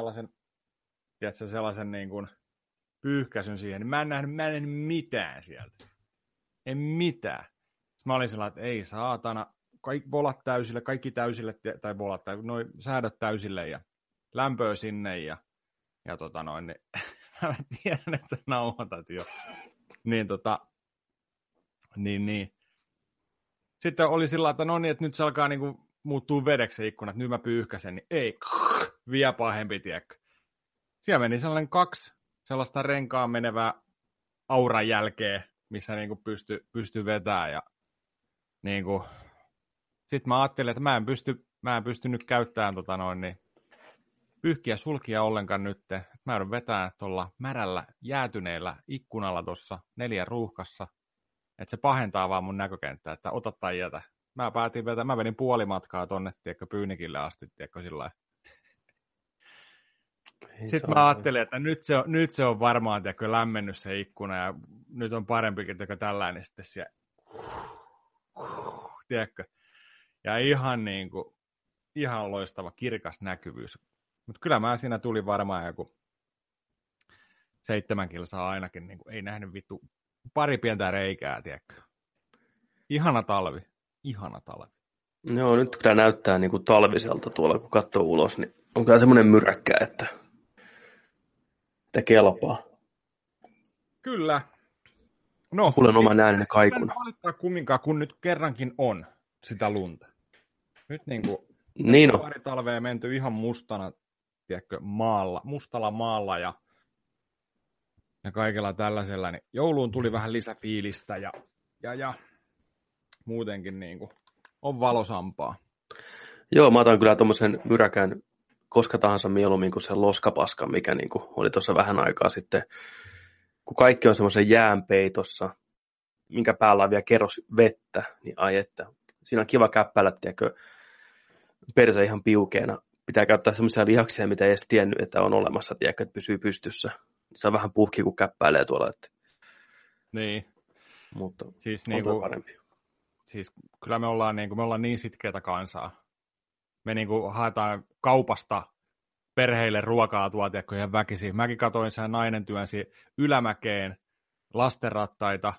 sellaisen, tiedätkö, sellaisen niin kuin pyyhkäisyn siihen, niin mä en nähnyt, mä en nähnyt mitään sieltä. En mitään. Sitten mä olin sellainen, että ei saatana, kaikki volat täysille, kaikki täysille, tai volat täysille, noin säädöt täysille ja lämpöä sinne ja, ja tota noin, niin mä tiedän, että sä nauhoitat jo. Niin tota, niin, niin. Sitten oli sillä että no niin, että nyt se alkaa niinku muuttuu vedeksi se ikkuna, että nyt mä pyyhkäsen, niin ei, vielä pahempi, tiedäkö. Siellä meni sellainen kaksi sellaista renkaan menevää auran jälkeen, missä niinku pysty, pysty vetämään ja niinku, sitten mä ajattelin, että mä en pysty, mä en pysty nyt käyttämään tota noin, niin pyyhkiä sulkia ollenkaan nyt. Mä joudun vetämään tuolla märällä jäätyneellä ikkunalla tuossa neljän ruuhkassa, että se pahentaa vaan mun näkökenttää, että ota tai jätä. Mä päätin vetää, mä venin puoli matkaa tonne, tiedätkö, Pyynikille asti, tiedätkö, sillä Sitten mä ajattelin, että nyt se on, nyt se on varmaan tiedätkö, lämmennyt se ikkuna ja nyt on parempi, että tällainen niin sitten siellä, tiedätkö. Ja ihan niin kuin, ihan loistava kirkas näkyvyys. Mutta kyllä mä siinä tuli varmaan joku seitsemän kilsaa ainakin, niin kuin, ei nähnyt vittu pari pientä reikää, tiedätkö. Ihana talvi, ihana talvi. Joo, nyt kyllä näyttää niin kuin talviselta tuolla, kun katsoo ulos, niin on kyllä semmoinen myräkkä, että, että kelpaa. Kyllä. No, Kuulen oman ääneni kaikuna. Valittaa kumminkaan, kun nyt kerrankin on sitä lunta. Nyt niin kuin niin on. pari talvea menty ihan mustana, tiedätkö, maalla, mustalla maalla ja, ja kaikella tällaisella, niin jouluun tuli vähän lisäfiilistä ja, ja, ja muutenkin niin kuin on valosampaa. Joo, mä otan kyllä tuommoisen myräkän koska tahansa mieluummin kuin sen loskapaskan, mikä niin kuin oli tuossa vähän aikaa sitten, kun kaikki on semmoisen jäänpeitossa, minkä päällä on vielä kerros vettä, niin ai että. Siinä on kiva käppälä, tiedätkö, perse ihan piukeena. Pitää käyttää semmoisia lihaksia, mitä ei edes tiennyt, että on olemassa, tiedätkö, että pysyy pystyssä. Se on vähän puhki, kun käppäilee tuolla. Että... Niin. Mutta siis on niin kuin, parempi. Siis kyllä me ollaan niin, kuin, me ollaan niin sitkeitä kansaa. Me niin kuin haetaan kaupasta perheille ruokaa tuolta ihan väkisin. Mäkin katoin sen nainen työnsi ylämäkeen lastenrattaita.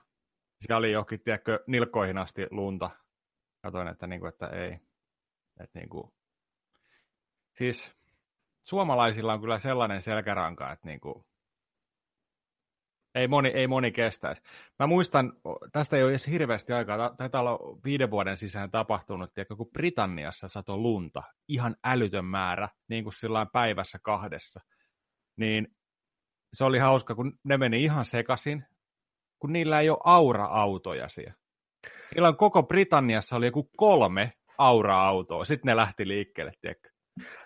Siellä oli johonkin, tiedätkö, nilkkoihin asti lunta. Katoin, että, niin kuin, että ei. Että niin kuin... Siis suomalaisilla on kyllä sellainen selkäranka, että niin kuin... ei, moni, ei moni kestäisi. Mä muistan, tästä ei ole edes hirveästi aikaa, taitaa olla viiden vuoden sisään tapahtunut, tiedätkö, kun Britanniassa sato lunta, ihan älytön määrä, niin kuin sillä päivässä kahdessa. Niin se oli hauska, kun ne meni ihan sekaisin, kun niillä ei ole aura-autoja siellä. Niillä on koko Britanniassa oli joku kolme aura-autoa. Sitten ne lähti liikkeelle, tiedätkö?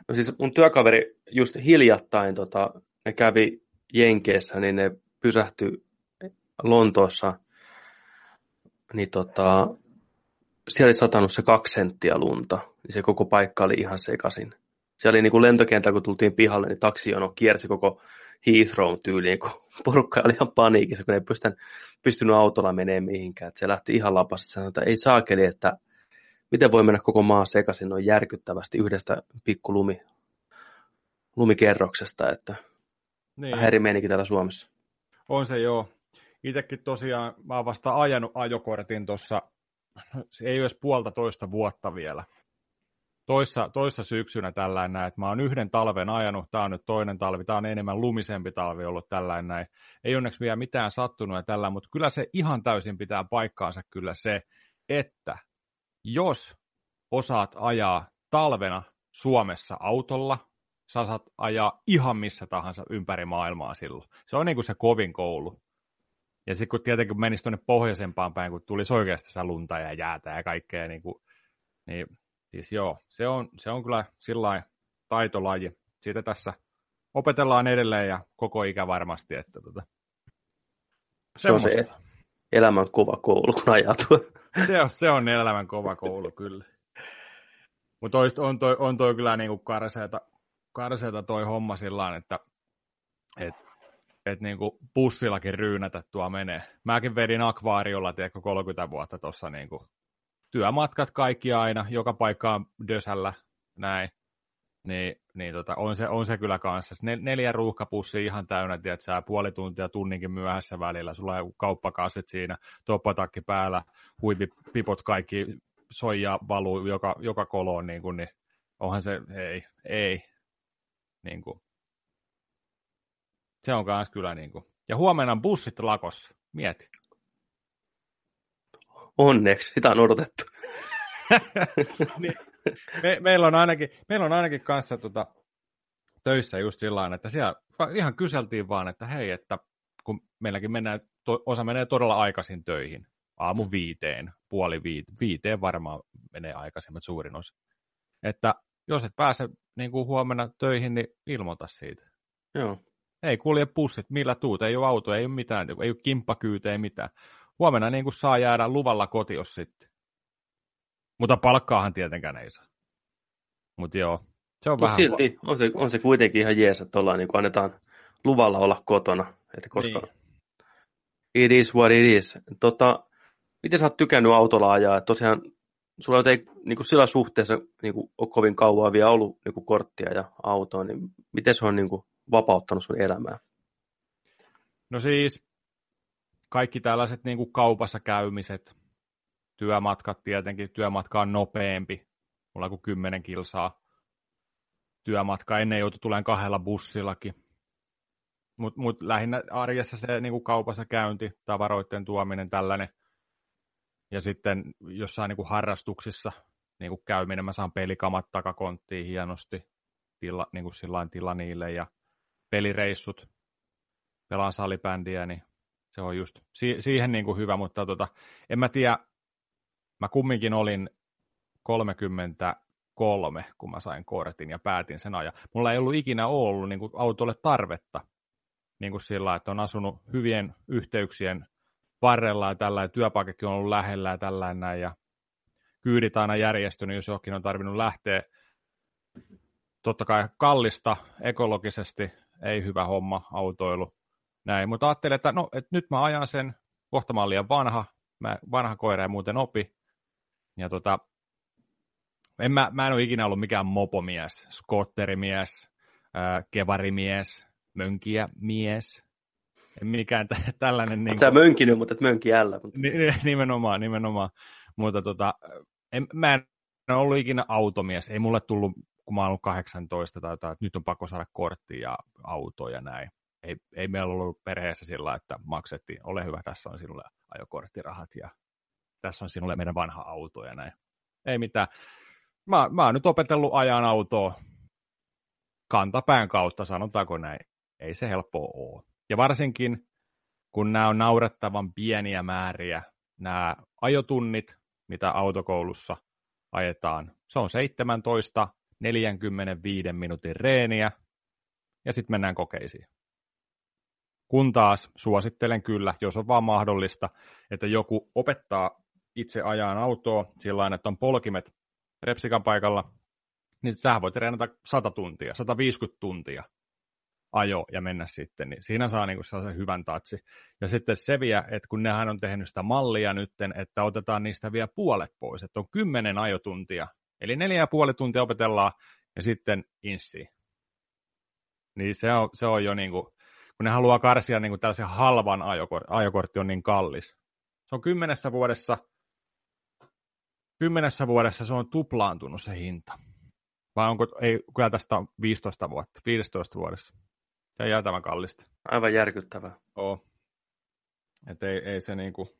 No siis mun työkaveri just hiljattain, tota, ne kävi Jenkeissä, niin ne pysähtyi Lontoossa, niin tota, siellä oli satanut se kaksi senttiä lunta, niin se koko paikka oli ihan sekasin. Se oli niin kuin lentokenttä, kun tultiin pihalle, niin taksijono kiersi koko Heathrow tyyliin, kun porukka oli ihan paniikissa, kun ei pystynyt, pystynyt autolla menemään mihinkään. Että se lähti ihan lapasta, sanoi, että ei saakeli, että miten voi mennä koko maa sekaisin noin järkyttävästi yhdestä pikku lumi, lumikerroksesta, että niin. häiri meininki täällä Suomessa. On se joo. Itsekin tosiaan, mä oon vasta ajanut ajokortin tuossa, se ei edes puolta toista vuotta vielä. Toissa, toissa syksynä tällainen näin, että mä oon yhden talven ajanut, tää on nyt toinen talvi, tää on enemmän lumisempi talvi ollut tällainen näin. Ei onneksi vielä mitään sattunut ja tällä, mutta kyllä se ihan täysin pitää paikkaansa kyllä se, että jos osaat ajaa talvena Suomessa autolla, sä saat ajaa ihan missä tahansa ympäri maailmaa silloin. Se on niin kuin se kovin koulu. Ja sitten kun tietenkin menisi tuonne pohjoisempaan päin, kun tulisi oikeasti sitä lunta ja jäätä ja kaikkea, niin, kuin, niin siis joo, se on, se on kyllä sillä taitolaji. Siitä tässä opetellaan edelleen ja koko ikä varmasti, että tota, se on se elämän kova koulu, kun ajatuu. Se on, se on elämän kova koulu, kyllä. Mutta on toi, on toi kyllä niinku karseeta, karseeta toi homma sillä että et, et niinku bussillakin ryynätä tuo menee. Mäkin vedin akvaariolla, tiedätkö, 30 vuotta tuossa niinku työmatkat kaikki aina, joka paikkaan dösällä, näin. niin, niin tota, on, se, on se kyllä kanssa. Nel, neljä ruuhkapussia ihan täynnä, tiedät sä, puoli tuntia, tunninkin myöhässä välillä. Sulla on kauppakassit siinä, toppatakki päällä, huipipipot kaikki soija valuu joka, joka koloon, niin, kuin, niin onhan se, ei, ei. Niin kuin. Se on kans kyllä niin kuin. Ja huomenna on bussit lakossa. Mieti. Onneksi, sitä on odotettu. niin, me, meillä, on ainakin, meillä on ainakin kanssa tota, töissä just sillä että siellä ihan kyseltiin vaan, että hei, että kun meilläkin mennään, to, osa menee todella aikaisin töihin, aamu viiteen, puoli viite, viiteen varmaan menee aikaisemmin suurin osa. Että jos et pääse niin kuin huomenna töihin, niin ilmoita siitä. Joo. Ei kulje pussit, millä tuut, ei ole auto, ei ole mitään, ei ole kimppakyytä, ei mitään. Huomenna niin kuin saa jäädä luvalla kotios sitten. Mutta palkkaahan tietenkään ei saa. Mutta joo, se on Mut vähän... silti on se, on se kuitenkin ihan jees, että ollaan, niin annetaan luvalla olla kotona. Että koska niin. it is what it is. Tota, miten sä oot tykännyt autolla ajaa? Tosiaan sulla ei niin kuin sillä suhteessa niin kuin, ole kovin kauan vielä ollut niin kuin korttia ja autoa, niin miten se on niin kuin, vapauttanut sun elämää? No siis kaikki tällaiset niin kuin kaupassa käymiset, työmatkat tietenkin, työmatka on nopeampi, mulla on kuin 10 kilsaa työmatka, ennen joutui tulemaan kahdella bussillakin. Mutta mut lähinnä arjessa se niin kuin kaupassa käynti, tavaroiden tuominen, tällainen. Ja sitten jossain niin kuin harrastuksissa niin kuin käyminen, mä saan pelikamat takakonttiin hienosti, tila, niin kuin sillain tila niille ja pelireissut, pelaan salibändiä, niin se on just si- siihen niin kuin hyvä, mutta tota, en mä tiedä, mä kumminkin olin 33, kun mä sain kortin ja päätin sen ajan. Mulla ei ollut ikinä ollut niin kuin autolle tarvetta niin kuin sillä, että on asunut hyvien yhteyksien varrella ja tällä työpaikkakin on ollut lähellä ja tällainen näin, ja kyydit aina järjestynyt, jos johonkin on tarvinnut lähteä. Totta kai kallista ekologisesti, ei hyvä homma, autoilu, näin, mutta ajattelin, että, no, että nyt mä ajan sen, kohta mä olen liian vanha, mä, vanha koira ei muuten opi, ja tota, en mä, mä en ole ikinä ollut mikään mopomies, skotterimies, kevarimies, mönkiä mies. Mikään t- tällainen... Niin Sä mönkinyt, mutta et mönki ällä. Mutta... Nimenomaan, nimenomaan. Mutta tota, en, mä en ole ollut ikinä automies. Ei mulle tullut, kun mä oon ollut 18 tai jotain, että nyt on pakko saada kortti ja auto ja näin. Ei, ei meillä ollut perheessä sillä, että maksettiin, ole hyvä, tässä on sinulle ajokorttirahat ja tässä on sinulle meidän vanha auto ja näin. Ei mitään. Mä, mä oon nyt opetellut ajan autoa kantapään kautta, sanotaanko näin. Ei se helppoa ole. Ja varsinkin, kun nämä on naurettavan pieniä määriä, nämä ajotunnit, mitä autokoulussa ajetaan, se on 17 45 minuutin reeniä, ja sitten mennään kokeisiin. Kun taas suosittelen kyllä, jos on vaan mahdollista, että joku opettaa itse ajaan autoa sillä että on polkimet repsikan paikalla, niin sä voit treenata 100 tuntia, 150 tuntia ajo ja mennä sitten, niin siinä saa niin sellaisen hyvän tatsi. Ja sitten se vielä, että kun nehän on tehnyt sitä mallia nytten, että otetaan niistä vielä puolet pois, että on kymmenen ajotuntia, eli neljä ja puoli tuntia opetellaan ja sitten inssi. Niin se on, se on jo niin kuin, kun ne haluaa karsia niin kuin tällaisen halvan ajokortti, ajokortti on niin kallis. Se on kymmenessä vuodessa kymmenessä vuodessa se on tuplaantunut se hinta. Vai onko, ei, kyllä tästä on 15 vuotta, 15 vuodessa. Se on jäätävän kallista. Aivan järkyttävää. Oo. Että ei, ei se niinku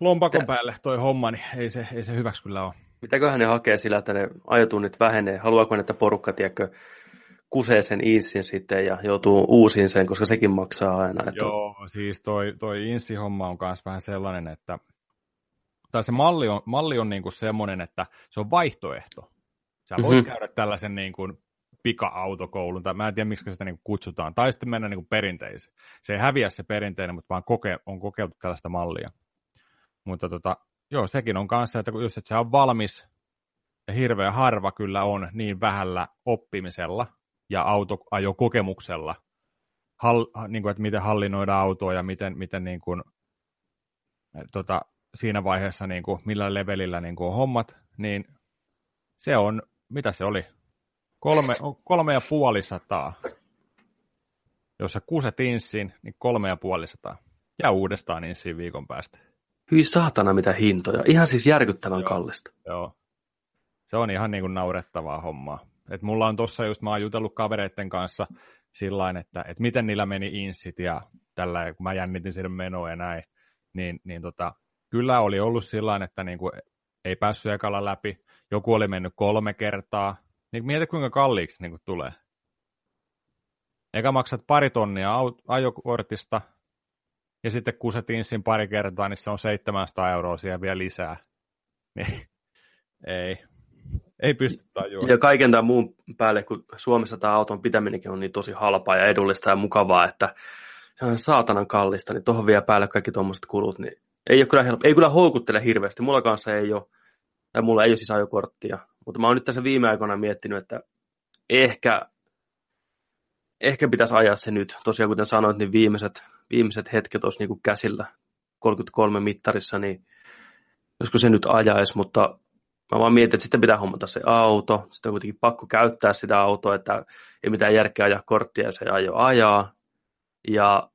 lompakon Mitä? päälle toi homma, niin ei se, ei se hyväksi kyllä ole. Mitäköhän ne hakee sillä, että ne ajotunnit vähenee? Haluaako ne, että porukka, tiedätkö, kusee sen insin sitten ja joutuu uusiin sen, koska sekin maksaa aina. Että... Joo, siis toi, toi insi-homma on myös vähän sellainen, että tai se malli on, malli on niin kuin semmoinen, että se on vaihtoehto. Sä voit mm-hmm. käydä tällaisen niin kuin pika-autokoulun, tai mä en tiedä, miksi sitä niin kuin kutsutaan, tai sitten mennä niin kuin perinteiseen. Se ei häviä se perinteinen, mutta vaan koke, on kokeiltu tällaista mallia. Mutta tota, joo, sekin on kanssa, että jos et sä on valmis, ja hirveän harva kyllä on niin vähällä oppimisella ja autoajokokemuksella, hall, niin kuin, että miten hallinnoida autoa ja miten, miten niin kuin, tota, siinä vaiheessa, niin kuin, millä levelillä niin kuin on hommat, niin se on mitä se oli? Kolme, kolme ja puoli sataa. Jos sä kuset inssiin, niin kolme ja puoli sataa. Ja uudestaan inssiin viikon päästä. Hyi saatana mitä hintoja. Ihan siis järkyttävän Joo. kallista. Joo. Se on ihan niin kuin naurettavaa hommaa. Et mulla on tossa just, mä oon jutellut kavereiden kanssa sillain, että, että miten niillä meni insit ja tällä, kun mä jännitin sinne menoa ja näin, niin, niin tota, kyllä oli ollut sillain, että niin kuin ei päässyt ekalla läpi. Joku oli mennyt kolme kertaa. Niin mieti, kuinka kalliiksi niin kuin tulee. Eka maksat pari tonnia ajokortista, ja sitten kun se tinssin pari kertaa, niin se on 700 euroa siihen vielä lisää. Niin, ei, ei pysty tajuamaan. Ja kaiken tämän muun päälle, kun Suomessa tämä auton pitäminenkin on niin tosi halpaa ja edullista ja mukavaa, että se on saatanan kallista, niin tuohon vielä päälle kaikki tuommoiset kulut, niin ei, ole kyllä ei kyllä houkuttele hirveästi. Mulla kanssa ei ole, tai mulla ei ole siis ajokorttia, mutta mä oon nyt tässä viime aikoina miettinyt, että ehkä, ehkä pitäisi ajaa se nyt. Tosiaan kuten sanoit, niin viimeiset, viimeiset hetket olisi niin käsillä 33 mittarissa, niin josko se nyt ajaisi, mutta mä vaan mietin, että sitten pitää hommata se auto, sitten on kuitenkin pakko käyttää sitä autoa, että ei mitään järkeä ajaa korttia, jos ei aio ajaa, ja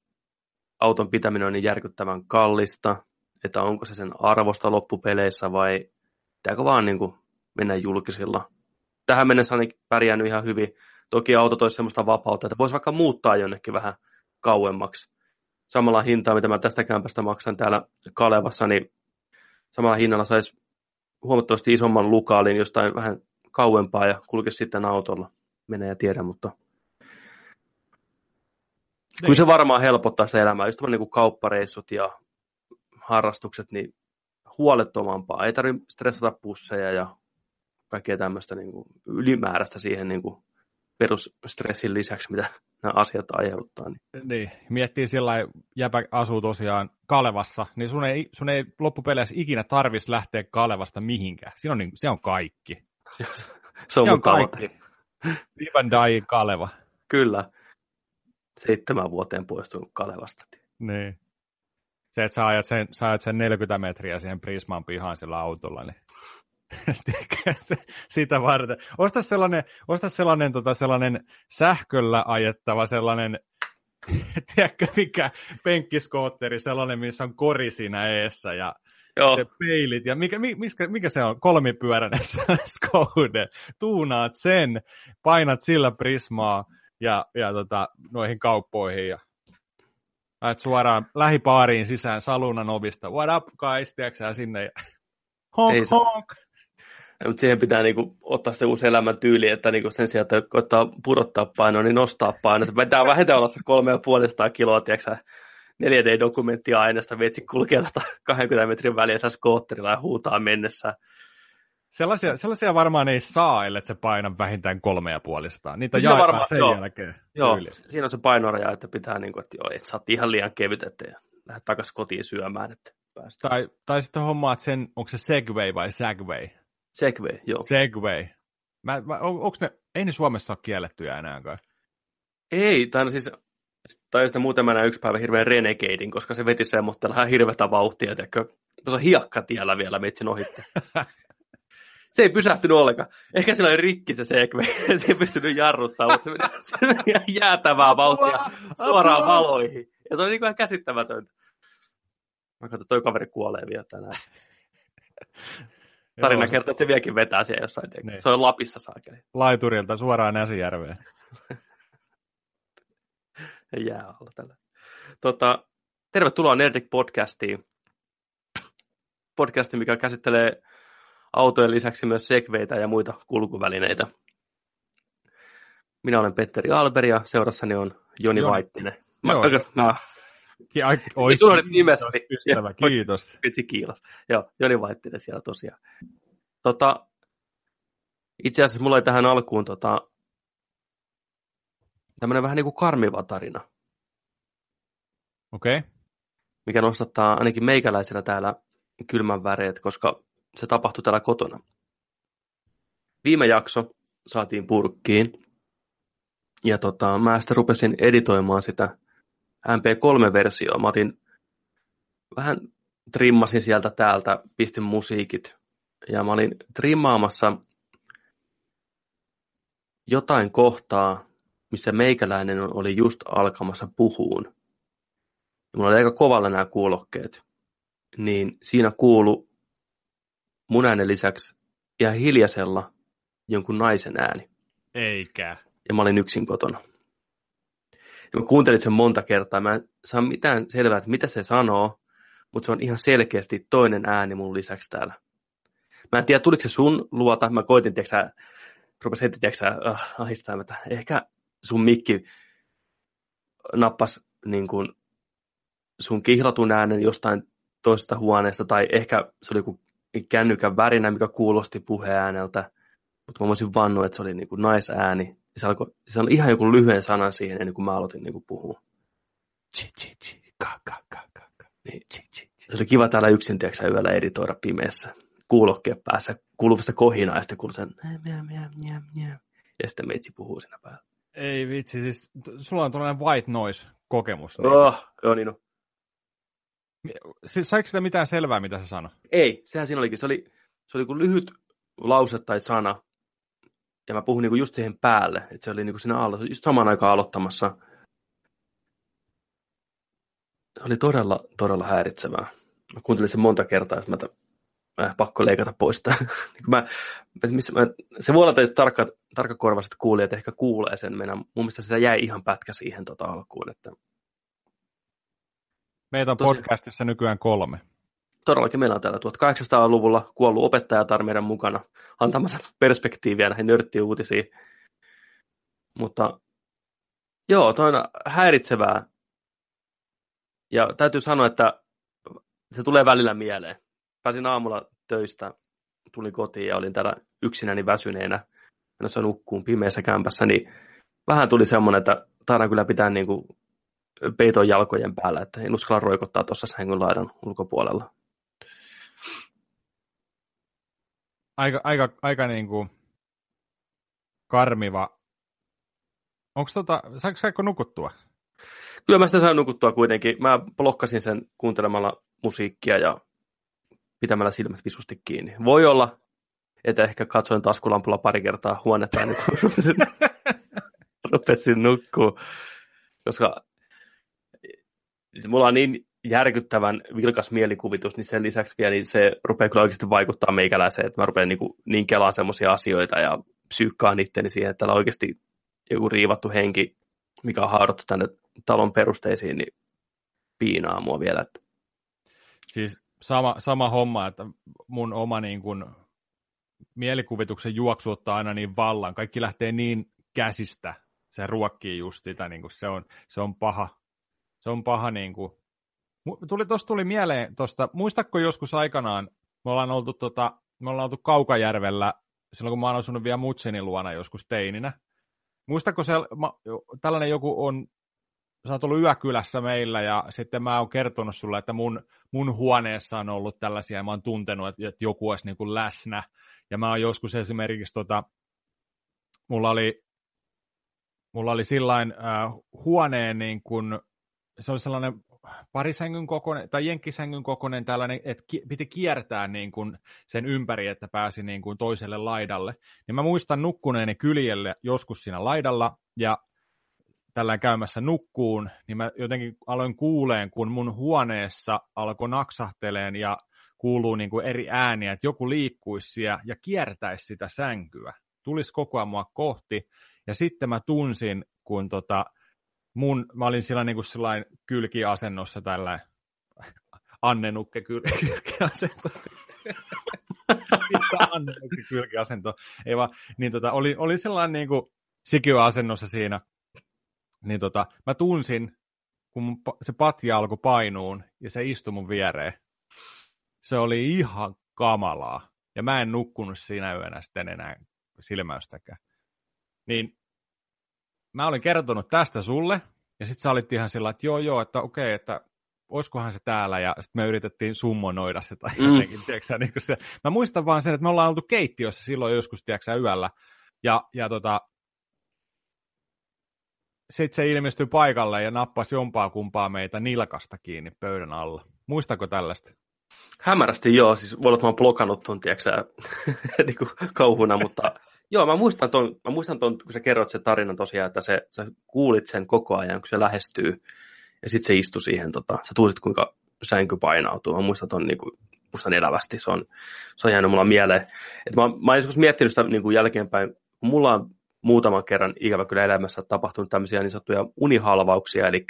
auton pitäminen on niin järkyttävän kallista, että onko se sen arvosta loppupeleissä vai pitääkö vaan niin kuin mennä julkisilla. Tähän mennessä on pärjännyt ihan hyvin. Toki auto toisi sellaista vapautta, että voisi vaikka muuttaa jonnekin vähän kauemmaksi. Samalla hintaa, mitä mä tästä kämpästä maksan täällä Kalevassa, niin samalla hinnalla saisi huomattavasti isomman lukaalin jostain vähän kauempaa ja kulkisi sitten autolla. Menee ja tiedä, mutta kyllä se varmaan helpottaa sitä elämää. Just niin kuin kauppareissut ja harrastukset, niin huolettomampaa. Ei tarvitse stressata pusseja ja kaikkea tämmöistä niin kuin ylimääräistä siihen niin kuin perusstressin lisäksi, mitä nämä asiat aiheuttaa. Niin. niin. Miettii sillä jäpä asuu tosiaan Kalevassa, niin sun ei, sun ei loppupeleissä ikinä tarvitsisi lähteä Kalevasta mihinkään. Siinä on, niin, se on kaikki. se on, se on kaikki. Live die Kaleva. Kyllä. Seitsemän vuoteen poistunut Kalevasta. Niin. Se, että sä ajat sen, sä ajat sen 40 metriä siihen Prisman pihaan sillä autolla, niin sitä varten. Osta sellainen, osta sellainen, tota, sellainen sähköllä ajettava sellainen, tiedätkö mikä penkkiskootteri, sellainen, missä on kori siinä eessä ja Joo. se peilit ja mikä, mikä, mikä se on, kolmipyöräinen skoude. Tuunaat sen, painat sillä prismaa ja, ja tota, noihin kauppoihin ja Lähet suoraan lähipaariin sisään salunan ovista. What up, guys? Tiedätkö sinne? Ja... Honk, Ei, honk. Ja, mutta siihen pitää niinku ottaa se uusi elämäntyyli, että niinku sen sijaan, että koittaa pudottaa painoa, niin nostaa painoa. Pitää vähintään olla se kolme ja puolesta kiloa, tiedätkö 4D-dokumenttia aineesta, vitsi kulkee 20 metrin väliä skootterilla ja huutaa mennessä. Sellaisia, sellaisia varmaan ei saa, ellei se paina vähintään kolme ja puolisataa. Niitä jaetaan varmaan, sen joo, jälkeen. Joo, yli. siinä on se painoraja, että pitää, niin kuin, että joo, että sä oot ihan liian kevyt, että lähdet takaisin kotiin syömään. Että. Tai, tai sitten hommaat sen, onko se Segway vai Segway? Segway, joo. Segway. Mä, mä, on, onko ne, ei ne Suomessa ole kiellettyjä enää kai? Ei, tai no siis tai sitten muuten mennä yksi päivä hirveän renegadein, koska se veti semmoista ihan hirveätä vauhtia, tiedätkö, tuossa hiakkatiellä vielä metsin ohitte. se ei pysähtynyt ollenkaan. Ehkä sillä oli rikki se segme, se ei pystynyt jarruttamaan, mutta se meni jäätävää vauhtia suoraan valoihin. Ja se on niin kuin ihan käsittämätöntä. Mä katson, toi kaveri kuolee vielä tänään. Tarina Joo, kertoo, että se vieläkin vetää siellä jossain. Niin. Se on Lapissa saakeli. Laiturilta suoraan Näsijärveen. Jää alla tällä. Tota, tervetuloa Nerdik podcastiin. Podcasti, mikä käsittelee autojen lisäksi myös segveitä ja muita kulkuvälineitä. Minä olen Petteri Alberi ja seurassani on Joni Joo. Vaittinen. Mä, Joo. Mä... Ja, oi, kiitos, nimesi. Ystävä, kiitos. Piti kiitos. Joo, Joni Vaittinen siellä tosiaan. Tota, itse asiassa mulla oli tähän alkuun tota, tämmöinen vähän niin kuin karmiva tarina. Okei. Okay. Mikä nostattaa ainakin meikäläisenä täällä kylmän väreet, koska se tapahtui täällä kotona. Viime jakso saatiin purkkiin, ja tota, mä sitten rupesin editoimaan sitä MP3-versioa. Mä otin vähän trimmasin sieltä täältä, pistin musiikit, ja mä olin trimmaamassa jotain kohtaa, missä meikäläinen oli just alkamassa puhuun. Ja mulla oli aika kovalla nämä kuulokkeet. Niin siinä kuulu mun äänen lisäksi ihan hiljaisella jonkun naisen ääni. Eikä. Ja mä olin yksin kotona. Ja mä kuuntelin sen monta kertaa. Mä en saa mitään selvää, että mitä se sanoo, mutta se on ihan selkeästi toinen ääni mun lisäksi täällä. Mä en tiedä, tuliko se sun luota. Mä koitin, tiedätkö sä, rupesi heti, tiedätkö sä, uh, ahistaa, että ehkä sun mikki nappas niin kuin, sun kihlatun äänen jostain toisesta huoneesta, tai ehkä se oli joku kännykän värinä, mikä kuulosti puheääneltä, mutta mä voisin vannoa, että se oli niin kuin naisääni. Ja se, alkoi, se oli ihan joku lyhyen sanan siihen, ennen kuin mä aloitin niin kuin puhua. Chi, chi, chi, ka, ka, ka, ka, ka. Niin, chi, chi, chi. Se oli kiva täällä yksin, tiedätkö, yöllä editoida pimeässä kuulokkeen päässä kuuluvasta kohinaa, ja sitten kuuluu sen, ja sitten meitsi puhuu siinä päällä. Ei vitsi, siis sulla on tällainen white noise-kokemus. Niin. Oh, joo niin on. Siis saiko sitä mitään selvää, mitä se sanoi? Ei, sehän siinä olikin. Se oli, se oli kuin lyhyt lause tai sana, ja mä puhun niinku just siihen päälle, että se oli niinku siinä alla, just samaan aikaan aloittamassa. Se oli todella, todella häiritsevää. Mä kuuntelin sen monta kertaa, että mä, mä pakko leikata pois sitä. Niin mä, missä, mä, se voi olla, että tarkka, tarkkakorvaiset kuulijat ehkä kuulee sen. Meidän, mun mielestä sitä jäi ihan pätkä siihen tota alkuun. Että... Meitä on Tosi... podcastissa nykyään kolme todellakin meillä on täällä 1800-luvulla kuollut opettajatar meidän mukana antamassa perspektiiviä näihin nörttiuutisiin. Mutta joo, toi on häiritsevää. Ja täytyy sanoa, että se tulee välillä mieleen. Pääsin aamulla töistä, tulin kotiin ja olin täällä yksinäni väsyneenä, menossa nukkuun pimeässä kämpässä, niin vähän tuli semmoinen, että taidan kyllä pitää niin kuin peiton jalkojen päällä, että en uskalla roikottaa tuossa sängyn laidan ulkopuolella. Aika, aika, aika niin kuin karmiva. Onko tota, saiko, saiko nukuttua? Kyllä mä sitä sain nukuttua kuitenkin. Mä blokkasin sen kuuntelemalla musiikkia ja pitämällä silmät visusti kiinni. Voi olla, että ehkä katsoin taskulampulla pari kertaa huonetta ennen kuin rupesin, rupesin nukkua. Koska mulla on niin järkyttävän vilkas mielikuvitus, niin sen lisäksi vielä niin se rupeaa kyllä oikeasti vaikuttaa meikäläiseen, että mä rupean niin, niin kelaan semmoisia asioita ja psyykkaan itteni siihen, että täällä on oikeasti joku riivattu henki, mikä on haadattu tänne talon perusteisiin, niin piinaa mua vielä. Että... Siis sama, sama homma, että mun oma niin kuin, mielikuvituksen juoksu ottaa aina niin vallan. Kaikki lähtee niin käsistä. Se ruokkii just sitä, niin kuin se, on, se on paha. Se on paha niin kuin, Tuli, tosta tuli mieleen tosta, muistatko joskus aikanaan, me ollaan oltu, tota, me ollaan oltu Kaukajärvellä, silloin kun mä oon asunut vielä Mutsinin luona joskus teininä. Muistatko se, ma, tällainen joku on, sä oot ollut yökylässä meillä ja sitten mä oon kertonut sulle, että mun, mun huoneessa on ollut tällaisia ja mä oon tuntenut, että, että joku olisi niin kuin läsnä. Ja mä oon joskus esimerkiksi, tota, mulla oli, mulla oli sillain äh, huoneen niin kuin, se oli sellainen parisängyn kokoinen, tai jenkkisängyn kokoinen tällainen, että piti kiertää niin kuin sen ympäri, että pääsi niin kuin toiselle laidalle. Niin mä muistan nukkuneeni kyljelle joskus siinä laidalla, ja tällä käymässä nukkuun, niin mä jotenkin aloin kuuleen, kun mun huoneessa alkoi naksahteleen ja kuuluu niin kuin eri ääniä, että joku liikkuisi siellä ja kiertäisi sitä sänkyä. Tulisi koko ajan mua kohti, ja sitten mä tunsin, kun tota, mun, mä olin sillä niin kuin sillain kylkiasennossa tällä Anne Nukke kylkiasento. Mistä Anne Nukke kylkiasento? Ei vaan, niin tota, oli, oli sellainen niin kuin sikiöasennossa siinä. Niin tota, mä tunsin, kun mun, se patja alkoi painuun ja se istui mun viereen. Se oli ihan kamalaa. Ja mä en nukkunut siinä yönä sitten enää silmäystäkään. Niin mä olin kertonut tästä sulle, ja sitten sä olit ihan sillä, että joo joo, että okei, että olisikohan se täällä, ja sitten me yritettiin summonoida se tai mm. jotenkin, tiedätkö, niin se. Mä muistan vaan sen, että me ollaan oltu keittiössä silloin joskus, tiedätkö, yöllä, ja, ja tota, sitten se ilmestyi paikalle ja nappasi jompaa kumpaa meitä nilkasta kiinni pöydän alla. Muistako tällaista? Hämärästi joo, siis voi olla, että mä oon blokannut tuon, tiedätkö, niin kauhuna, mutta Joo, mä muistan ton, mä muistan ton, kun sä kerrot sen tarinan tosiaan, että se, sä kuulit sen koko ajan, kun se lähestyy, ja sitten se istui siihen, tota, sä tuulit, kuinka sänky painautuu. Mä muistan ton niin kuin, muistan elävästi, se on, se on jäänyt mulla mieleen. Et mä, mä olen joskus miettinyt sitä niin kuin jälkeenpäin, mulla on muutaman kerran ikävä kyllä elämässä tapahtunut tämmöisiä niin sanottuja unihalvauksia, eli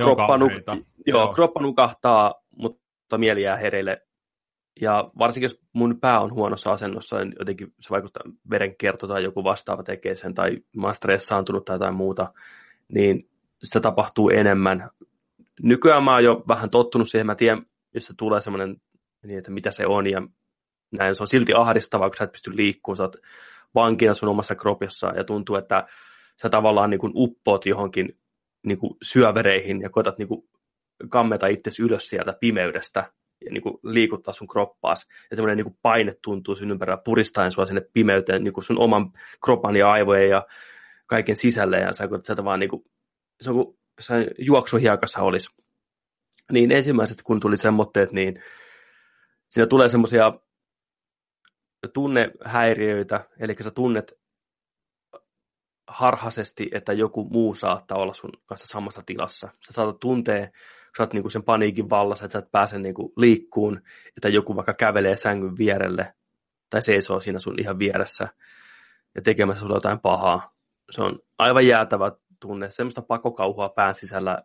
kroppa, nuk- joo, joo. kroppa nukahtaa, mutta mieli jää hereille. Ja varsinkin jos mun pää on huonossa asennossa, niin jotenkin se vaikuttaa verenkierto tai joku vastaava tekee sen, tai mä oon stressaantunut tai jotain muuta, niin se tapahtuu enemmän. Nykyään mä oon jo vähän tottunut siihen, mä tiedän, jos se tulee semmoinen, niin että mitä se on, ja näin, se on silti ahdistavaa, kun sä et pysty liikkumaan, sä oot vankina sun omassa kropissa, ja tuntuu, että sä tavallaan niin kuin uppoot johonkin niin kuin syövereihin ja koetat niin kuin kammeta itsesi ylös sieltä pimeydestä ja niin kuin liikuttaa sun kroppaas. Ja semmoinen niin kuin paine tuntuu sun ympärillä puristaen sua sinne pimeyteen niin kuin sun oman kropan ja aivojen ja kaiken sisälle. Ja sä sieltä vaan niin kuin, se on kuin jossain juoksuhiakassa olisi. Niin ensimmäiset, kun tuli semmoitteet, niin siinä tulee semmoisia tunnehäiriöitä, eli sä tunnet harhaisesti, että joku muu saattaa olla sun kanssa samassa tilassa. Sä saatat tuntea, sä oot niinku sen paniikin vallassa, että sä et pääse niinku liikkuun, että joku vaikka kävelee sängyn vierelle tai seisoo siinä sun ihan vieressä ja tekemässä sulle jotain pahaa. Se on aivan jäätävä tunne, semmoista pakokauhua pään sisällä,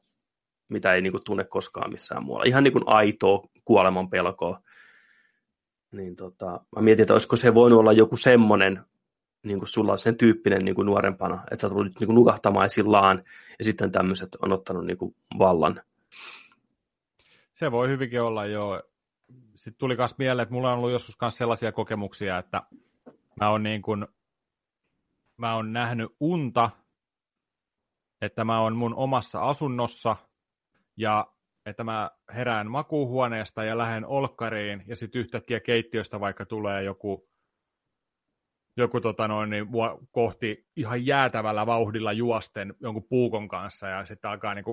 mitä ei niinku tunne koskaan missään muualla. Ihan niin kuin aitoa kuoleman pelkoa. Niin tota, mä mietin, että olisiko se voinut olla joku semmoinen niin kuin sulla on sen tyyppinen niin kuin nuorempana, että sä tullut niin kuin nukahtamaan sillaan ja sitten tämmöiset on ottanut niin kuin vallan. Se voi hyvinkin olla jo. Sitten tuli myös mieleen, että mulla on ollut joskus myös sellaisia kokemuksia, että mä oon, niin kuin, mä oon nähnyt unta, että mä oon mun omassa asunnossa ja että mä herään makuuhuoneesta ja lähden olkkariin ja sitten yhtäkkiä keittiöstä vaikka tulee joku joku tota noin, niin, kohti ihan jäätävällä vauhdilla juosten jonkun puukon kanssa ja sitten alkaa niin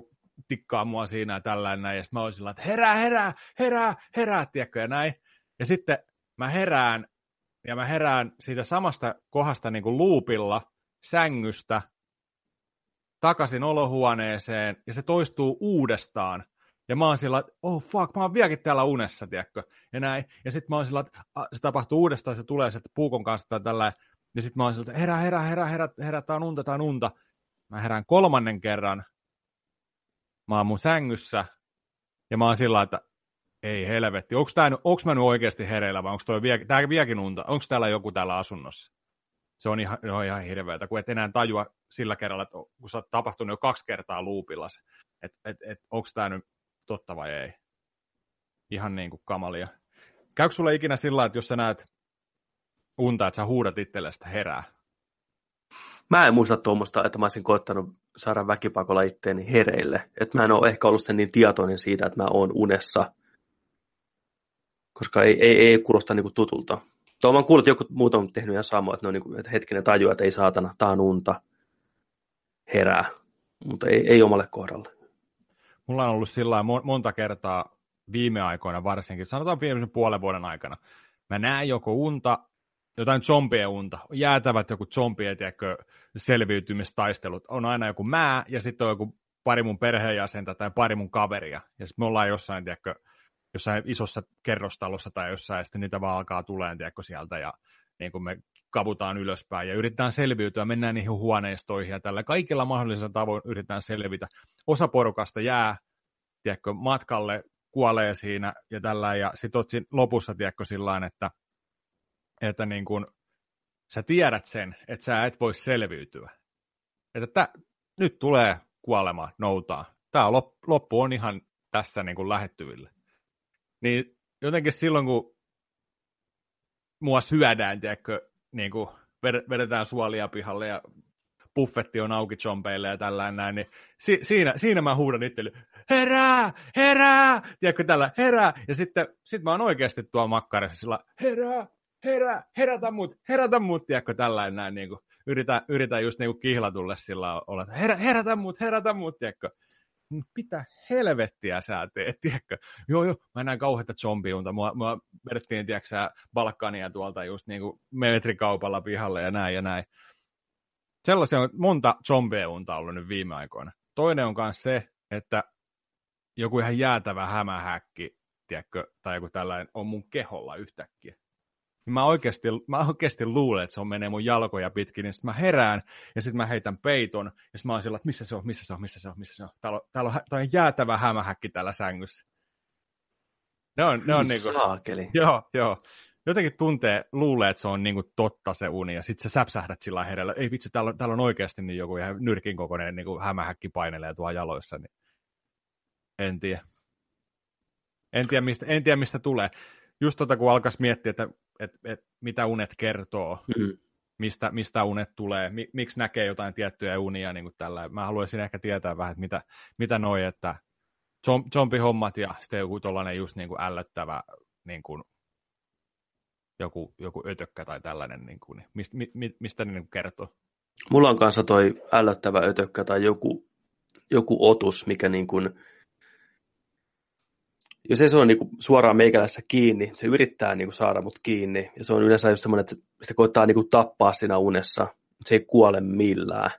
tikkaa mua siinä ja tällainen näin. Ja sitten mä olisin että herää, herää, herää, herää, tiedätkö, ja näin. Ja sitten mä herään, ja mä herään siitä samasta kohdasta niin kuin luupilla sängystä takaisin olohuoneeseen, ja se toistuu uudestaan. Ja mä oon sillä, että oh fuck, mä oon vieläkin täällä unessa, tiedätkö? Ja näin. Ja sitten mä oon sillä, että se tapahtuu uudestaan, se tulee se puukon kanssa tai tällä. Ja sitten mä oon sillä, että herää, herää, herää, herää, herää, tää on unta, tää on unta. Mä herään kolmannen kerran. Mä oon mun sängyssä. Ja mä oon sillä, että ei helvetti, onko, tää, onko mä nyt oikeasti hereillä vai onko toi vie, tää vieläkin unta? Onko täällä joku täällä asunnossa? Se on ihan, on ihan hirveätä, kun et enää tajua sillä kerralla, että kun sä oot tapahtunut jo kaksi kertaa luupilla että et, et, onko tämä nyt totta vai ei. Ihan niin kuin kamalia. Käykö sulle ikinä sillä että jos sä näet unta, että sä huudat itsellesi herää? Mä en muista tuommoista, että mä olisin koettanut saada väkipakolla itteeni hereille. Että mä en ole ehkä ollut niin tietoinen siitä, että mä oon unessa. Koska ei, ei, ei kuulosta niin kuin tutulta. Tuo mä kuullut, että joku muut on tehnyt ihan samoin, että, ne on niin kuin, että hetkinen tajua, että ei saatana, tää on unta, herää. Mutta ei, ei omalle kohdalle. Mulla on ollut sillä monta kertaa viime aikoina varsinkin, sanotaan viimeisen puolen vuoden aikana, mä näen joko unta, jotain zombien unta, jäätävät joku zombien, tiedätkö, selviytymistaistelut, on aina joku mä, ja sitten on joku pari mun perheenjäsentä tai pari mun kaveria, ja sitten me ollaan jossain, tiedätkö, jossain isossa kerrostalossa tai jossain, ja sitten niitä vaan alkaa tulemaan, tiedätkö, sieltä, ja niin kuin me kavutaan ylöspäin ja yritetään selviytyä, mennään niihin huoneistoihin ja tällä kaikilla mahdollisilla tavoin yritetään selvitä. Osa porukasta jää, tiedätkö, matkalle, kuolee siinä ja tällä ja sitten lopussa, tiedätkö, sillä että, että niin kuin, sä tiedät sen, että sä et voi selviytyä. Että tä, nyt tulee kuolema, noutaa. Tämä loppu on ihan tässä niin kuin lähettyville. Niin jotenkin silloin, kun mua syödään, tiedätkö, niin kuin vedetään suolia pihalle ja buffetti on auki chompeille ja tällainen näin, niin si- siinä, siinä mä huudan itselle, herää, herää, tiedätkö tällä, herää, ja sitten sit mä oon oikeasti tuo makkarissa sillä, herää, herää, herätä mut, herätä mut, tiedätkö tällainen näin, niin kuin, yritän, yritän just niin kuin kihlatulle sillä olla, että herä, herätä mut, herätä mut, tiedätkö, mitä helvettiä sä teet, tiedätkö? Joo, joo, mä näin kauheita zombiunta. Mua, mua vedettiin, tiedätkö Balkania tuolta just niin kuin metrikaupalla pihalle ja näin ja näin. Sellaisia on monta zombiunta ollut nyt viime aikoina. Toinen on myös se, että joku ihan jäätävä hämähäkki, tiedätkö, tai joku tällainen on mun keholla yhtäkkiä. Mä oikeasti, mä oikeasti luulen, että se on menee mun jalkoja pitkin, niin sitten mä herään, ja sitten mä heitän peiton, ja sitten mä oon sillä, että missä se on, missä se on, missä se on, missä se on. Täällä on, täällä on, täällä on jäätävä hämähäkki täällä sängyssä. Ne on, ne on niinku, Saakeli. joo, joo. Jotenkin tuntee, luulee, että se on niinku totta se uni, ja sitten sä säpsähdät sillä hereillä. Ei vitsi, täällä, täällä on oikeasti niin joku ihan nyrkin kokoinen niin hämähäkki painelee tuolla jaloissa. Niin en tiedä. En tiedä, mistä, en tiedä, mistä tulee. Just tota, kun alkaisi miettiä, että, että, että mitä unet kertoo, Mm. mistä, mistä unet tulee, mi, miksi näkee jotain tiettyjä unia niin kuin tällä. Mä haluaisin ehkä tietää vähän, että mitä, mitä noi, että zom- zombihommat ja sitten joku tollainen just niin kuin ällöttävä niin kuin joku, joku ötökkä tai tällainen, niin kuin, mistä, mi, mi, mistä ne niin kuin kertoo. Mulla on kanssa toi ällöttävä ötökkä tai joku, joku otus, mikä niin kuin, jos ei se ole niin suoraan meikälässä kiinni, se yrittää niin saada mut kiinni. Ja se on yleensä just semmoinen, että se koittaa niin tappaa siinä unessa, mutta se ei kuole millään.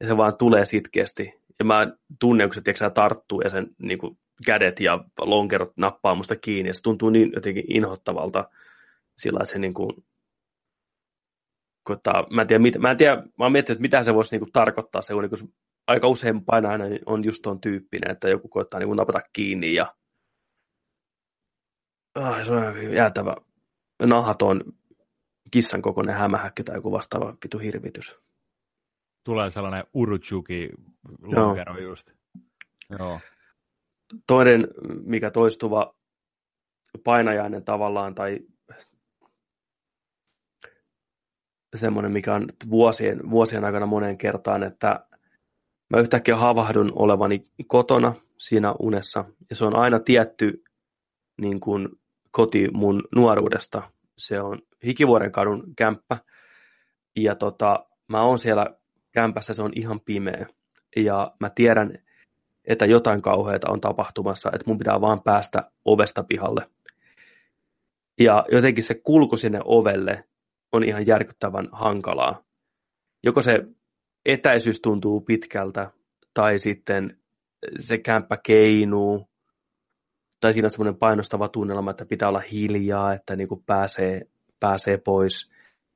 Ja se vaan tulee sitkeästi. Ja mä tunnen, kun se tiedätkö, tarttuu ja sen niin kädet ja lonkerot nappaa musta kiinni. Ja se tuntuu niin jotenkin inhottavalta sillä, että se niin kuin, koittaa, mä en tiedä, mit, mä en tiedä, mä oon miettinyt, että mitä se voisi niin kuin tarkoittaa se uni, kun aika usein painajainen on just tuon tyyppinen, että joku koittaa niin kuin napata kiinni ja ah, se on jäätävä nahaton kissan kokoinen hämähäkki tai joku vastaava vitu hirvitys. Tulee sellainen uruchuki lonkero just. Joo. Toinen, mikä toistuva painajainen tavallaan, tai semmoinen, mikä on vuosien, vuosien aikana moneen kertaan, että mä yhtäkkiä havahdun olevani kotona siinä unessa, ja se on aina tietty niin kuin koti mun nuoruudesta. Se on Hikivuoren kadun kämppä, ja tota, mä oon siellä kämpässä, se on ihan pimeä, ja mä tiedän, että jotain kauheata on tapahtumassa, että mun pitää vaan päästä ovesta pihalle. Ja jotenkin se kulku sinne ovelle on ihan järkyttävän hankalaa. Joko se etäisyys tuntuu pitkältä, tai sitten se kämppä keinuu, tai siinä on semmoinen painostava tunnelma, että pitää olla hiljaa, että niin kuin pääsee, pääsee pois,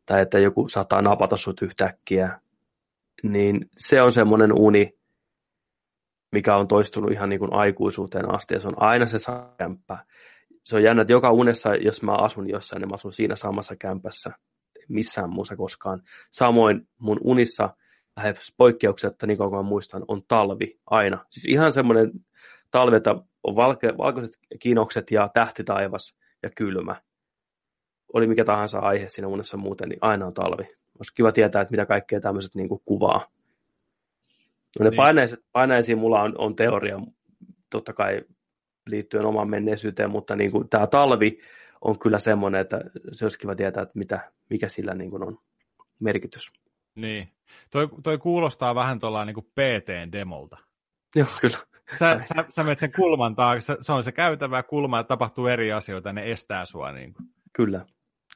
tai että joku saattaa napata sut yhtäkkiä. Niin se on semmoinen uni, mikä on toistunut ihan niin kuin aikuisuuteen asti, ja se on aina se kämppä. Se on jännä, että joka unessa, jos mä asun jossain, niin mä asun siinä samassa kämpässä, missään muussa koskaan. Samoin mun unissa, lähes poikkeuksetta, niin kauan muistan, on talvi aina. Siis ihan semmoinen talvi, että on valke, valkoiset kinokset ja tähtitaivas ja kylmä. Oli mikä tahansa aihe siinä unessa muuten, niin aina on talvi. Olisi kiva tietää, että mitä kaikkea tämmöiset niin kuin kuvaa. No ne Niin. paineiset, paineisiin mulla on, on teoria, totta kai liittyen omaan menneisyyteen, mutta niin kuin, tämä talvi on kyllä semmoinen, että se olisi kiva tietää, että mitä, mikä sillä niin kuin on merkitys. Niin. Toi, toi kuulostaa vähän tuolla niin PT-demolta. Joo, kyllä. Sä, sä, sä menet sen kulman taakse, se on se käytävä kulma, ja tapahtuu eri asioita, ne estää sua. Niin kuin. Kyllä,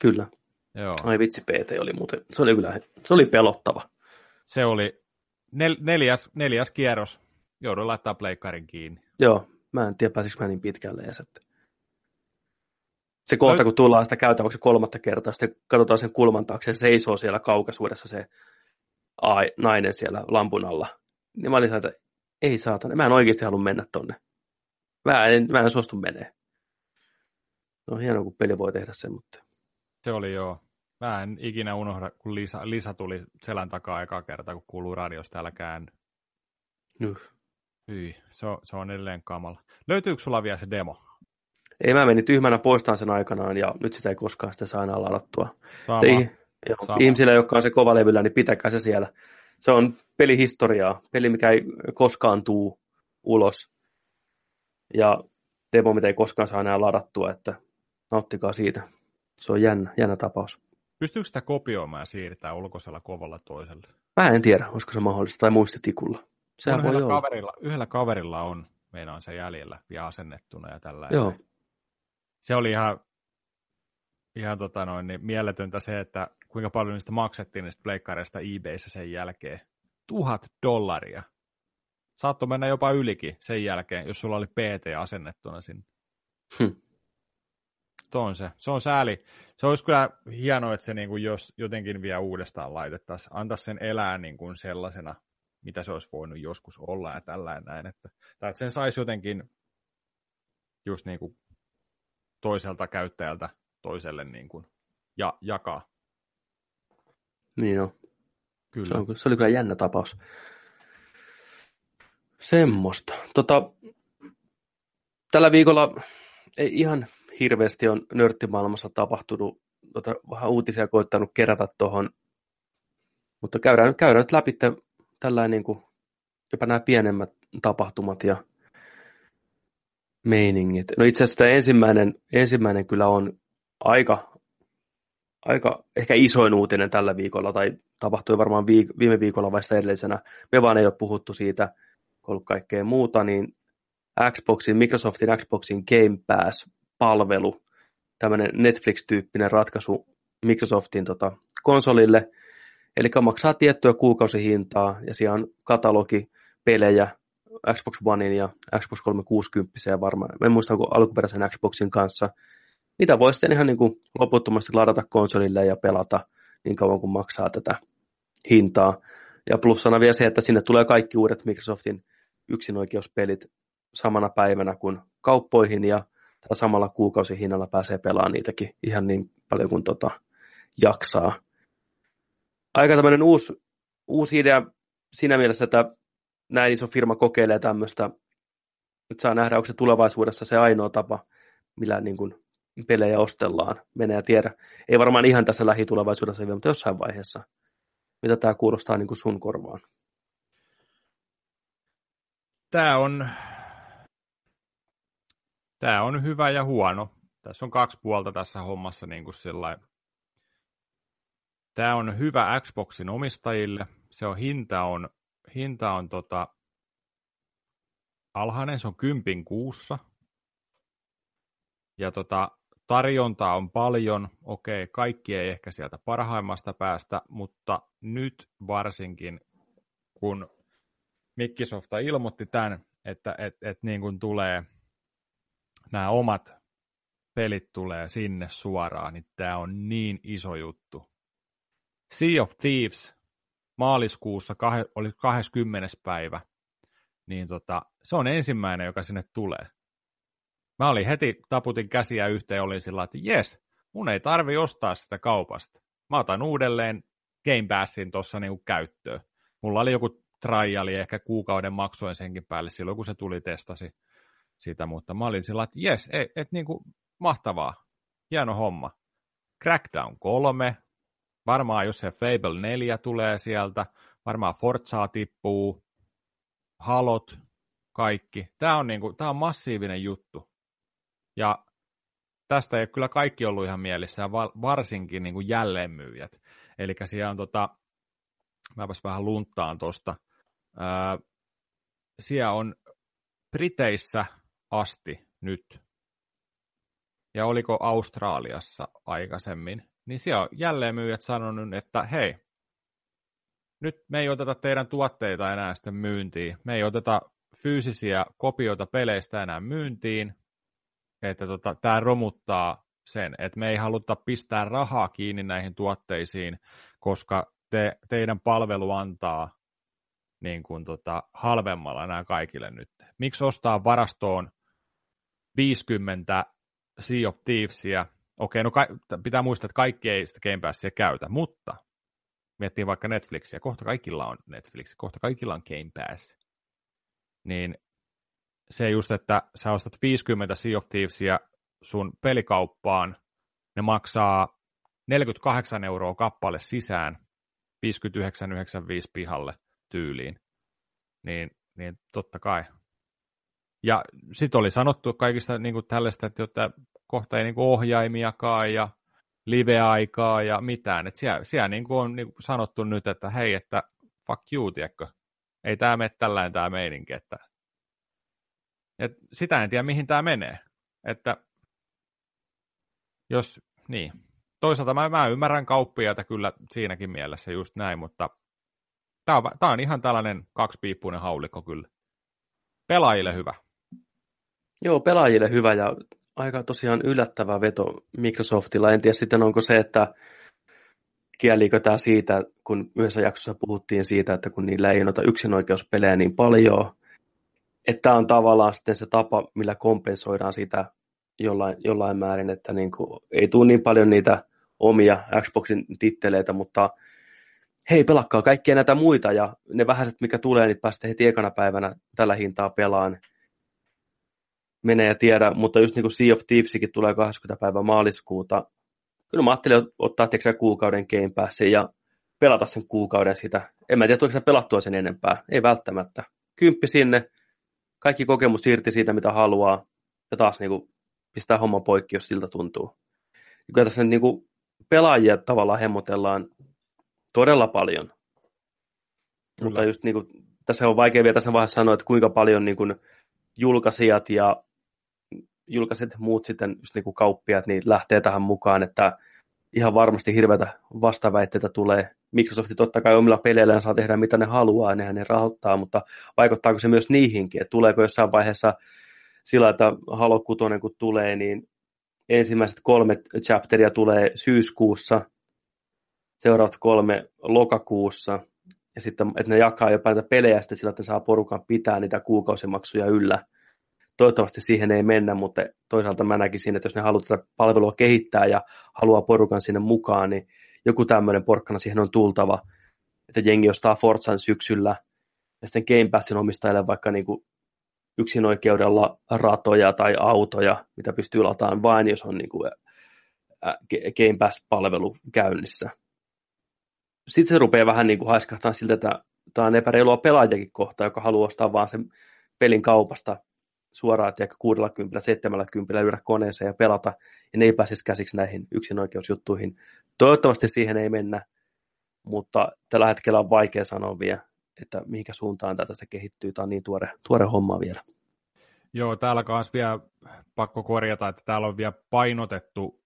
kyllä. Joo. Ai vitsi, PT oli muuten, se oli kyllä, se oli pelottava. Se oli nel, neljäs, neljäs kierros. Joudun laittaa pleikkarin kiinni. Joo, mä en tiedä pääsikö mä niin pitkälle edes, että se kohta, kun tullaan sitä käytäväksi kolmatta kertaa, sitten katsotaan sen kulman taakse, ja seisoo siellä kaukaisuudessa se ai, nainen siellä lampun alla. Niin mä olin että ei saatana, mä en oikeasti halua mennä tonne. Mä en, mä en suostu menee. No hienoa, kun peli voi tehdä sen, mutta Se oli joo. Mä en ikinä unohda, kun Lisa, Lisa tuli selän takaa eka kerta, kun kuuluu radiosta täällä käänny. Nuh. Hyi, se on, se on edelleen kamala. Löytyykö sulla vielä se demo? ei mä menin tyhmänä poistaan sen aikanaan, ja nyt sitä ei koskaan sitä saa enää ladattua. Sama. Joo, Sama. ihmisillä, jotka on se kova levyllä, niin pitäkää se siellä. Se on pelihistoriaa, peli, mikä ei koskaan tuu ulos. Ja demo, mitä ei koskaan saa enää ladattua, että nauttikaa siitä. Se on jännä, jännä tapaus. Pystyykö sitä kopioimaan ja siirtää ulkoisella kovalla toiselle? Mä en tiedä, olisiko se mahdollista, tai muistitikulla. Sehän yhdellä, voi olla. kaverilla, yhdellä kaverilla on, meillä on se jäljellä vielä asennettuna ja tällä. Joo. Se oli ihan, ihan tota noin, niin mieletöntä se, että kuinka paljon niistä maksettiin niistä pleikkareista eBayssä sen jälkeen. Tuhat dollaria. Saattoi mennä jopa ylikin sen jälkeen, jos sulla oli PT asennettuna sinne. Hm. Tuo on se. Se on sääli. Se olisi kyllä hienoa, että se niin kuin jos jotenkin vielä uudestaan laitettaisiin. Antaisi sen elää niin kuin sellaisena, mitä se olisi voinut joskus olla ja tällä näin. Että, tai että sen saisi jotenkin just niin kuin toiselta käyttäjältä toiselle niin kuin ja, jakaa. Niin on. Kyllä. Se, on, se oli kyllä jännä tapaus. Semmosta. Tota, tällä viikolla ei ihan hirveästi on nörttimaailmassa tapahtunut, tota, vähän uutisia koittanut kerätä tuohon, mutta käydään, käydään nyt läpi tällainen niin kuin, jopa nämä pienemmät tapahtumat ja meiningit. No itse asiassa ensimmäinen, ensimmäinen kyllä on aika, aika ehkä isoin uutinen tällä viikolla, tai tapahtui varmaan viik- viime viikolla vasta edellisenä. Me vaan ei ole puhuttu siitä, kun ollut kaikkea muuta, niin Xboxin, Microsoftin Xboxin Game Pass-palvelu, tämmöinen Netflix-tyyppinen ratkaisu Microsoftin tota, konsolille, eli maksaa tiettyä kuukausihintaa, ja siellä on katalogi pelejä Xbox Onein ja Xbox 360 varmaan. En muista, onko alkuperäisen Xboxin kanssa. Mitä voi sitten ihan niin kuin loputtomasti ladata konsolille ja pelata niin kauan kuin maksaa tätä hintaa. Ja plussana vielä se, että sinne tulee kaikki uudet Microsoftin yksinoikeuspelit samana päivänä kuin kauppoihin ja tällä samalla kuukausihinnalla pääsee pelaamaan niitäkin ihan niin paljon kuin tota jaksaa. Aika tämmöinen uusi, uusi idea siinä mielessä, että näin iso firma kokeilee tämmöistä. Nyt saa nähdä, onko se tulevaisuudessa se ainoa tapa, millä niin kuin pelejä ostellaan. Menee tiedä. Ei varmaan ihan tässä lähitulevaisuudessa, mutta jossain vaiheessa. Mitä tämä kuulostaa niin kuin sun korvaan? Tämä on, tämä on hyvä ja huono. Tässä on kaksi puolta tässä hommassa. Niin kuin sillain. Tämä on hyvä Xboxin omistajille. Se on hinta on, hinta on tota, alhainen, se on kympin kuussa. Ja tota, tarjontaa on paljon. Okei, kaikki ei ehkä sieltä parhaimmasta päästä, mutta nyt varsinkin, kun Microsoft ilmoitti tämän, että et, et niin kuin tulee nämä omat pelit tulee sinne suoraan, niin tämä on niin iso juttu. Sea of Thieves maaliskuussa oli 20. päivä, niin tota, se on ensimmäinen, joka sinne tulee. Mä olin heti, taputin käsiä yhteen ja olin sillä että jes, mun ei tarvi ostaa sitä kaupasta. Mä otan uudelleen Game Passin tuossa niinku käyttöön. Mulla oli joku triali, ehkä kuukauden maksoin senkin päälle silloin, kun se tuli testasi sitä, mutta mä olin sillä että jes, et, et niinku mahtavaa, hieno homma. Crackdown 3, varmaan jos se Fable 4 tulee sieltä, varmaan Forzaa tippuu, Halot, kaikki. Tämä on, niinku, tää on massiivinen juttu. Ja tästä ei ole kyllä kaikki ollut ihan mielissään, varsinkin niin kuin jälleenmyyjät. Eli siellä on tota, mäpäs vähän lunttaan tuosta, siellä on Briteissä asti nyt, ja oliko Australiassa aikaisemmin, niin siellä on jälleenmyyjät sanonut, että hei, nyt me ei oteta teidän tuotteita enää sitten myyntiin, me ei oteta fyysisiä kopioita peleistä enää myyntiin, että tota, tämä romuttaa sen, että me ei haluta pistää rahaa kiinni näihin tuotteisiin, koska te, teidän palvelu antaa niin kuin tota, halvemmalla nämä kaikille nyt. Miksi ostaa varastoon 50 Sea of Thievesia? Okei, no ka- pitää muistaa, että kaikki ei sitä Game Passia käytä, mutta miettii vaikka Netflixiä, kohta kaikilla on Netflix, kohta kaikilla on Game Pass. Niin se just, että sä ostat 50 Sea of Thievesia sun pelikauppaan, ne maksaa 48 euroa kappale sisään, 59,95 pihalle tyyliin. Niin, niin totta kai. Ja sitten oli sanottu kaikista niin kuin tällaista, että, että kohta ei niin kuin ohjaimiakaan ja live-aikaa ja mitään. Et siellä, siellä niin kuin on niin kuin sanottu nyt, että hei, että fuck you, tiedätkö? Ei tämä mene tällainen tämä meininki, että et sitä en tiedä, mihin tämä menee. Että jos, niin, toisaalta mä, mä ymmärrän kauppiaita kyllä siinäkin mielessä just näin, mutta tämä on, tää on ihan tällainen kaksipiippuinen haulikko kyllä. Pelaajille hyvä. Joo, pelaajille hyvä ja aika tosiaan yllättävä veto Microsoftilla. En tiedä sitten onko se, että kieliikö tämä siitä, kun yhdessä jaksossa puhuttiin siitä, että kun niillä ei ota yksinoikeuspelejä niin paljon, että tämä on tavallaan sitten se tapa, millä kompensoidaan sitä jollain, jollain määrin, että niin kuin, ei tule niin paljon niitä omia Xboxin titteleitä, mutta hei, pelakkaa kaikkia näitä muita, ja ne vähäiset, mikä tulee, niin pääsette heti ekana päivänä tällä hintaa pelaan. Menee ja tiedä, mutta just niin kuin Sea of Thievesikin tulee 20. päivä maaliskuuta. Kyllä mä ajattelin ottaa tiedätkö, kuukauden Game Passin ja pelata sen kuukauden sitä. En mä tiedä, tuleeko pelattua sen enempää. Ei välttämättä. Kymppi sinne, kaikki kokemus irti siitä, mitä haluaa, ja taas niin kuin, pistää homma poikki, jos siltä tuntuu. Ja kyllä tässä niin kuin, pelaajia tavallaan hemmotellaan todella paljon. Kyllä. Mutta just niin kuin, tässä on vaikea vielä tässä vaiheessa sanoa, että kuinka paljon niin kuin, julkaisijat ja julkaisijat muut sitten just niin kuin kauppiat niin lähtee tähän mukaan, että ihan varmasti hirveätä vastaväitteitä tulee. Microsoft totta kai omilla peleillään saa tehdä mitä ne haluaa, nehän ne rahoittaa, mutta vaikuttaako se myös niihinkin, että tuleeko jossain vaiheessa sillä, että Halo 6 kun tulee, niin ensimmäiset kolme chapteria tulee syyskuussa, seuraavat kolme lokakuussa, ja sitten, että ne jakaa jopa näitä pelejä sitten sillä, että ne saa porukan pitää niitä kuukausimaksuja yllä. Toivottavasti siihen ei mennä, mutta toisaalta mä näkisin, että jos ne haluaa tätä palvelua kehittää ja haluaa porukan sinne mukaan, niin joku tämmöinen porkkana siihen on tultava, että jengi ostaa Forzan syksyllä, ja sitten Game Passin omistajille vaikka niin kuin yksinoikeudella ratoja tai autoja, mitä pystyy lataamaan vain, jos on niin kuin Game Pass-palvelu käynnissä. Sitten se rupeaa vähän niin kuin haiskahtaa siltä, että tämä on epäreilua pelaajakin kohta, joka haluaa ostaa vaan sen pelin kaupasta suoraan, tiedäkö, 60, 70 lyödä koneeseen ja pelata, ja ne ei pääsisi käsiksi näihin yksinoikeusjuttuihin. Toivottavasti siihen ei mennä, mutta tällä hetkellä on vaikea sanoa vielä, että mihinkä suuntaan tätä se kehittyy. Tämä on niin tuore, tuore homma vielä. Joo, täällä kanssa vielä pakko korjata, että täällä on vielä painotettu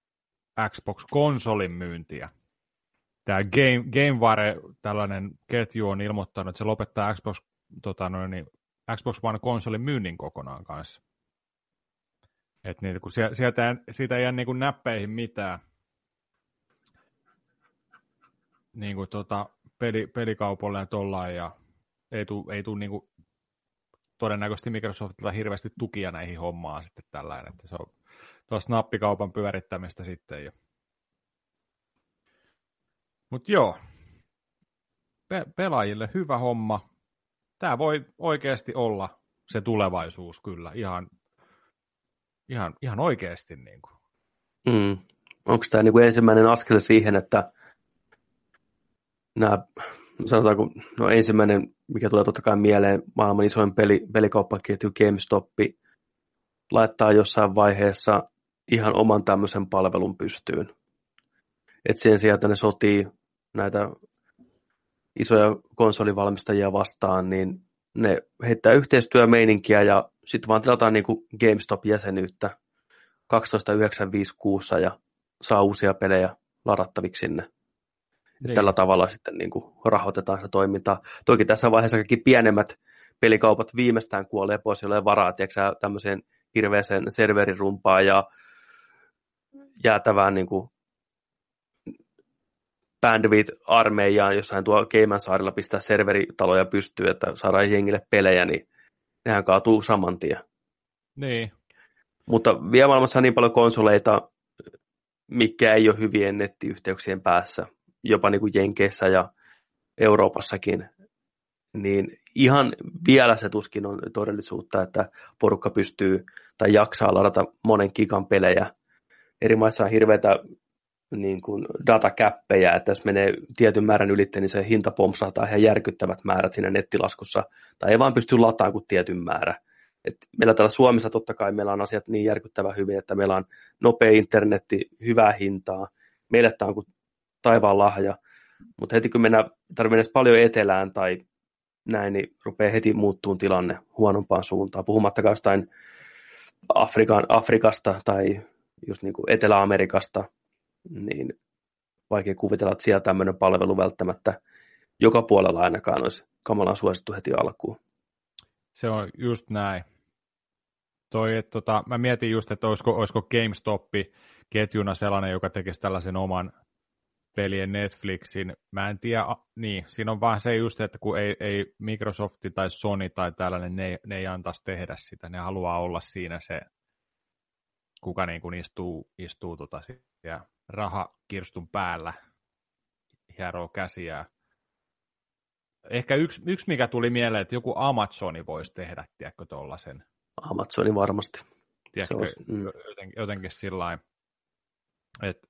Xbox-konsolin myyntiä. Tämä Game, GameWare, tällainen ketju on ilmoittanut, että se lopettaa Xbox, tota noin, niin, Xbox One-konsolin myynnin kokonaan kanssa. Et niin, kun sieltä, siitä ei jää niin kuin näppeihin mitään. Niin kuin tota, peli, pelikaupolle ja tollain, ja ei tule ei tuu niinku todennäköisesti Microsoftilta hirveästi tukia näihin hommaan sitten tällainen, että se on tuossa nappikaupan pyörittämistä sitten jo. Mutta joo, Pe- pelaajille hyvä homma. Tämä voi oikeasti olla se tulevaisuus kyllä, ihan, ihan, ihan oikeasti. Niin kuin. Mm. Onko tämä niin kuin ensimmäinen askel siihen, että nämä, sanotaanko, no ensimmäinen, mikä tulee totta kai mieleen, maailman isoin peli, pelikauppaketju GameStop laittaa jossain vaiheessa ihan oman tämmöisen palvelun pystyyn. Et sen sijaan, että ne sotii näitä isoja konsolivalmistajia vastaan, niin ne heittää yhteistyömeininkiä ja sitten vaan tilataan niin kuin GameStop-jäsenyyttä 12,95 kuussa ja saa uusia pelejä ladattaviksi sinne. Niin. Tällä tavalla sitten niin kuin rahoitetaan sitä toimintaa. Toki tässä vaiheessa kaikki pienemmät pelikaupat viimeistään kuolee pois, jolle varaa tiedätkö, tämmöiseen hirveäseen serverirumpaan ja jäätävään niin kuin bandwidth-armeijaan jossain tuo Keimansaarilla pistää serveritaloja pystyy, että saadaan jengille pelejä, niin nehän kaatuu saman tien. Niin. Mutta vielä maailmassa on niin paljon konsoleita, mikä ei ole hyvien nettiyhteyksien päässä jopa niin kuin Jenkeissä ja Euroopassakin, niin ihan vielä se tuskin on todellisuutta, että porukka pystyy tai jaksaa ladata monen gigan pelejä. Eri maissa on hirveätä niin kuin datakäppejä, että jos menee tietyn määrän ylitte, niin se hinta pompsahtaa ihan järkyttävät määrät siinä nettilaskussa, tai ei vaan pysty lataamaan kuin tietyn määrä. Et meillä täällä Suomessa totta kai meillä on asiat niin järkyttävän hyvin, että meillä on nopea internetti, hyvää hintaa. Meille tämä on kuin taivaan lahja. Mutta heti kun mennään, tarvitsee paljon etelään tai näin, niin rupeaa heti muuttuun tilanne huonompaan suuntaan. Puhumattakaan jostain Afrikan, Afrikasta tai just niin kuin Etelä-Amerikasta, niin vaikea kuvitella, että siellä tämmöinen palvelu välttämättä joka puolella ainakaan olisi kamalan suosittu heti alkuun. Se on just näin. Toi, et, tota, mä mietin just, että olisiko, olisiko GameStop ketjuna sellainen, joka tekisi tällaisen oman pelien Netflixin. Mä en tiedä, niin, siinä on vaan se just, että kun ei, ei Microsoft tai Sony tai tällainen, ne, ne ei antaisi tehdä sitä, ne haluaa olla siinä se, kuka niin kuin istuu, istuu tota siellä rahakirstun päällä, hieroo käsiään. Ehkä yksi, yksi, mikä tuli mieleen, että joku Amazoni voisi tehdä, tiedätkö, tuollaisen. Amazoni varmasti. Tiedätkö, olisi, mm. jotenkin, jotenkin sillä että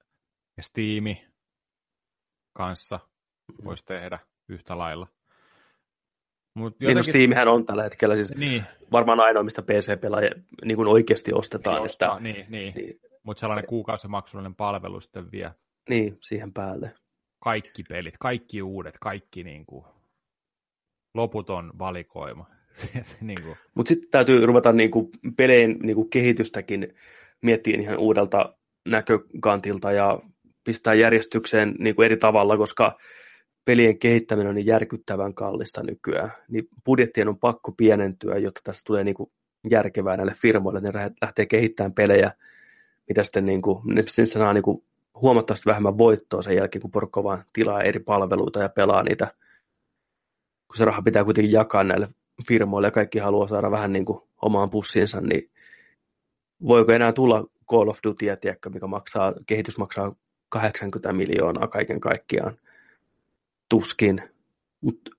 Steami kanssa mm. voisi tehdä yhtä lailla. Mut niin, no jotenkin... niin, Steamihän on tällä hetkellä siis niin. varmaan ainoa, mistä PC-pelaaja niin kuin oikeasti ostetaan. Niin, ostaa, että, niin, niin. niin. Mutta sellainen kuukausimaksullinen palvelu sitten vie. Niin, siihen päälle. Kaikki pelit, kaikki uudet, kaikki niin kuin loputon valikoima. niin kuin... Mutta sitten täytyy ruveta niin kuin peleen niin kuin kehitystäkin miettimään ihan uudelta näkökantilta ja pistää järjestykseen niin kuin eri tavalla, koska pelien kehittäminen on niin järkyttävän kallista nykyään, niin budjettien on pakko pienentyä, jotta tästä tulee niin kuin järkevää näille firmoille, että ne lähtee kehittämään pelejä, mitä sitten niin kuin, ne sitten saa niin kuin huomattavasti vähemmän voittoa sen jälkeen, kun porukka vaan tilaa eri palveluita ja pelaa niitä, kun se raha pitää kuitenkin jakaa näille firmoille ja kaikki haluaa saada vähän niin kuin omaan pussiinsa, niin voiko enää tulla Call of Duty, tiedätkö, mikä maksaa, kehitys maksaa 80 miljoonaa kaiken kaikkiaan. Tuskin. Mutta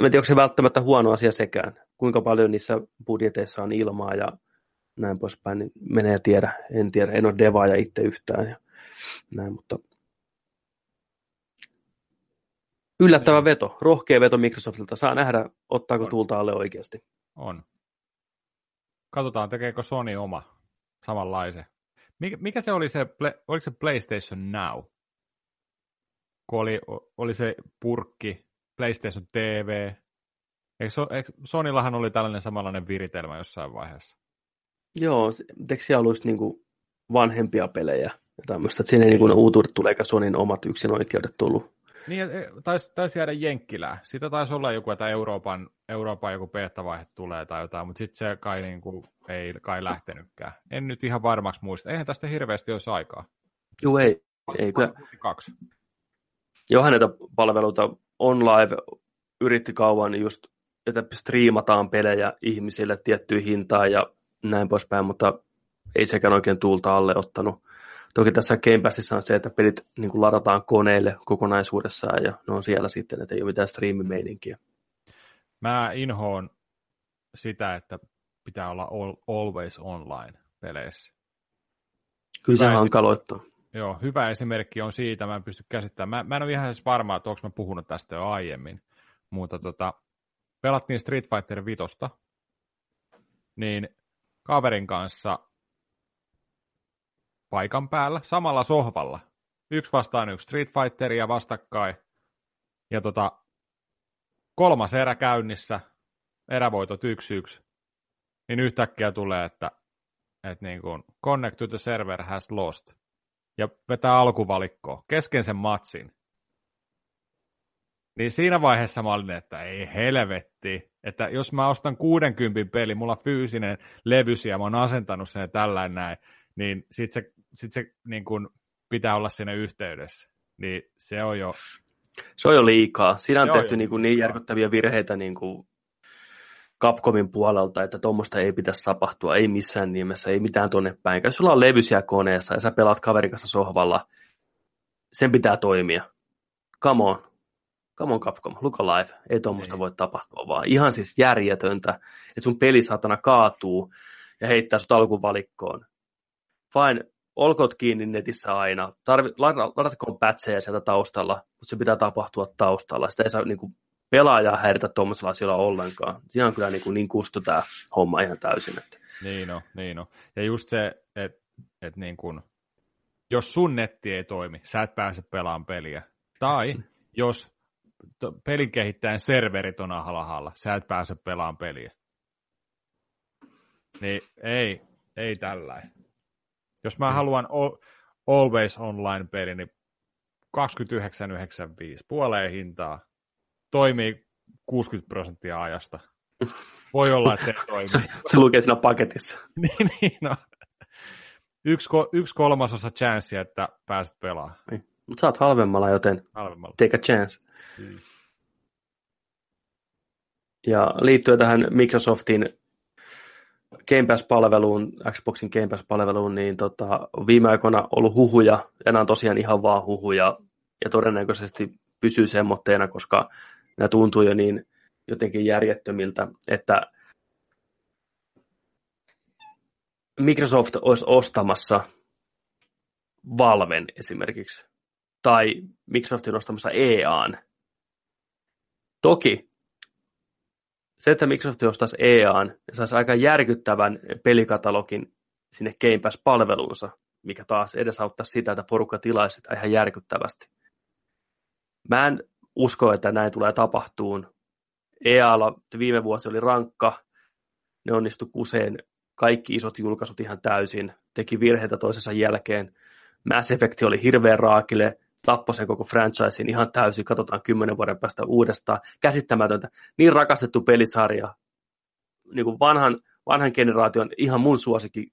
en tiedä, onko se välttämättä huono asia sekään. Kuinka paljon niissä budjeteissa on ilmaa ja näin poispäin, niin menee tiedä. En tiedä, en ole devaaja itse yhtään. Ja näin, mutta yllättävä veto, rohkea veto Microsoftilta. Saa nähdä, ottaako on. tuulta alle oikeasti. On. Katsotaan, tekeekö Sony oma samanlaisen. Mikä, mikä se oli se, oliko se PlayStation Now? Kun oli, oli se purkki, PlayStation TV. Eikö, eikö Sonyllahan oli tällainen samanlainen viritelmä jossain vaiheessa? Joo, eikö siellä ollut niinku vanhempia pelejä ja tämmöistä, että siinä ei niinku ne uutuudet tulee eikä Sonin omat yksin oikeudet tullut niin, e, taisi, taisi jäädä Jenkkilää. Sitä taisi olla joku, että Euroopan, Euroopan joku beta-vaihe tulee tai jotain, mutta sitten se kai niin kuin, ei kai lähtenytkään. En nyt ihan varmaksi muista. Eihän tästä hirveästi olisi aikaa. Joo, ei. ei kyllä. Kaksi. Johan näitä palveluita OnLive yritti kauan just, että striimataan pelejä ihmisille tiettyyn hintaan ja näin poispäin, mutta ei sekään oikein tuulta alle ottanut. Toki tässä Game Passissa on se, että pelit niin kuin ladataan koneille kokonaisuudessaan ja ne on siellä sitten, että ei ole mitään striimimeininkiä. Mä inhoon sitä, että pitää olla always online peleissä. Kyllä se hankaloittaa. Joo, hyvä esimerkki on siitä, mä en pysty käsittämään. Mä, mä en ole ihan edes varma, että onko mä puhunut tästä jo aiemmin, mutta tota, pelattiin Street Fighter 5, niin kaverin kanssa paikan päällä, samalla sohvalla. Yksi vastaan yksi Street Fighteria vastakkain. Ja tota, kolmas erä käynnissä, erävoitot yksi yksi. Niin yhtäkkiä tulee, että, että niin kuin, connect to the server has lost. Ja vetää alkuvalikkoa kesken sen matsin. Niin siinä vaiheessa mä olin, että ei helvetti, että jos mä ostan 60 peli, mulla on fyysinen levy ja mä oon asentanut sen tällä näin, niin sit se sit se niin kun pitää olla siinä yhteydessä. Niin se on jo... Se on jo liikaa. Siinä on tehty niin, kuin niin järkyttäviä virheitä niin kuin Capcomin puolelta, että tuommoista ei pitäisi tapahtua, ei missään nimessä, ei mitään tuonne päin. Jos sulla on levysiä koneessa ja sä pelaat kaverin kanssa sohvalla, sen pitää toimia. Come on. Come on Capcom, look alive. Ei tuommoista ei. voi tapahtua vaan. Ihan siis järjetöntä, että sun peli saatana kaatuu ja heittää sut alkuvalikkoon. Fine, olkoot kiinni netissä aina, Tarvi, ladatkoon pätsejä sieltä taustalla, mutta se pitää tapahtua taustalla. Sitä ei saa niin kuin, pelaajaa häiritä tuommoisella asioilla ollenkaan. Siinä on kyllä niin, kuin, niin kustu tämä homma ihan täysin. Että. Niin on, niin on. Ja just se, että et niin kuin, jos sun netti ei toimi, sä et pääse pelaamaan peliä. Tai jos pelin kehittäjän serverit on alhaalla, sä et pääse pelaamaan peliä. Niin ei, ei tällä. Jos mä haluan Always Online-peli, niin 29,95 puoleen hintaa. Toimii 60 prosenttia ajasta. Voi olla, että ei toimi. se, se lukee siinä paketissa. niin, niin no. Yksi, yksi kolmasosa chanssia, että pääset pelaamaan. Niin. Mutta oot halvemmalla, joten halvemmalla. take a chance. Mm. Ja liittyen tähän Microsoftin Game Pass-palveluun, Xboxin Game Pass-palveluun, niin tota, viime aikoina ollut huhuja, ja nämä on tosiaan ihan vaan huhuja, ja todennäköisesti pysyy semmoitteena, koska nämä tuntuu jo niin jotenkin järjettömiltä, että Microsoft olisi ostamassa Valven esimerkiksi, tai Microsoft on ostamassa EAN. Toki se, että Microsoft ostaisi EAN ja saisi aika järkyttävän pelikatalogin sinne Game Pass-palveluunsa, mikä taas edesauttaisi sitä, että porukka tilaisi ihan järkyttävästi. Mä en usko, että näin tulee tapahtuun. EAlla viime vuosi oli rankka, ne onnistu kuseen kaikki isot julkaisut ihan täysin, teki virheitä toisensa jälkeen. Mass Effect oli hirveän raakille, tappoi sen koko franchisein ihan täysin, katsotaan kymmenen vuoden päästä uudestaan. Käsittämätöntä, niin rakastettu pelisarja, niin kuin vanhan, vanhan generaation ihan mun suosikki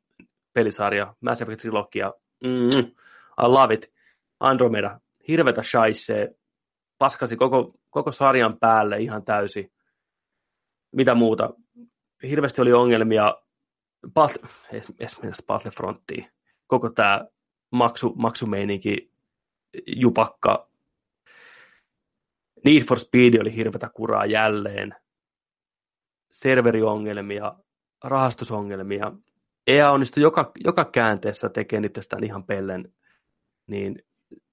pelisarja, Mass Effect Trilogia, mm, I love it. Andromeda, hirvetä shaisee, paskasi koko, koko sarjan päälle ihan täysin. Mitä muuta? Hirveästi oli ongelmia, Bat, esimerkiksi Battlefronttiin, koko tämä maksu, maksumeininki jupakka. Need for Speed oli hirvetä kuraa jälleen. Serveriongelmia, rahastusongelmia. EA onnistui joka, joka käänteessä tekemään itsestään ihan pellen. Niin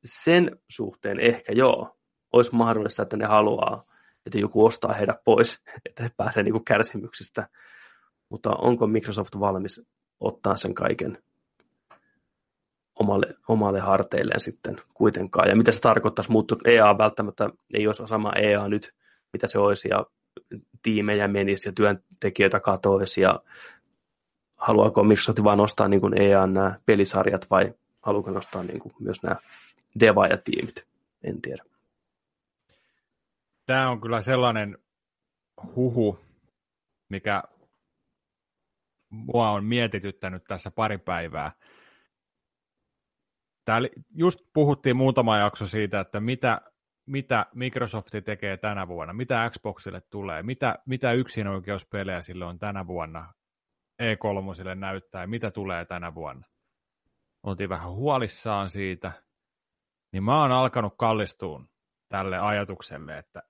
sen suhteen ehkä joo, olisi mahdollista, että ne haluaa, että joku ostaa heidät pois, että he pääsee niin kärsimyksistä. Mutta onko Microsoft valmis ottaa sen kaiken omalle, omalle harteilleen sitten kuitenkaan. Ja mitä se tarkoittaisi muuttua? EA välttämättä ei olisi sama EA nyt, mitä se olisi, ja tiimejä menisi ja työntekijöitä katoisi, ja haluaako Microsoft vain nostaa niin kuin EA nämä pelisarjat, vai haluaako nostaa niin kuin myös nämä tiimit en tiedä. Tämä on kyllä sellainen huhu, mikä mua on mietityttänyt tässä pari päivää. Täällä just puhuttiin muutama jakso siitä, että mitä, mitä Microsoft tekee tänä vuonna, mitä Xboxille tulee, mitä, mitä yksinoikeuspelejä sille on tänä vuonna E3 näyttää mitä tulee tänä vuonna. Oltiin vähän huolissaan siitä, niin mä oon alkanut kallistua tälle ajatukselle, että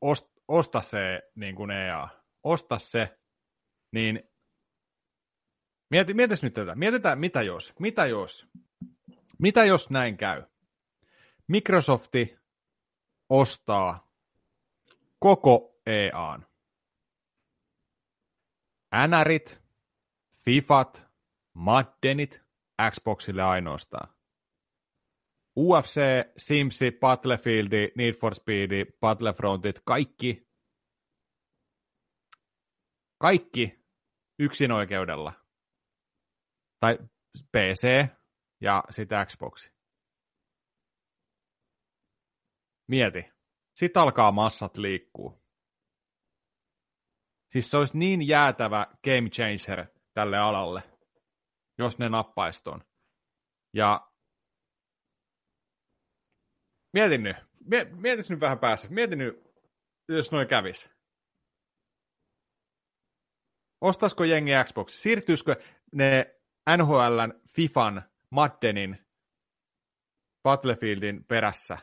ost, osta se niin kuin EA, osta se, niin mieti, mietis nyt tätä, mietitään mitä jos, mitä jos mitä jos näin käy? Microsofti ostaa koko EAN. NRit, Fifat, Maddenit, Xboxille ainoastaan. UFC, Simsi, Battlefield, Need for Speed, Battlefrontit, kaikki, kaikki yksin oikeudella. Tai PC, ja sitten Xbox. Mieti. Sitten alkaa massat liikkuu. Siis se olisi niin jäätävä game changer tälle alalle, jos ne nappaiston. Ja mietin nyt, mietin nyt vähän päässä, mietin nyt, jos noin kävis. Ostaisiko jengi Xbox? Siirtyisikö ne NHLn, FIFAn Maddenin Battlefieldin perässä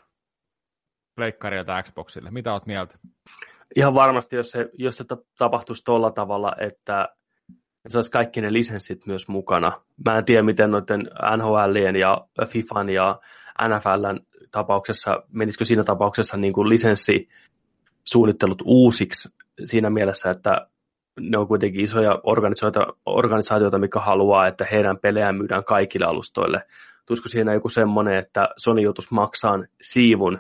pleikkarilta Xboxille. Mitä oot mieltä? Ihan varmasti, jos se, jos se tapahtuisi tuolla tavalla, että se olisi kaikki ne lisenssit myös mukana. Mä en tiedä, miten noiden NHLien ja FIFAn ja NFLn tapauksessa, menisikö siinä tapauksessa niin kuin lisenssisuunnittelut uusiksi siinä mielessä, että ne on kuitenkin isoja organisaatioita, organisaatioita, mikä haluaa, että heidän pelejään myydään kaikille alustoille. Tulisiko siinä joku semmoinen, että Sony joutuisi maksamaan siivun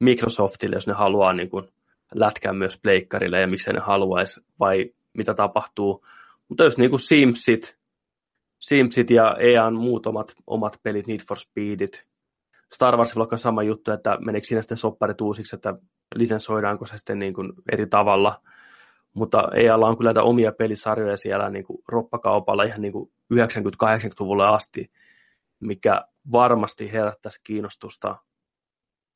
Microsoftille, jos ne haluaa niin kuin lätkää myös pleikkarille ja miksei ne haluaisi, vai mitä tapahtuu. Mutta jos niin kuin Simsit, Simsit ja EAN muut omat, omat pelit, Need for Speedit, Star Warsilla on sama juttu, että meneekö siinä sitten sopparit uusiksi, että lisensoidaanko se sitten niin kuin eri tavalla. Mutta EAlla on kyllä näitä omia pelisarjoja siellä niin kuin roppakaupalla ihan niin kuin 90-80-luvulle asti, mikä varmasti herättäisi kiinnostusta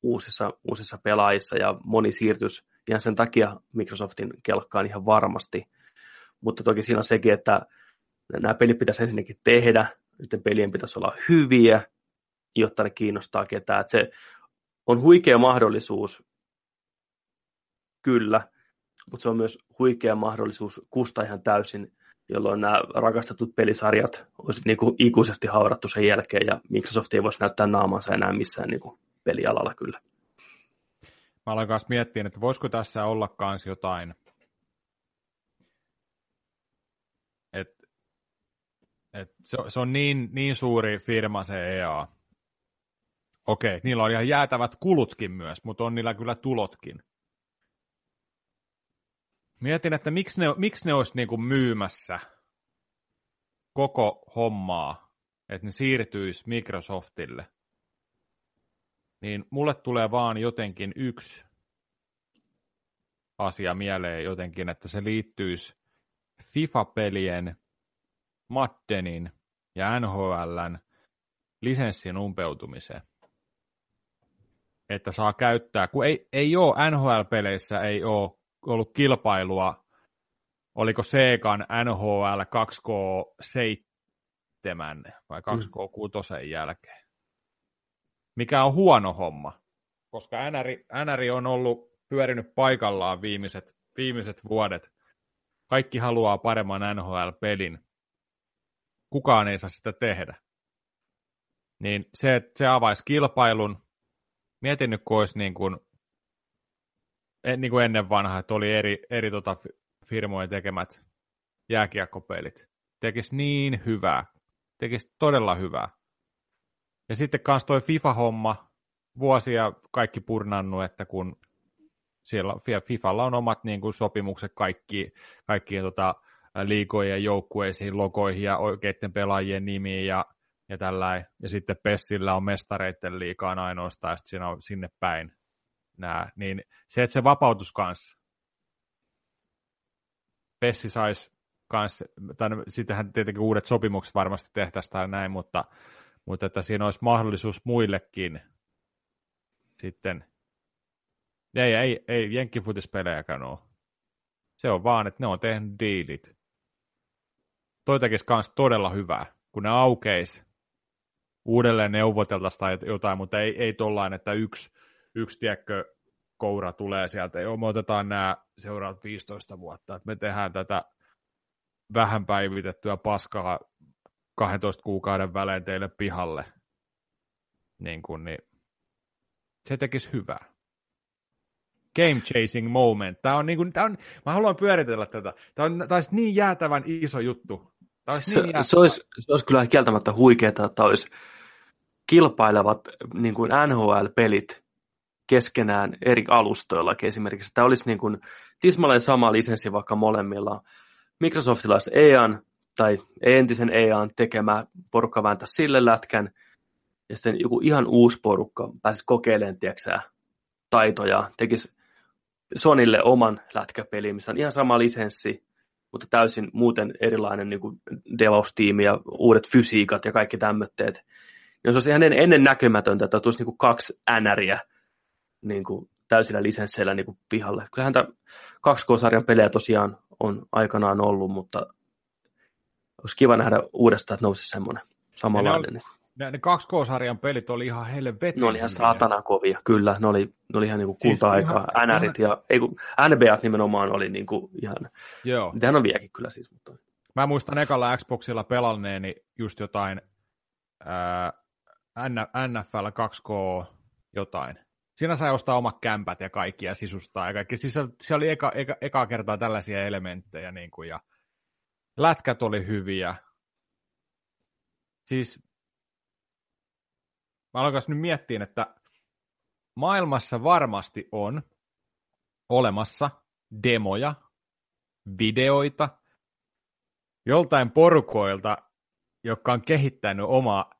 uusissa, uusissa pelaajissa ja moni siirtys ihan sen takia Microsoftin kelkkaan ihan varmasti. Mutta toki siinä on sekin, että nämä pelit pitäisi ensinnäkin tehdä, sitten pelien pitäisi olla hyviä, jotta ne kiinnostaa ketään. Että se on huikea mahdollisuus, kyllä, mutta se on myös huikea mahdollisuus kustaa ihan täysin, jolloin nämä rakastetut pelisarjat olisi niin kuin ikuisesti haudattu sen jälkeen, ja Microsoft ei voisi näyttää naamansa enää missään niin kuin pelialalla kyllä. Mä aloin kanssa miettiä, että voisiko tässä olla kans jotain, että et se, se on niin, niin suuri firma se EA. Okei, niillä on ihan jäätävät kulutkin myös, mutta on niillä kyllä tulotkin. Mietin, että miksi ne, miksi ne olisi niinku myymässä koko hommaa, että ne siirtyisi Microsoftille. Niin mulle tulee vaan jotenkin yksi asia mieleen jotenkin, että se liittyisi FIFA-pelien, Maddenin ja NHLn lisenssin umpeutumiseen. Että saa käyttää, kun ei, ei ole NHL-peleissä, ei ole ollut kilpailua, oliko Segan NHL 2K7 vai 2K6 jälkeen. Mikä on huono homma, koska NR, NR on ollut pyörinyt paikallaan viimeiset, viimeiset vuodet. Kaikki haluaa paremman NHL-pelin. Kukaan ei saa sitä tehdä. Niin se, se avaisi kilpailun. Mietin nyt, kun olisi niin kuin niin kuin ennen vanhaa, että oli eri, eri tota firmojen tekemät jääkiekkopelit. Tekisi niin hyvää. Tekisi todella hyvää. Ja sitten kanssa toi FIFA-homma, vuosia kaikki purnannut, että kun siellä FIFalla on omat niin kuin, sopimukset kaikki, kaikkien tota, liikojen joukkueisiin, logoihin ja oikeiden pelaajien nimiin ja, ja tällä Ja sitten Pessillä on mestareiden liikaan ainoastaan, ja siinä on sinne päin nää, niin se, että se vapautus kanssa, Pessi saisi kanssa, tai no, sittenhän tietenkin uudet sopimukset varmasti tehtäisiin tai näin, mutta, mutta että siinä olisi mahdollisuus muillekin sitten, ei, ei, ei jenkkifutispelejäkään ole. Se on vaan, että ne on tehnyt diilit. Toi tekisi kans todella hyvää, kun ne aukeis uudelleen neuvoteltaisiin tai jotain, mutta ei, ei tollain, että yksi yksi tiekkö koura tulee sieltä, joo, me otetaan nämä seuraavat 15 vuotta, että me tehdään tätä vähän päivitettyä paskaa 12 kuukauden välein teille pihalle, niin, kuin, niin se tekisi hyvää. Game chasing moment. Tämä on, niin kuin, tämä on, mä haluan pyöritellä tätä. Tämä, on, tämä olisi niin jäätävän iso juttu. Tämä olisi se, niin se, olisi, se olisi kyllä kieltämättä huikeaa, että olisi kilpailevat niin kuin NHL-pelit keskenään eri alustoilla esimerkiksi. Tämä olisi niin kuin tismalleen sama lisenssi vaikka molemmilla. Microsoftilla olisi EAN tai entisen EAN tekemä porukka vääntää sille lätkän, ja sitten joku ihan uusi porukka pääsisi kokeilemaan, tiedätkö, taitoja, tekisi Sonille oman lätkäpelin, missä on ihan sama lisenssi, mutta täysin muuten erilainen niin kuin DevOps-tiimi ja uudet fysiikat ja kaikki tämmöitteet. Ja se olisi ihan ennen näkymätöntä, että tulisi niin kuin kaksi NRiä niin kuin täysillä lisensseillä niin kuin pihalle. Kyllähän tämä 2K-sarjan pelejä tosiaan on aikanaan ollut, mutta olisi kiva nähdä uudestaan, että nousisi semmoinen samanlainen. Ne, ne, ne 2K-sarjan pelit oli ihan helvetin. Ne oli ihan saatana kovia, kyllä. Ne oli, ne oli ihan niin kuin kulta-aikaa. Siis NRit ja, ei kun, NBAt nimenomaan oli niin kuin ihan, Joo. mitähän on vieläkin kyllä siis. Mutta... Mä muistan ekalla Xboxilla pelanneeni just jotain ää, NFL 2K jotain. Siinä sai ostaa omat kämpät ja kaikki ja sisustaa ja kaikki. Siis se oli eka, eka, eka kertaa tällaisia elementtejä niin kuin, ja lätkät oli hyviä. Siis mä aloin nyt miettiä, että maailmassa varmasti on olemassa demoja, videoita joltain porukoilta, jotka on kehittänyt omaa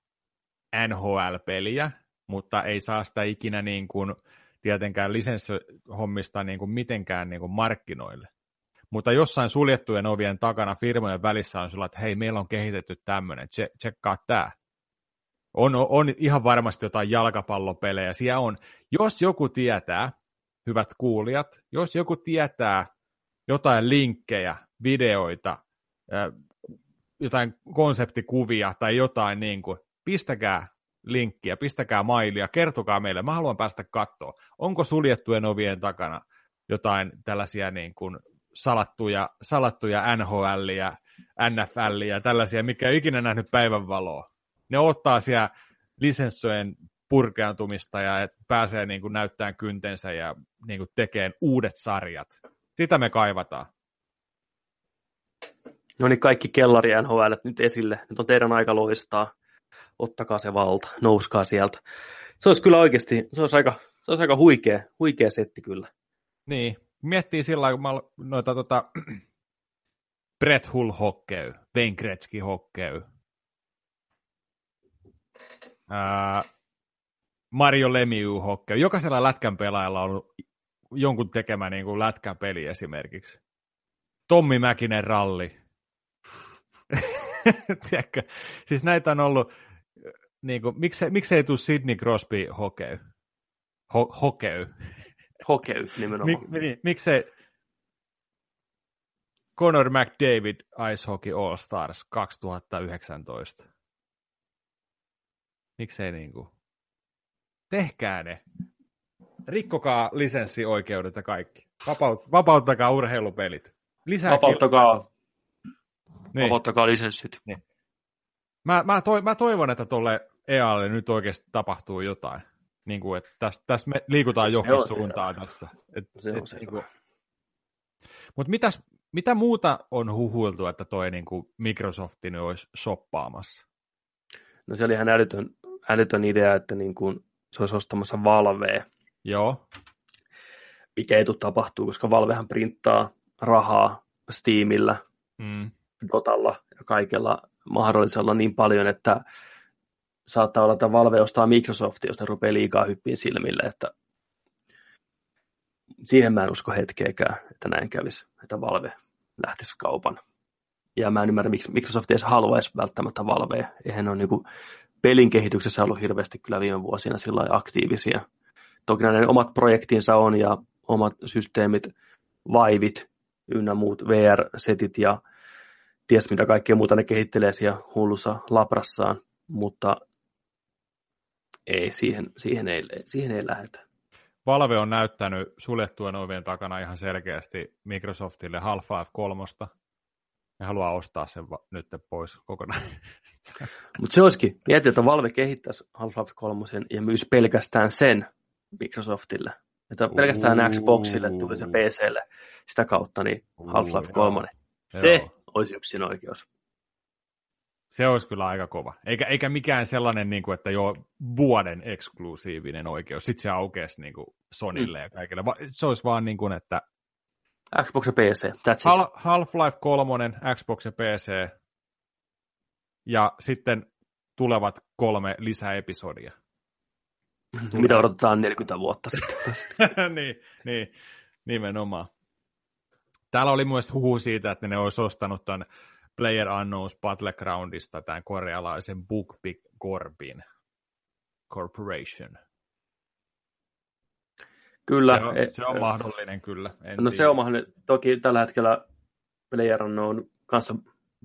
NHL-peliä, mutta ei saa sitä ikinä niin kuin, tietenkään lisenssihommista niin kuin mitenkään niin kuin markkinoille. Mutta jossain suljettujen ovien takana firmojen välissä on sulla, että hei, meillä on kehitetty tämmöinen, tsekkaa tämä. On, on ihan varmasti jotain jalkapallopelejä. Siellä on, jos joku tietää, hyvät kuulijat, jos joku tietää jotain linkkejä, videoita, jotain konseptikuvia tai jotain niin kuin, pistäkää linkkiä, pistäkää mailia, kertokaa meille, mä haluan päästä katsoa, onko suljettujen ovien takana jotain tällaisia niin kuin salattuja, salattuja NHL ja NFL ja tällaisia, mikä ei ikinä nähnyt päivänvaloa. Ne ottaa siellä lisenssojen purkeantumista ja pääsee niin kuin näyttämään kyntensä ja niin kuin tekemään uudet sarjat. Sitä me kaivataan. No niin, kaikki kellari NHL nyt esille. Nyt on teidän aika loistaa. Ottakaa se valta, nouskaa sieltä. Se olisi kyllä oikeasti, se olisi aika, se olisi aika huikea, huikea setti kyllä. Niin, miettii sillä lailla, kun mä noita tota, Brett Hull hokkey, Wayne Gretzky hokkey, ää, Mario Lemieux hokkey. Jokaisella lätkän pelaajalla on jonkun tekemä niin kuin lätkän peli esimerkiksi. Tommi Mäkinen ralli. Tiedätkö? Siis näitä on ollut, niin kuin, miksei, miksei tule Sidney Crosby hokey? Ho, hokey. Hokey nimenomaan. Mik, niin, miksei Conor McDavid Ice Hockey All Stars 2019? Miksei niin kuin? Tehkää ne. Rikkokaa lisenssioikeudet ja kaikki. Vapaut, vapauttakaa urheilupelit. Lisää vapauttakaa, niin. vapauttakaa lisenssit. Niin. Mä, mä, toi, mä toivon, että tuolle EAlle nyt oikeasti tapahtuu jotain. Niin kuin, että tästä, tästä me liikutaan johonkin suuntaan tässä. Et, se on et, niin kuin... Mutta mitäs, mitä muuta on huhuiltu, että toi niin kuin Microsoftin olisi shoppaamassa? No se oli ihan älytön, älytön idea, että niin kuin se olisi ostamassa Valvea. Joo. Mikä ei tule tapahtuu, koska Valvehan printtaa rahaa Steamillä, mm. Dotalla ja kaikella mahdollisella niin paljon, että saattaa olla, että Valve ostaa Microsoftia, jos ne rupeaa liikaa hyppiin silmille, että siihen mä en usko hetkeäkään, että näin kävisi, että Valve lähtisi kaupan. Ja mä en ymmärrä, miksi Microsoft ei haluaisi välttämättä Valvea. Eihän ole niin pelin kehityksessä ollut hirveästi kyllä viime vuosina sillä aktiivisia. Toki näiden omat projektinsa on ja omat systeemit, vaivit ynnä muut VR-setit ja ties mitä kaikkea muuta ne kehittelee siellä hullussa labrassaan, mutta ei, siihen, siihen, ei, siihen ei lähdetä. Valve on näyttänyt suljettujen ovien takana ihan selkeästi Microsoftille Half-Life 3. Ne haluaa ostaa sen va- nyt pois kokonaan. Mutta se olisikin, mieti, että Valve kehittäisi Half-Life 3 ja myisi pelkästään sen Microsoftille. Että pelkästään Xboxille tuli se PClle sitä kautta, niin Half-Life 3. Se olisi yksin oikeus. Se olisi kyllä aika kova. Eikä, eikä mikään sellainen, niin kuin, että jo vuoden eksklusiivinen oikeus. Sitten se aukeaisi niin kuin Sonille mm. ja kaikille. Se olisi vaan niin kuin, että... Xbox ja PC, that's it. Half-Life 3, Xbox ja PC. Ja sitten tulevat kolme lisäepisodia. Tulee. Mitä odotetaan 40 vuotta sitten. niin, niin, nimenomaan. Täällä oli myös huhu siitä, että ne olisi ostanut tuon Player Unknowns Battlegroundista tämän korealaisen Bookbig Corbin Corporation. Kyllä. Se on, e- se on mahdollinen kyllä. En no tiedä. se on mahdollinen. Toki tällä hetkellä Player Unknown kanssa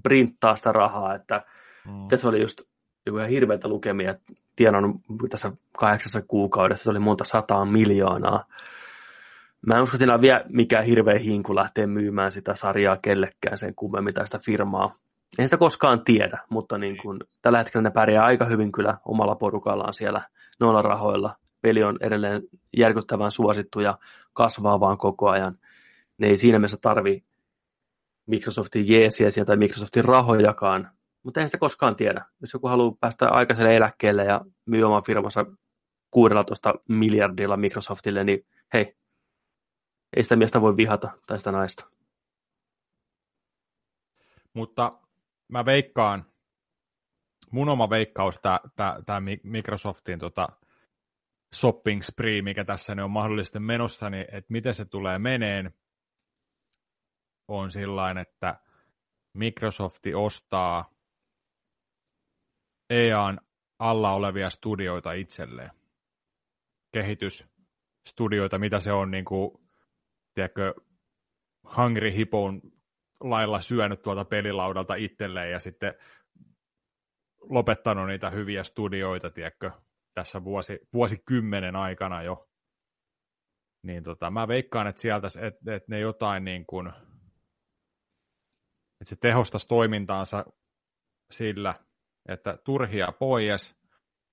printtaa sitä rahaa, että mm. tässä oli just joku ihan hirveitä lukemia, tienannut tässä kahdeksassa kuukaudessa, se oli monta sataa miljoonaa Mä en usko, että vielä mikään hirveä hinku lähtee myymään sitä sarjaa kellekään sen kummemmin tai sitä firmaa. En sitä koskaan tiedä, mutta niin kun, tällä hetkellä ne pärjää aika hyvin kyllä omalla porukallaan siellä noilla rahoilla. Peli on edelleen järkyttävän suosittu ja kasvaa vaan koko ajan. Ne ei siinä mielessä tarvi Microsoftin jeesiä sieltä tai Microsoftin rahojakaan, mutta ei sitä koskaan tiedä. Jos joku haluaa päästä aikaiselle eläkkeelle ja myy oman firmansa 16 miljardilla Microsoftille, niin hei, ei sitä miestä voi vihata tai sitä naista. Mutta mä veikkaan, mun oma veikkaus, tämä Microsoftin tota, shopping spree, mikä tässä ne on mahdollisesti menossa, niin että miten se tulee meneen, on sillain, että Microsofti ostaa EAN alla olevia studioita itselleen. Kehitysstudioita, mitä se on, niin kuin, tiedätkö, Hungry Hippon lailla syönyt tuolta pelilaudalta itselleen ja sitten lopettanut niitä hyviä studioita, tiedätkö, tässä vuosi, vuosikymmenen aikana jo. Niin tota, mä veikkaan, että sieltä, että, että ne jotain niin kuin, että se tehostaisi toimintaansa sillä, että turhia pois,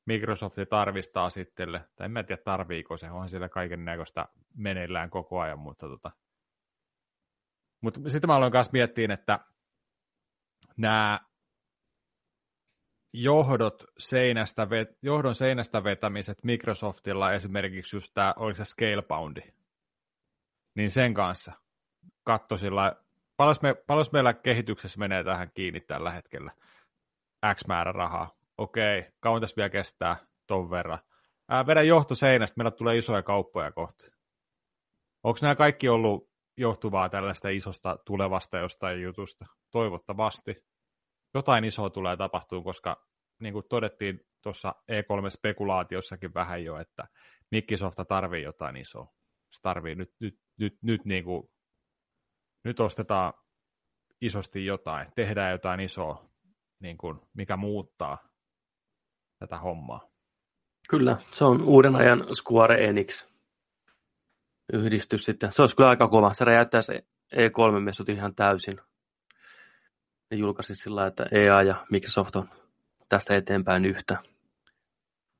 Microsoft tarvistaa sitten, tai en mä tiedä tarviiko se, onhan siellä kaiken näköistä meneillään koko ajan, mutta tota. Mutta sitten mä aloin kanssa miettiä, että nämä johdot seinästä, johdon seinästä vetämiset Microsoftilla esimerkiksi just tämä, oliko se Scaleboundi, niin sen kanssa katso sillä, paljon, me, paljon meillä kehityksessä menee tähän kiinni tällä hetkellä, X määrä rahaa, okei, kauan tässä vielä kestää ton verran. Ää, vedä johto seinästä, meillä tulee isoja kauppoja kohti. Onko nämä kaikki ollut johtuvaa tällaista isosta tulevasta jostain jutusta? Toivottavasti jotain isoa tulee tapahtuu, koska niin kuin todettiin tuossa E3-spekulaatiossakin vähän jo, että Microsofta tarvii jotain isoa. Se tarvii nyt, nyt, nyt, nyt, niin kuin, nyt ostetaan isosti jotain, tehdään jotain isoa, niin kuin, mikä muuttaa tätä hommaa. Kyllä, se on uuden ajan Square Enix yhdistys sitten. Se olisi kyllä aika kova. Se räjäyttäisi E3-messut ihan täysin ne julkaisi sillä että EA ja Microsoft on tästä eteenpäin yhtä.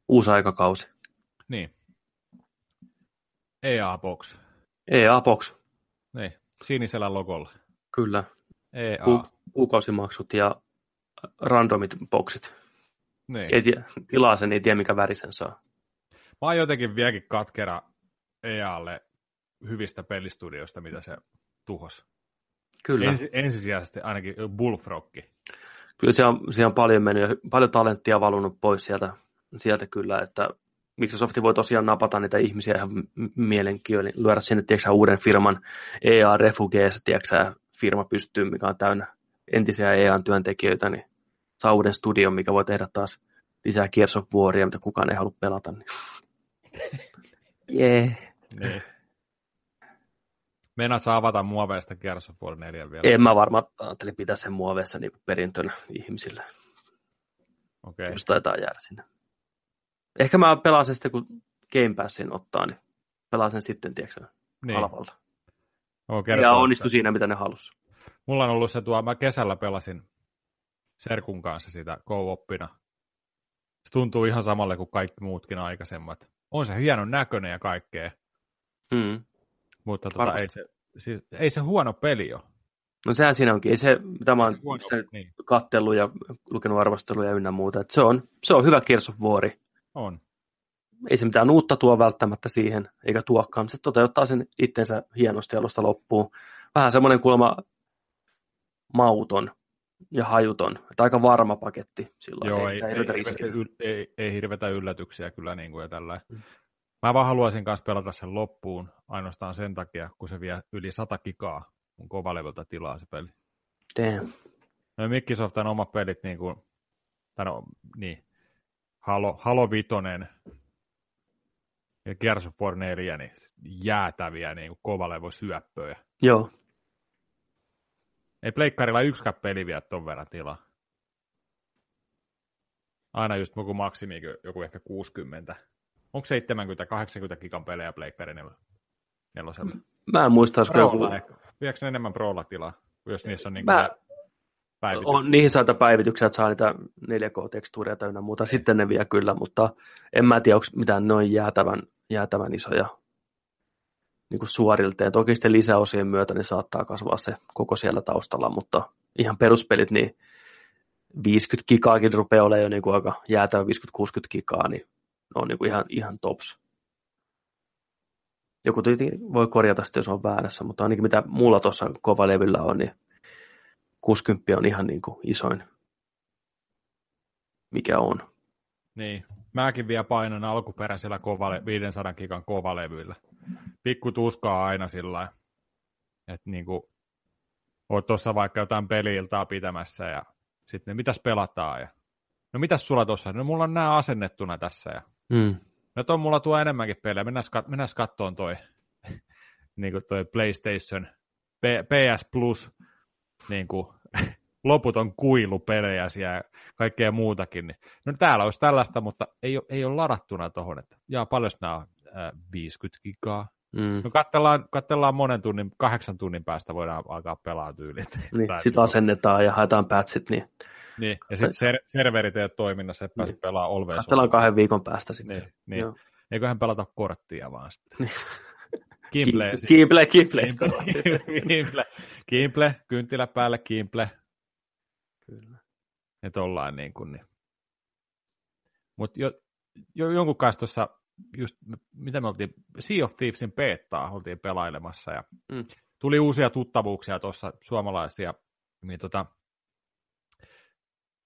Uusi aikakausi. Niin. EA Box. EA Box. Niin, sinisellä logolla. Kyllä. EA. Ku- kuukausimaksut ja randomit boxit. Niin. Ei tiedä, tilaa sen, ei tiedä mikä väri sen saa. Mä oon jotenkin vieläkin katkera EAlle hyvistä pelistudioista, mitä se tuhos. Kyllä. Ensi, ensisijaisesti ainakin Bullfrogki. Kyllä siellä on, siellä on paljon mennyt, paljon talenttia valunut pois sieltä, sieltä kyllä, että Microsoft voi tosiaan napata niitä ihmisiä ihan mielenkiintoinen, lyödä sinne tiedätkö, uuden firman EA Refugees, tiedätkö, firma pystyy, mikä on täynnä entisiä EA-työntekijöitä, niin saa uuden studion, mikä voi tehdä taas lisää Gears of Waria, mitä kukaan ei halua pelata. Niin. yeah. Niin. Meinaat saa avata muoveista Gears of War 4 vielä? En mä varmaan ajattelin pitää sen muoveissa niin perintönä ihmisille. Okei. Okay. Jos taitaa jäädä sinne. Ehkä mä pelaan sen sitten, kun Game Passin ottaa, niin pelaan sen sitten, tiedätkö, niin. halvalta. ja onnistu siinä, mitä ne halusi. Mulla on ollut se tuo, mä kesällä pelasin Serkun kanssa sitä co-oppina. Se tuntuu ihan samalle kuin kaikki muutkin aikaisemmat. On se hienon näköinen ja kaikkea. Hmm. Mutta tota, ei, se, siis, ei se huono peli ole. No sehän siinä onkin. Ei se, mitä mä oon huono, niin. kattellut ja lukenut arvosteluja ynnä muuta. Että se, on, se on hyvä War. On. Ei se mitään uutta tuo välttämättä siihen, eikä tuokkaan. Se toteuttaa sen itsensä hienosti alusta loppuun. Vähän semmoinen kuulemma mauton ja hajuton. Että aika varma paketti silloin. Joo, ei, ei, ei, hirveätä, yl, ei, ei hirvetä yllätyksiä kyllä niin kuin ja tällä. Mm. Mä vaan haluaisin kanssa pelata sen loppuun ainoastaan sen takia, kun se vie yli 100 gigaa mun kovalevyltä tilaa se peli. Damn. No Microsoftin omat pelit, niin kuin, tai no, niin, Halo, Halo Vitonen ja Gears of War 4, niin jäätäviä niin kovalevo syöppöjä. Joo. Ei pleikkarilla yksikään peli vie ton verran tilaa. Aina just joku maksimi, joku ehkä 60 Onko 70-80 gigan pelejä pleikkari nelosella? Mä en muista, olisiko joku... Viekö enemmän Prolla tilaa, jos niissä on niin Mä... On, niihin saata päivityksiä, että saa niitä 4K-tekstuuria täynnä muuta. Sitten ne vie kyllä, mutta en mä tiedä, onko mitään noin jäätävän, jäätävän isoja niin kuin suorilteen. Toki sitten lisäosien myötä niin saattaa kasvaa se koko siellä taustalla, mutta ihan peruspelit, niin 50 gigaakin rupeaa olemaan jo niin kuin aika jäätävä 50-60 gigaa, niin ne on niin kuin ihan, ihan tops. Joku voi korjata sitten, jos on väärässä, mutta ainakin mitä mulla tuossa kovalevyllä on, niin 60 on ihan niin kuin isoin, mikä on. Niin, mäkin vielä painan alkuperäisellä kovale, 500 gigan kovalevyillä. Pikku tuskaa aina sillä että niin oot tuossa vaikka jotain peliiltaa pitämässä ja sitten mitäs pelataan ja no mitäs sulla tuossa, no mulla on nämä asennettuna tässä ja Mm. no on mulla tuo enemmänkin pelejä, mennään, kat- mennään kattoon toi, niin toi PlayStation P- PS Plus niin kuin, loputon kuilu pelejä ja kaikkea muutakin. Niin. No täällä olisi tällaista, mutta ei ole, ei ole ladattuna tuohon, että jaa, paljon nämä on? Äh, 50 gigaa. Mm. No katsellaan, katsellaan monen tunnin, kahdeksan tunnin päästä voidaan alkaa pelaa tyyliin. Niin, sitten asennetaan ja haetaan patchit, niin Niin, ja sitten ser- serverit ei ole toiminnassa, että Niin. pelaamaan Always katsellaan kahden viikon päästä sitten. Niin, niin. Joo. Eiköhän pelata korttia vaan sitten. Niin. Kimple, Kimple, Kimple. Kimple, Kimple, kynttilä päälle, Kimple, Kyllä. että ollaan niin kuin niin. Mutta jo, jo, jonkun kanssa tuossa, just, mitä me oltiin, Sea of Thievesin peettaa oltiin pelailemassa ja Mm. tuli uusia tuttavuuksia tuossa suomalaisia, niin tota,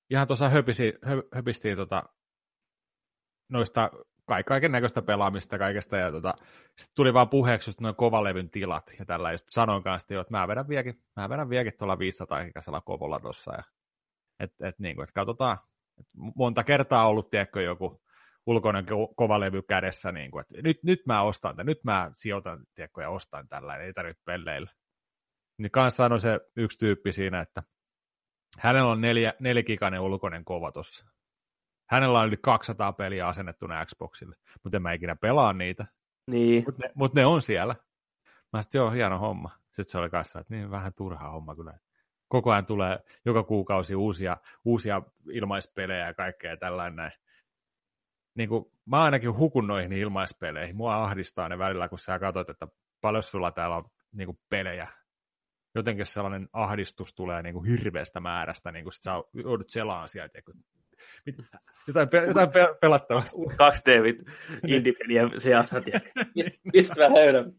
ihan tuossa höpisi, hö, höpistiin tota, noista ka- kaiken näköistä pelaamista kaikesta, ja tota, sitten tuli vaan puheeksi just noin kovalevyn tilat, ja tällä just sanoin kanssa, että mä vedän vieläkin, mä vedän vieläkin tuolla 500 ikäisellä kovolla tuossa, ja et, et, niin kuin, et katsotaan, et monta kertaa ollut, tiedätkö, joku ulkoinen ko- kovalevy kädessä, niin kuin, että nyt, nyt mä ostan tämän, nyt mä sijoitan, tiedätkö, ja ostan tällä, ei tarvitse pelleillä. Niin kanssa sanoi se yksi tyyppi siinä, että hänellä on neljä, nelikikainen ulkoinen kova tossa. Hänellä on yli 200 peliä asennettuna Xboxille, mutta en mä ikinä pelaa niitä. Niin, Mutta ne, mut ne on siellä. Mä sanoin, joo, hieno homma. Sitten se oli kanssa, että niin vähän turha homma kyllä. Koko ajan tulee joka kuukausi uusia, uusia ilmaispelejä ja kaikkea tällainen. Niin kuin, mä ainakin hukun noihin ilmaispeleihin. Mua ahdistaa ne välillä, kun sä katsot, että paljon sulla täällä on niin kuin pelejä. Jotenkin sellainen ahdistus tulee niin kuin hirveästä määrästä, niin kuin sit sä joudut selaan sieltä. Kun... Jotain, pe- jotain pe- pelattavasta. kaksi David Indipelien seassa. Mistä mä löydän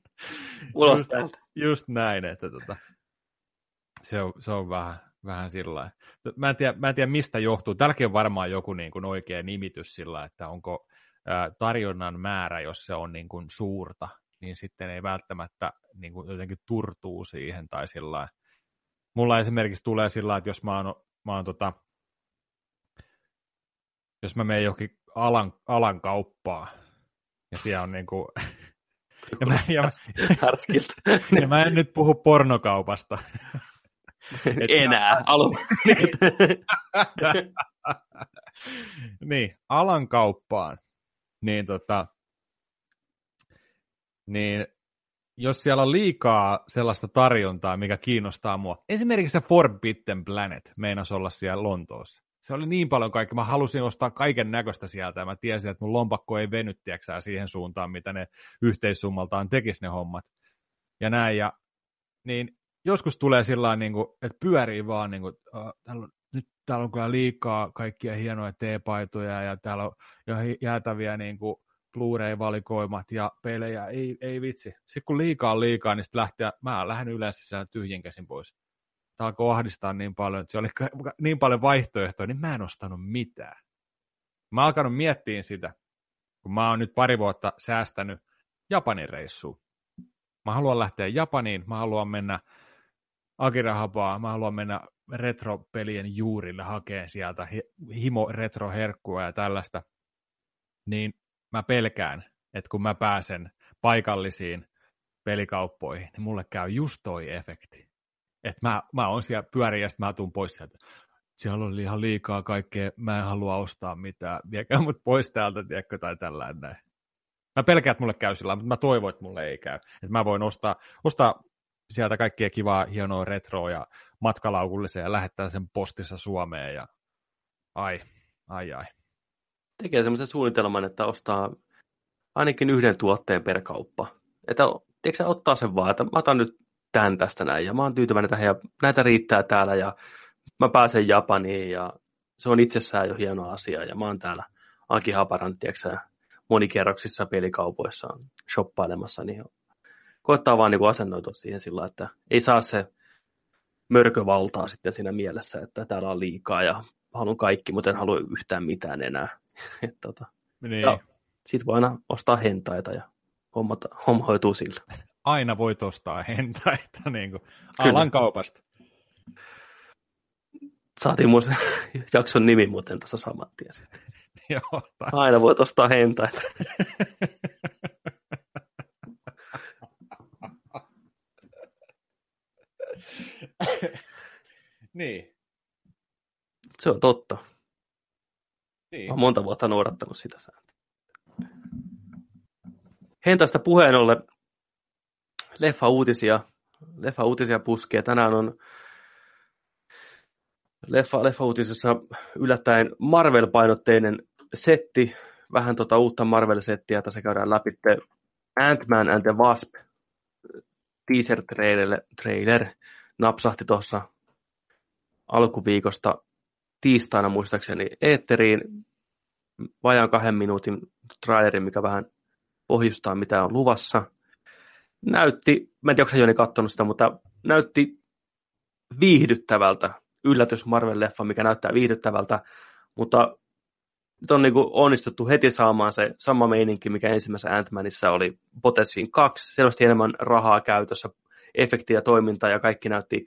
ulos Just- täältä? Just näin, että tota, se, on, se on vähän, vähän sillä mä en, tiedä, mä en tiedä, mistä johtuu. Tälläkin on varmaan joku niin kuin oikea nimitys sillä, että onko ää, tarjonnan määrä, jos se on niin kuin suurta, niin sitten ei välttämättä niin kuin jotenkin turtuu siihen tai sillä. Mulla esimerkiksi tulee sillä että jos mä oon, mä oon tota, jos mä menen johonkin alan, alan kauppaan, ja siellä on niin kuin, ja mä, ja, mä, ja mä en nyt puhu pornokaupasta. Et Enää. Alun. niin, alan kauppaan. Niin, tota, niin jos siellä on liikaa sellaista tarjontaa, mikä kiinnostaa mua. Esimerkiksi se Forbidden Planet meinasi olla siellä Lontoossa. Se oli niin paljon kaikki. Mä halusin ostaa kaiken näköistä sieltä ja mä tiesin, että mun lompakko ei veny tiiäksä, siihen suuntaan, mitä ne yhteissummaltaan tekis ne hommat. Ja näin. Ja, niin joskus tulee sillä niin kuin, että pyörii vaan, niin kuin, uh, täällä on, nyt täällä on kyllä liikaa kaikkia hienoja teepaitoja ja täällä on jäätäviä niin kuin, Blu-ray-valikoimat ja pelejä, ei, ei vitsi. Sitten kun liikaa on liikaa, niin sitten lähtee, mä lähden yleensä siellä tyhjin käsin pois. Tämä alkoi ahdistaa niin paljon, että se oli niin paljon vaihtoehtoja, niin mä en ostanut mitään. Mä alkanut miettiä sitä, kun mä oon nyt pari vuotta säästänyt Japanin reissuun. Mä haluan lähteä Japaniin, mä haluan mennä Akira Habaa, mä haluan mennä retropelien juurille hakeen sieltä hi- himo retroherkkua ja tällaista. Niin mä pelkään, että kun mä pääsen paikallisiin pelikauppoihin, niin mulle käy just toi efekti. Että mä, mä oon siellä pyöriä ja mä tuun pois sieltä. Siellä oli ihan liikaa kaikkea, mä en halua ostaa mitään, viekää mut pois täältä, tiedätkö, tai tällainen näin. Mä pelkään, että mulle käy sillä mutta mä toivon, että mulle ei käy. Että mä voin ostaa, ostaa sieltä kaikkea kivaa, hienoa retroa ja matkalaukullisia ja lähettää sen postissa Suomeen ja ai, ai, ai. Tekee semmoisen suunnitelman, että ostaa ainakin yhden tuotteen per kauppa. Että tiedätkö, ottaa sen vaan, että mä otan nyt tämän tästä näin ja mä oon tyytyväinen tähän ja näitä riittää täällä ja mä pääsen Japaniin ja se on itsessään jo hieno asia ja mä oon täällä Aki Haparan, tiedätkö, monikerroksissa pelikaupoissa shoppailemassa, niin koittaa vaan niin kuin asennoitua siihen sillä, että ei saa se mörkövaltaa sitten siinä mielessä, että täällä on liikaa ja haluan kaikki, mutta en halua yhtään mitään enää. tota, niin. Sitten voi aina ostaa hentaita ja hommat, homma hoituu sillä. Aina voi ostaa hentaita niin kuin alan kaupasta. Saatiin mun jakson nimi muuten tuossa saman tien. Joo, Aina voi ostaa hentaita. niin. Se on totta. Niin. Olen monta vuotta noudattanut sitä sääntöä. Hentasta puheen ollen leffa-uutisia, leffa-uutisia puskee. Tänään on leffa, leffa-uutisessa yllättäen Marvel-painotteinen setti, vähän tota uutta Marvel-settiä, tässä käydään läpi Ant-Man and the Wasp teaser trailer, trailer napsahti tuossa alkuviikosta tiistaina muistaakseni eetteriin vajaan kahden minuutin trailerin, mikä vähän pohjustaa, mitä on luvassa. Näytti, mä en tiedä, onko katsonut sitä, mutta näytti viihdyttävältä. Yllätys Marvel-leffa, mikä näyttää viihdyttävältä, mutta nyt on niin kuin onnistuttu heti saamaan se sama meininki, mikä ensimmäisessä Ant-Manissa oli Potenssiin 2, selvästi enemmän rahaa käytössä, efektiä toimintaa ja kaikki näytti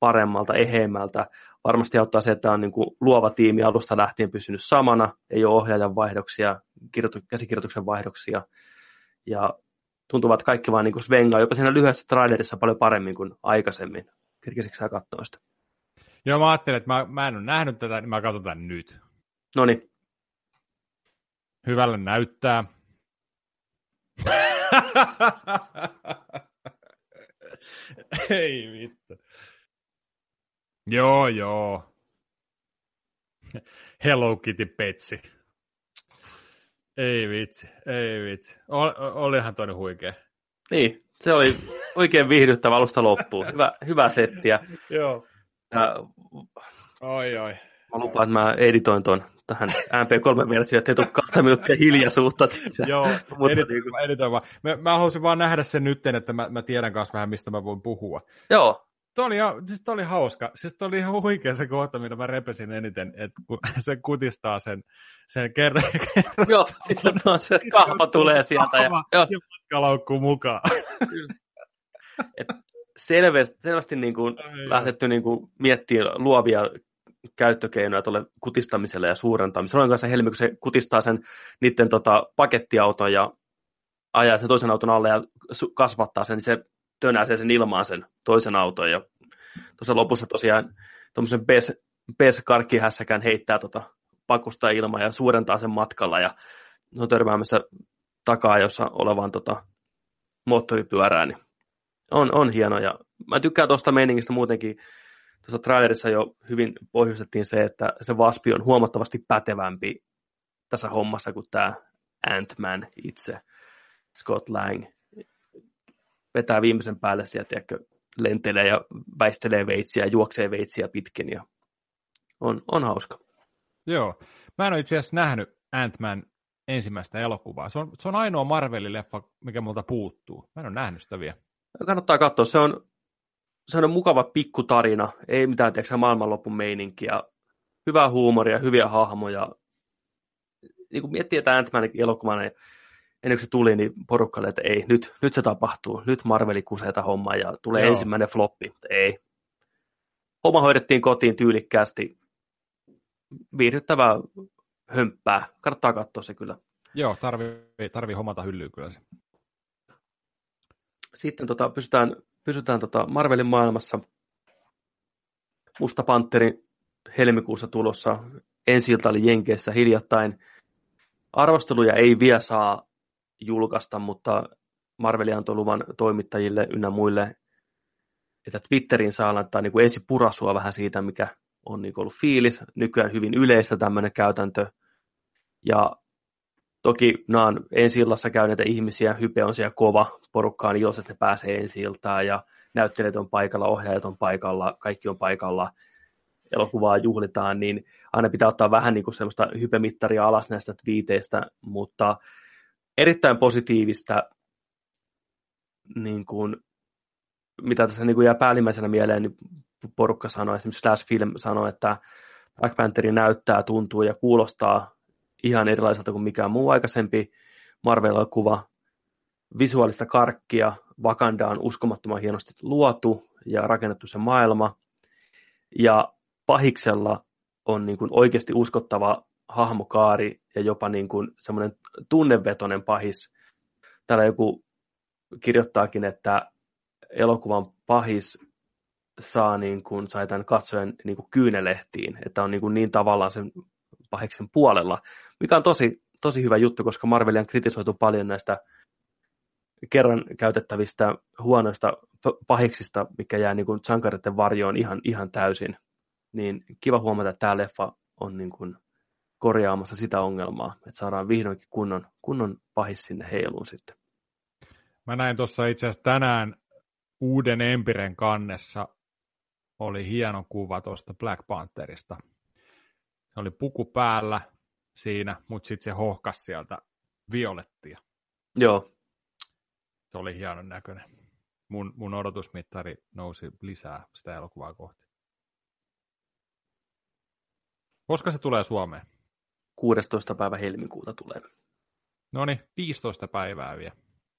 paremmalta, eheämmältä. Varmasti auttaa se, että on niin kuin luova tiimi alusta lähtien pysynyt samana, ei ole ohjaajan vaihdoksia, kirjoitu, käsikirjoituksen vaihdoksia, ja tuntuvat kaikki vaan niin kuin svengaa, jopa siinä lyhyessä trailerissa paljon paremmin kuin aikaisemmin. Kirkisikö sä katsoa sitä? Joo, mä ajattelin, että mä, mä en ole nähnyt tätä, niin mä katson tämän nyt. No niin. Hyvälle näyttää. Ei vittu. Joo, joo. Hello Kitty Petsi. Ei vitsi, ei vitsi. Ol, olihan toinen huikea. Niin, se oli oikein viihdyttävä alusta loppuun. Hyvä, hyvä settiä. Joo. Ja, oi, oi. Mä lupaan, että mä editoin ton tähän MP3-versioon, että ei tule kahta minuuttia hiljaisuutta. Joo, mutta editoin, niin editoin vaan. Mä, mä haluaisin vaan nähdä sen nyt, että mä, mä tiedän kanssa vähän, mistä mä voin puhua. Joo, Tuo oli, siis toi oli hauska. Siis toi oli ihan huikea se kohta, mitä mä repesin eniten, että kun se kutistaa sen, sen kerran. Joo, sitten on se kahva tulee sieltä. Ja, ja, ja matkalaukku mukaan. Et selvästi, selvästi niin kuin lähdetty niin kuin miettimään luovia käyttökeinoja tuolle kutistamiselle ja suurentamiselle. On kanssa helmi, kun se kutistaa sen niiden tota, pakettiauton ja ajaa sen toisen auton alle ja kasvattaa sen, niin se tönäsee sen ilmaan sen toisen auton. Ja tuossa lopussa tosiaan tuommoisen bes, bes karkkihässäkään heittää tota pakusta ilmaa ja suurentaa sen matkalla. Ja on törmäämässä takaa, jossa olevaan tota moottoripyörään, niin on, on hieno. Ja mä tykkään tuosta meiningistä muutenkin, tuossa trailerissa jo hyvin pohjustettiin se, että se Vaspi on huomattavasti pätevämpi tässä hommassa kuin tämä Ant-Man itse, Scott Lang vetää viimeisen päälle sieltä, tiedätkö, lentelee ja väistelee veitsiä, juoksee veitsiä pitkin ja on, on hauska. Joo. Mä en ole itse asiassa nähnyt Ant-Man ensimmäistä elokuvaa. Se on, se on ainoa Marvelin leffa, mikä multa puuttuu. Mä en ole nähnyt sitä vielä. Kannattaa katsoa. Se on, se on mukava pikkutarina. Ei mitään tiedätkö, maailmanlopun meininkiä. Hyvää huumoria, hyviä hahmoja. Niin kuin miettii, että Ant-Man elokuvana, niin ennen kuin se tuli, niin porukkalle, että ei, nyt, nyt se tapahtuu, nyt Marveli kuseeta homma ja tulee Joo. ensimmäinen floppi. Ei. Homma hoidettiin kotiin tyylikkäästi. Viihdyttävää hömppää. Kannattaa katsoa se kyllä. Joo, tarvii, tarvii hommata hyllyä kyllä se. Sitten tota, pysytään, pysytään tota Marvelin maailmassa. Musta Panteri helmikuussa tulossa. Ensi oli Jenkeissä hiljattain. Arvosteluja ei vielä saa julkaista, mutta Marvel antoi luvan toimittajille ynnä muille, että Twitterin saa laittaa niin kuin ensi purasua vähän siitä, mikä on niin ollut fiilis. Nykyään hyvin yleistä tämmöinen käytäntö. Ja toki nämä on ensi illassa käyneitä ihmisiä, hype on siellä kova porukkaan, jos että ne pääsee ensi iltaan ja näyttelijät on paikalla, ohjaajat on paikalla, kaikki on paikalla, elokuvaa juhlitaan, niin aina pitää ottaa vähän niin kuin semmoista hypemittaria alas näistä twiiteistä, mutta erittäin positiivista, niin kuin, mitä tässä niin kuin jää päällimmäisenä mieleen, niin porukka sanoi, esimerkiksi Slash Film sanoi, että Black Panther näyttää, tuntuu ja kuulostaa ihan erilaiselta kuin mikään muu aikaisempi Marvel-elokuva. Visuaalista karkkia, Wakanda on uskomattoman hienosti luotu ja rakennettu se maailma. Ja pahiksella on niin kuin oikeasti uskottava hahmokaari ja jopa niin kuin semmoinen tunnevetoinen pahis. Täällä joku kirjoittaakin, että elokuvan pahis saa niin kuin, sai tämän katsojan niin kuin kyynelehtiin, että on niin, kuin niin tavallaan sen pahiksen puolella, mikä on tosi, tosi hyvä juttu, koska Marvelia on kritisoitu paljon näistä kerran käytettävistä huonoista pahiksista, mikä jää niin kuin sankareiden varjoon ihan, ihan täysin. Niin kiva huomata, että tämä leffa on niin kuin korjaamassa sitä ongelmaa, että saadaan vihdoinkin kunnon, kunnon pahis sinne heiluun sitten. Mä näin tuossa itse asiassa tänään uuden Empiren kannessa oli hieno kuva tuosta Black Pantherista. Se oli puku päällä siinä, mutta sitten se hohkas sieltä violettia. Joo. Se oli hienon näköinen. Mun, mun odotusmittari nousi lisää sitä elokuvaa kohti. Koska se tulee Suomeen? 16. päivä helmikuuta tulee. No niin, 15 päivää vielä.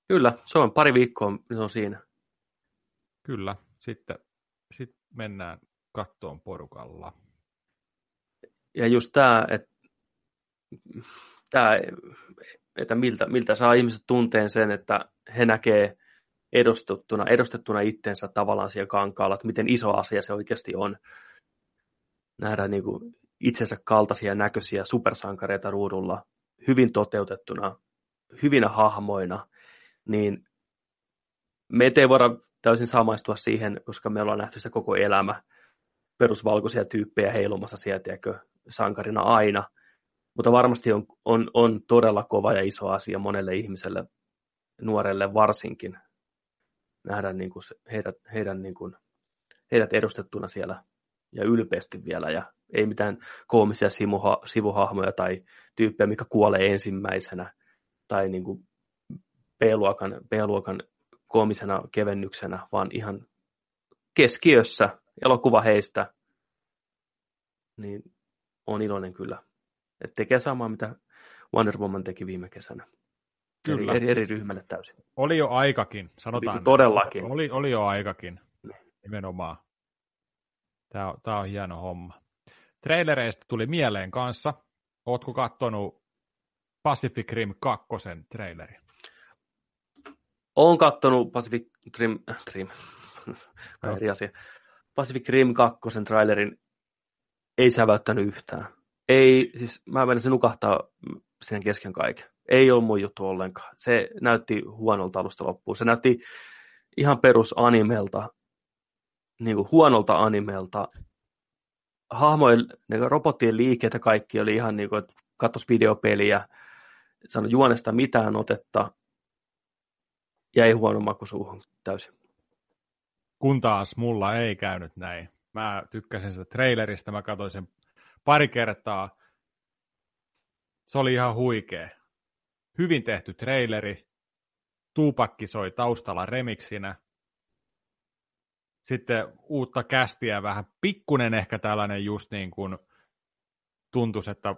Kyllä, se on pari viikkoa, se on siinä. Kyllä, sitten sit mennään kattoon porukalla. Ja just tämä, että, tämä, että miltä, miltä saa ihmiset tunteen sen, että he näkee edustettuna, edustettuna itsensä tavallaan siellä kankaalla, että miten iso asia se oikeasti on. Nähdään niin kuin itsensä kaltaisia näköisiä supersankareita ruudulla hyvin toteutettuna, hyvinä hahmoina, niin me ei voida täysin samaistua siihen, koska me ollaan nähty sitä koko elämä perusvalkoisia tyyppejä heilumassa sieltä, sankarina aina. Mutta varmasti on, on, on todella kova ja iso asia monelle ihmiselle, nuorelle varsinkin, nähdä niin kuin heidät, heidän, niin kuin, heidät edustettuna siellä ja ylpeästi vielä ja ei mitään koomisia simuha, sivuhahmoja tai tyyppejä, mikä kuolee ensimmäisenä tai niin kuin B-luokan, B-luokan koomisena kevennyksenä, vaan ihan keskiössä elokuva heistä, niin on iloinen kyllä. Että tekee samaa, mitä Wonder Woman teki viime kesänä. Kyllä. Eri, eri ryhmälle täysin. Oli jo aikakin, sanotaan. Oli, todellakin. Oli, oli jo aikakin, nimenomaan. Tämä on, tämä on hieno homma. Trailereista tuli mieleen kanssa. Ootko kattonut Pacific Rim 2 traileri? Olen kattonut Pacific Rim, äh, Trim, eri asia. Pacific Rim 2 trailerin ei säväyttänyt yhtään. Ei, siis mä menisin nukahtaa sen kesken kaiken. Ei ole mun juttu ollenkaan. Se näytti huonolta alusta loppuun. Se näytti ihan perus animelta, niin kuin huonolta animelta. Hahmojen, ne robottien liikkeet ja kaikki oli ihan niin kuin, että katsos videopeliä, sano juonesta mitään otetta, jäi huono maku suuhun täysin. Kun taas mulla ei käynyt näin. Mä tykkäsin sitä trailerista, mä katsoin sen pari kertaa. Se oli ihan huikea. Hyvin tehty traileri. Tuupakki soi taustalla remiksinä. Sitten uutta kästiä vähän. Pikkunen ehkä tällainen just niin kuin tuntuisi, että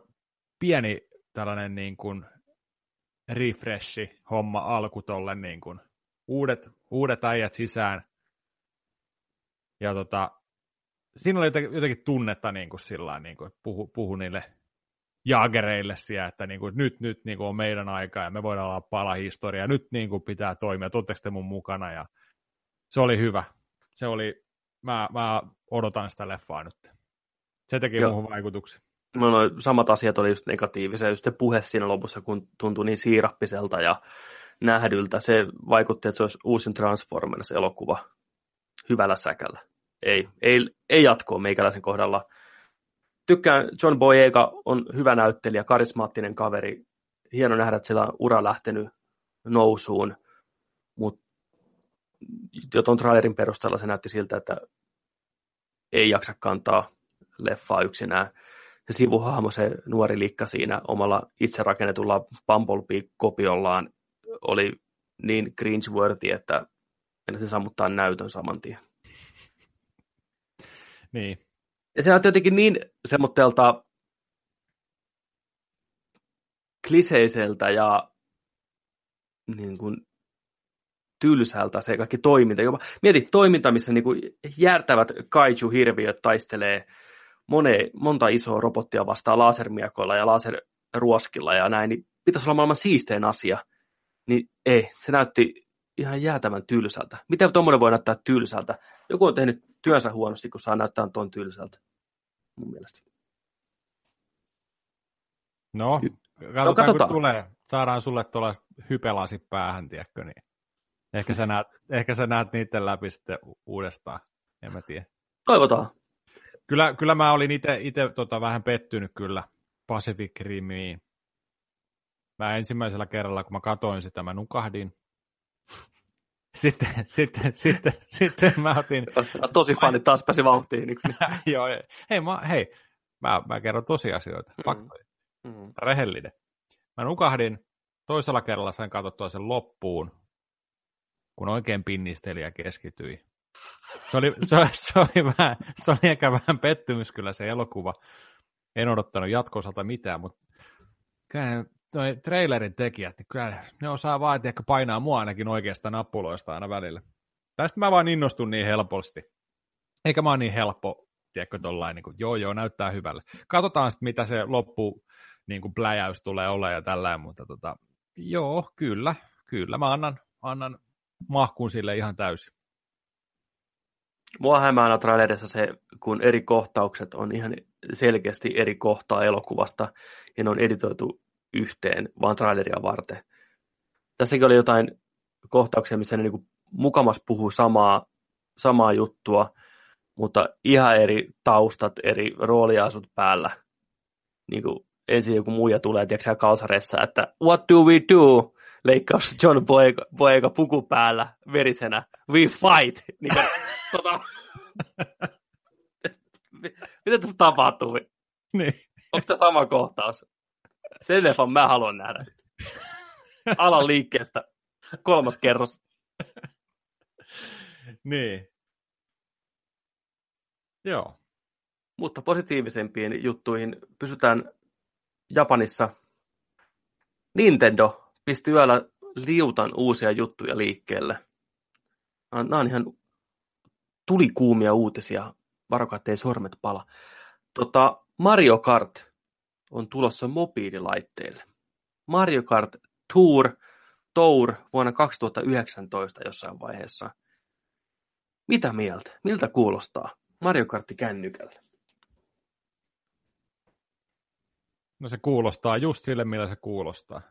pieni tällainen niin kuin refreshi homma alku tolle niin kuin uudet, uudet äijät sisään. Ja tota, siinä oli jotenkin tunnetta niin kuin sillä niin kuin, puhu, puhu niille jaagereille siellä, että niin kuin, nyt, nyt niin kuin on meidän aika ja me voidaan olla pala historiaa. Nyt niin kuin pitää toimia, tuotteko te mun mukana ja se oli hyvä. Se oli, mä, mä odotan sitä leffaa nyt. Se teki Joo. muuhun vaikutuksen. No, no, samat asiat oli just negatiivisia, just se puhe siinä lopussa, kun tuntui niin siirappiselta ja nähdyltä. Se vaikutti, että se olisi uusin Transformers-elokuva hyvällä säkällä. Ei, ei, ei jatkoa meikäläisen kohdalla. Tykkään, John Boyega on hyvä näyttelijä, karismaattinen kaveri. Hieno nähdä, että sillä on ura lähtenyt nousuun, mutta jo tuon trailerin perusteella se näytti siltä, että ei jaksa kantaa leffaa yksinään. se sivuhahmo, se nuori likka siinä omalla itse rakennetulla Bumblebee-kopiollaan oli niin cringe-worthy, että se sammuttaa näytön saman tien. Niin. Ja se on jotenkin niin semmoitteelta kliseiseltä ja niin kuin tylsältä se kaikki toiminta. Jopa, mieti toiminta, missä niin kuin järtävät kaiju-hirviöt taistelee mone, monta isoa robottia vastaan lasermiakoilla ja laserruoskilla ja näin, niin pitäisi olla maailman siistein asia. Niin ei, se näytti ihan jäätävän tylsältä. Miten tuommoinen voi näyttää tylsältä? Joku on tehnyt työnsä huonosti, kun saa näyttää tuon tylsältä, mun mielestä. No, katsotaan, no, katsotaan. kun tulee. Saadaan sulle tuollaiset hypelasi päähän, tiedätkö, niin ehkä sä näet, ehkä sä näet niiden läpi sitten uudestaan, en mä tiedä. Toivotaan. Kyllä, kyllä mä olin itse tota, vähän pettynyt kyllä Pacific Rimiin. Mä ensimmäisellä kerralla, kun mä katoin sitä, mä nukahdin. Sitten, sitten, sitten, sitten mä otin... Tosi fani taas pääsi vauhtiin. Niin Joo, hei, mä, hei mä, mä kerron tosiasioita, mm. faktoja. Mm. Rehellinen. Mä nukahdin, toisella kerralla sain katsottua sen loppuun, kun oikein pinnisteli ja keskityi. Se oli, se, se, oli vähän, se oli ehkä vähän pettymys kyllä se elokuva. En odottanut jatko mitään, mutta kyllä noi trailerin tekijät, niin kyllä ne osaa vaan ehkä painaa mua ainakin oikeasta nappuloista aina välillä. Tästä mä vaan innostun niin helposti. Eikä mä oon niin helppo, tiedätkö, tollain, niin kuin, joo joo, näyttää hyvälle. Katsotaan sitten, mitä se loppu niin kuin pläjäys tulee olemaan ja tällä, mutta tota, joo, kyllä, kyllä, mä annan, annan mahkuun sille ihan täysin. Mua hämää trailerissa se, kun eri kohtaukset on ihan selkeästi eri kohtaa elokuvasta ja ne on editoitu yhteen vaan traileria varten. Tässäkin oli jotain kohtauksia, missä ne niin mukamas puhuu samaa, samaa juttua, mutta ihan eri taustat, eri rooliasut päällä. Niin kuin ensin joku muija tulee, tiedätkö kalsareissa, että what do we do? Leikkaus John Boyega, Boyega puku päällä, verisenä, we fight. Niin kuin, tota, mitä tässä tapahtuu? Niin. Onko tämä sama kohtaus? Sen leffan mä haluan nähdä. Alan liikkeestä. Kolmas kerros. niin. Joo. Mutta positiivisempiin juttuihin pysytään Japanissa. Nintendo pisti yöllä liutan uusia juttuja liikkeelle. Nämä on ihan tulikuumia uutisia. Varokaa, ettei sormet pala. Tota, Mario Kart on tulossa mobiililaitteille. Mario Kart Tour, Tour vuonna 2019 jossain vaiheessa. Mitä mieltä? Miltä kuulostaa Mario Kartti kännykällä? No se kuulostaa just sille, millä se kuulostaa.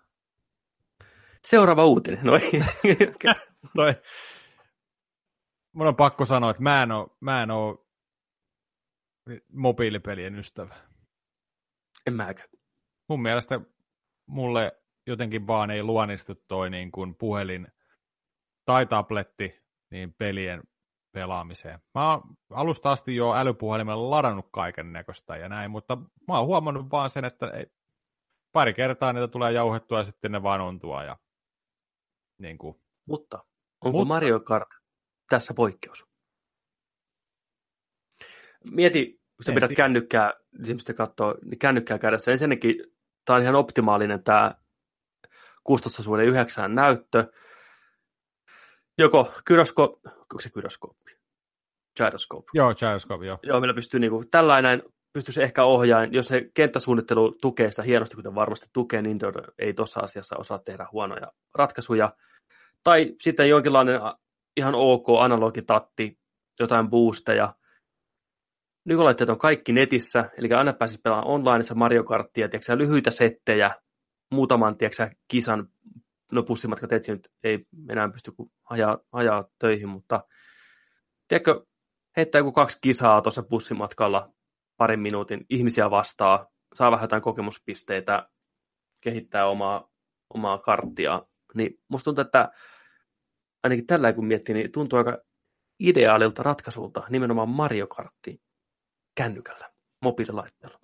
Seuraava uutinen. No ei. Noi. Mun on pakko sanoa, että mä en ole, mä en ole mobiilipelien ystävä. En mäkään. Mun mielestä mulle jotenkin vaan ei luonnistu toi niin kuin puhelin tai tabletti niin pelien pelaamiseen. Mä oon alusta asti jo älypuhelimella ladannut kaiken näköistä ja näin, mutta mä oon huomannut vaan sen, että ei, pari kertaa niitä tulee jauhettua ja sitten ne vaan ontua. Ja, niin kuin. Mutta onko mutta... Mario Kart tässä poikkeus? Mieti, kun sä pidät kännykkää, ihmistä katsoo, niin kännykkää kädessä. Ensinnäkin tämä on ihan optimaalinen tämä 16 suhde 9 näyttö. Joko gyrosko, onko se gyroskooppi? Gyroscope. Joo, gyroscope, joo. Joo, millä pystyy niinku, tällainen pystyisi ehkä ohjaamaan, jos se kenttäsuunnittelu tukee sitä hienosti, kuten varmasti tukee, niin ei tuossa asiassa osaa tehdä huonoja ratkaisuja. Tai sitten jonkinlainen ihan ok analogitatti, jotain boosteja, Nykylaitteet on kaikki netissä, eli aina pääsisi pelaamaan onlineissa Mario Karttia, tiedätkö, lyhyitä settejä, muutaman tiedätkö, kisan, no pussimatkat etsi nyt ei enää pysty kuin ajaa, ajaa töihin, mutta tiedätkö, heittää joku kaksi kisaa tuossa bussimatkalla parin minuutin, ihmisiä vastaa, saa vähän jotain kokemuspisteitä, kehittää omaa, omaa karttia, niin musta tuntuu, että ainakin tällä kun miettii, niin tuntuu aika ideaalilta ratkaisulta nimenomaan Mario Kartti kännykällä, mobiililaitteella.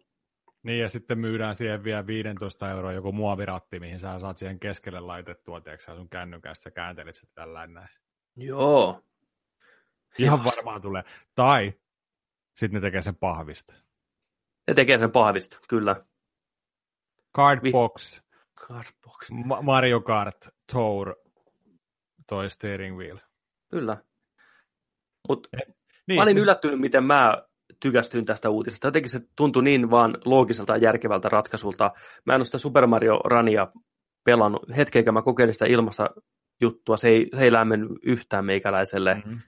Niin, ja sitten myydään siihen vielä 15 euroa joku muoviratti, mihin sä saat siihen keskelle laitettua, tiedätkö sun kännykästä, sä kääntelit sitä tällainen näin. Joo. Ihan varmaan tulee. Tai sitten ne tekee sen pahvista. Ne tekee sen pahvista, kyllä. Cardbox, Cardbox. Ma- Mario Kart, Tour, toi steering wheel. Kyllä. Mutta Niin, mä olin no- yllättynyt, miten mä tykästyin tästä uutisesta. Jotenkin se tuntui niin vaan loogiselta ja järkevältä ratkaisulta. Mä en ole sitä Super Mario Runia pelannut. Hetkeäkään mä kokeilin sitä ilmasta juttua. Se ei, se ei lämmennyt yhtään meikäläiselle. Mm. Mhm.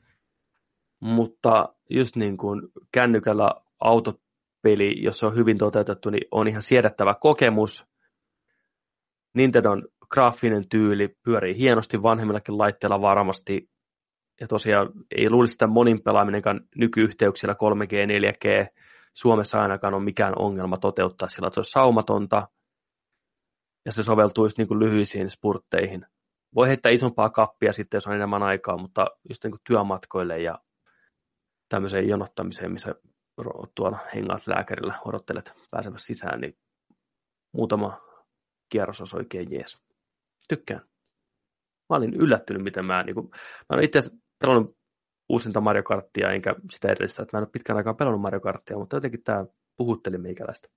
Mutta just niin kuin kännykällä autopeli, jos se on hyvin toteutettu, niin on ihan siedettävä kokemus. Nintendon graafinen tyyli pyörii hienosti vanhemmillakin laitteilla varmasti. Ja tosiaan ei luulisi, että monin pelaaminenkaan nykyyhteyksillä 3G, 4G Suomessa ainakaan on mikään ongelma toteuttaa sillä, että se olisi saumatonta ja se soveltuu just niin kuin lyhyisiin spurtteihin. Voi heittää isompaa kappia sitten, jos on enemmän aikaa, mutta just niin kuin työmatkoille ja tämmöiseen jonottamiseen, missä tuolla hengaat lääkärillä, odottelet pääsemässä sisään, niin muutama kierros olisi oikein jees. Tykkään. Mä olin yllättynyt, miten mä, niin kuin, mä en itse asiassa pelannut uusinta Mario Karttia, enkä sitä edellistä, että mä en ole pitkään aikaa pelannut Mario Karttia, mutta jotenkin tämä puhutteli meikäläistä.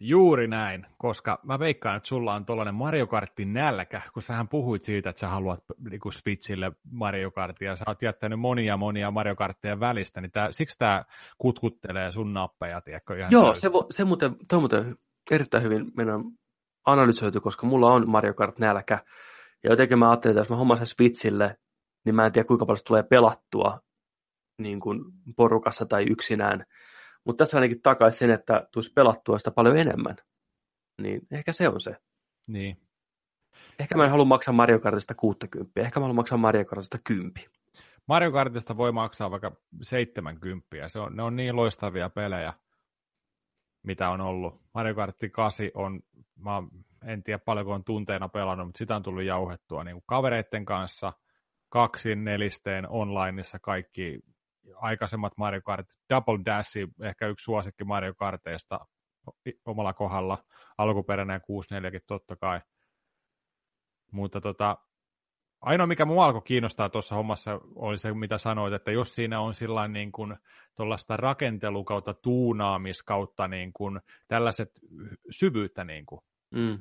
Juuri näin, koska mä veikkaan, että sulla on tuollainen Mario Kartin nälkä, kun sähän puhuit siitä, että sä haluat niin Switchille Mario Kartia, sä oot jättänyt monia monia Mario Kartteja välistä, niin tää, siksi tämä kutkuttelee sun nappeja, tiedätkö? Ihan Joo, täysin. se, vo, se muuten, toi muuten erittäin hyvin meidän analysoitu, koska mulla on Mario Kart nälkä. Ja jotenkin mä ajattelin, että jos mä homman sen Switchille, niin mä en tiedä kuinka paljon se tulee pelattua niin kuin porukassa tai yksinään. Mutta tässä ainakin takaisin sen, että tulisi pelattua sitä paljon enemmän. Niin ehkä se on se. Niin. Ehkä mä en halua maksaa Mario Kartista 60, ehkä mä haluan maksaa Mario Kartista 10. Mario Kartista voi maksaa vaikka 70, se on, ne on niin loistavia pelejä, mitä on ollut. Mario Kart 8 on, mä en tiedä paljonko on tunteena pelannut, mutta sitä on tullut jauhettua niin kuin kavereiden kanssa, kaksin, nelisteen, onlineissa kaikki aikaisemmat Mario Kart, Double Dash, ehkä yksi suosikki Mario Karteista omalla kohdalla, alkuperäinen 64 totta kai. Mutta tota, ainoa mikä mua alkoi kiinnostaa tuossa hommassa oli se, mitä sanoit, että jos siinä on sillä niin kuin tuollaista rakentelu kautta tuunaamis kautta niin kuin tällaiset syvyyttä niin kuin, Mm.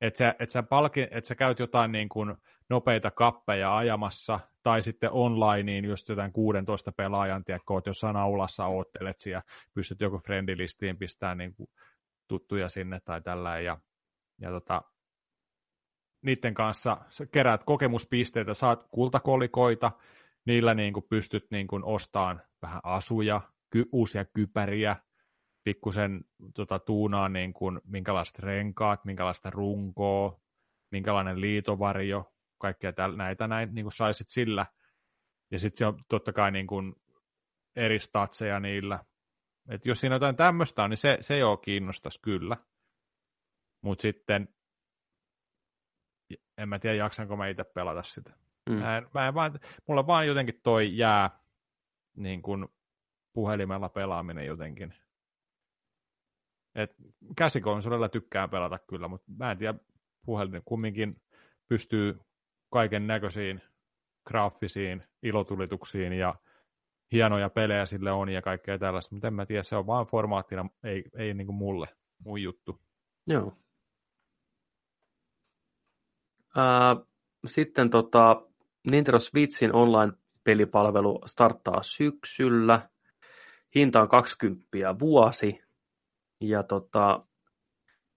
että sä, et sä, palki, et sä käyt jotain niin kuin nopeita kappeja ajamassa, tai sitten onlineen just jotain 16 pelaajan, tiedätkö, oot jossain aulassa oottelet siellä, pystyt joku friendilistiin pistämään niin kuin tuttuja sinne tai tällä, ja, ja tota, niiden kanssa sä keräät kokemuspisteitä, saat kultakolikoita, niillä niin kuin pystyt niin kuin ostamaan vähän asuja, ky, uusia kypäriä, pikkusen tota, tuunaa niin kuin, minkälaiset renkaat, minkälaista runkoa, minkälainen liitovarjo, kaikkea täl, näitä näin niin kuin saisit sillä. Ja sitten se on totta kai niin kuin eri statseja niillä. Et jos siinä jotain tämmöistä on, niin se, se joo kiinnostaisi kyllä. Mutta sitten en mä tiedä, jaksanko mä itse pelata sitä. Mm. Mä en, mä en vaan, mulla vaan jotenkin toi jää niin kuin puhelimella pelaaminen jotenkin. Et käsikonsolilla tykkään pelata kyllä, mutta mä en tiedä, puhelin kumminkin pystyy kaiken näköisiin graafisiin ilotulituksiin ja hienoja pelejä sille on ja kaikkea tällaista, mutta en mä tiedä, se on vaan formaattina, ei, ei niin kuin mulle, mun juttu. Joo. Ää, sitten tota, Nintendo Switchin online-pelipalvelu starttaa syksyllä. Hinta on 20 vuosi. Ja tota,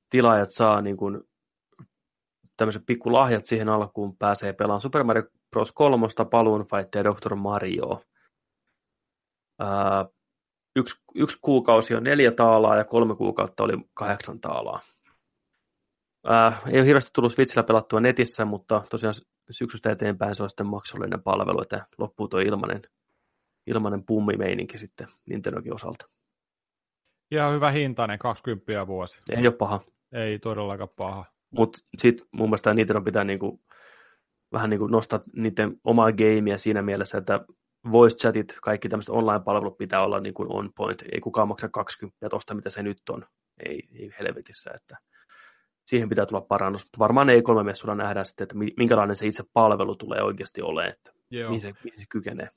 tilaajat saa niin kuin tämmöiset pikkulahjat siihen alkuun pääsee pelaamaan Super Mario Bros. 3, Balloon Fight ja Dr. Mario. Ää, yksi, yksi kuukausi on neljä taalaa ja kolme kuukautta oli kahdeksan taalaa. Ää, ei ole hirveästi tullut Switchillä pelattua netissä, mutta tosiaan syksystä eteenpäin se on sitten maksullinen palvelu, että loppuu tuo ilmanen, ilmanen pummimeininki sitten Nintendonkin osalta. Ihan hyvä hintainen, 20 vuosi. Ei ole paha, Ei todellakaan paha. Mutta sitten mun mielestä Nintendo pitää niinku, vähän niinku nostaa niiden omaa gameia siinä mielessä, että voice chatit, kaikki tämmöiset online-palvelut pitää olla niin kuin on point. Ei kukaan maksa 20 tosta, mitä se nyt on. ei, ei helvetissä, että siihen pitää tulla parannus, mutta varmaan ei kolme messuilla nähdään sitten, että minkälainen se itse palvelu tulee oikeasti olemaan, että Joo. mihin se, mihin se kykenee.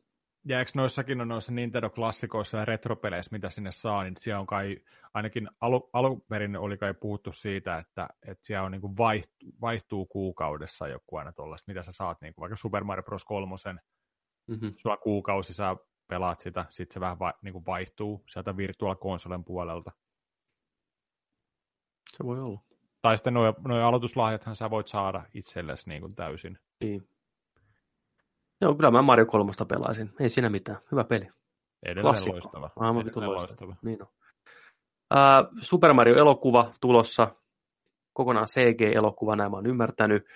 Ja eikö noissakin on noissa Nintendo-klassikoissa ja retropeleissä, mitä sinne saa, niin siellä on kai, ainakin alu, alun perin oli kai puhuttu siitä, että, että siellä on niin kuin vaihtuu, vaihtuu kuukaudessa joku aina tuollaista, mitä sä saat, niin kuin vaikka Super Mario Bros. 3, mm-hmm. sulla kuukausi, sä pelaat sitä, sitten se vähän va, niin kuin vaihtuu sieltä Virtual Consolen puolelta. Se voi olla. Tai sitten nuo, nuo aloituslahjathan sä voit saada itsellesi niin kuin täysin. Niin. Joo, kyllä mä Mario 3 pelaisin. Ei siinä mitään. Hyvä peli. Edelleen Klassikko. loistava. Aivan Edelleen loistava. Niin on. Uh, Super Mario-elokuva tulossa. Kokonaan CG-elokuva, näin mä oon ymmärtänyt.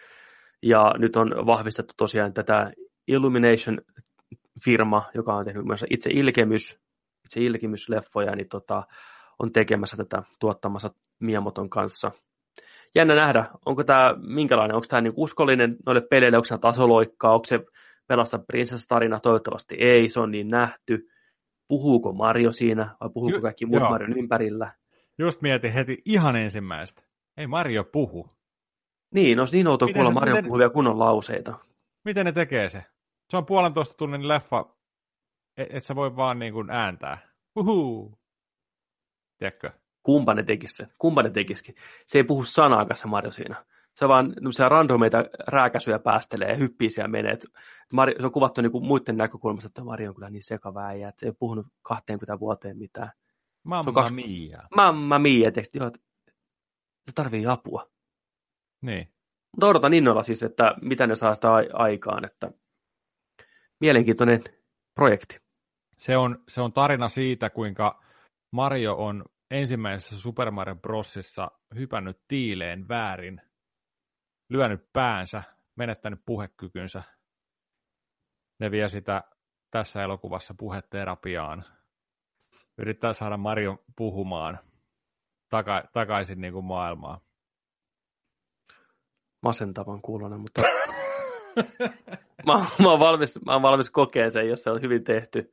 Ja nyt on vahvistettu tosiaan tätä Illumination-firma, joka on tehnyt myös itse Ilkemys, itse Ilkemys-leffoja, niin tota, on tekemässä tätä tuottamassa Miamoton kanssa. Jännä nähdä, onko tämä minkälainen, onko tämä niinku uskollinen noille peleille, onko tämä tasoloikkaa, onko se pelasta prinsessa-tarina, toivottavasti ei, se on niin nähty. Puhuuko Mario siinä vai puhuuko Ju- kaikki muut joo. Marion ympärillä? Just mietin heti ihan ensimmäistä. Ei Mario puhu. Niin, olisi niin outoa kuulla Mario miten, puhuvia kunnon lauseita. Miten ne tekee se? Se on puolentoista tunnin leffa, et, et sä voi vaan niin kuin ääntää. Uhuu. Tiedätkö? Kumpa ne tekisi se? Kumpa ne tekisikin? Se ei puhu sanaakaan se Mario siinä se vaan se randomeita rääkäsyjä päästelee ja hyppii siellä menee. Mari, se on kuvattu niin kuin muiden näkökulmasta, että Mari on kyllä niin sekava äijä, että se ei ole puhunut 20 vuoteen mitään. Mamma kaksi... mia. Mamma mia, teksti, joo, se tarvii apua. Niin. Mutta odotan innolla siis, että mitä ne saa sitä aikaan, että mielenkiintoinen projekti. Se on, se on tarina siitä, kuinka Mario on ensimmäisessä Super Mario Brosissa hypännyt tiileen väärin lyönyt päänsä, menettänyt puhekykynsä. Ne vie sitä tässä elokuvassa puheterapiaan. Yrittää saada Mario puhumaan taka- takaisin niin kuin maailmaan. Masentavan kuulonen, mutta mä, mä, oon valmis, mä oon valmis kokea sen, jos se on hyvin tehty.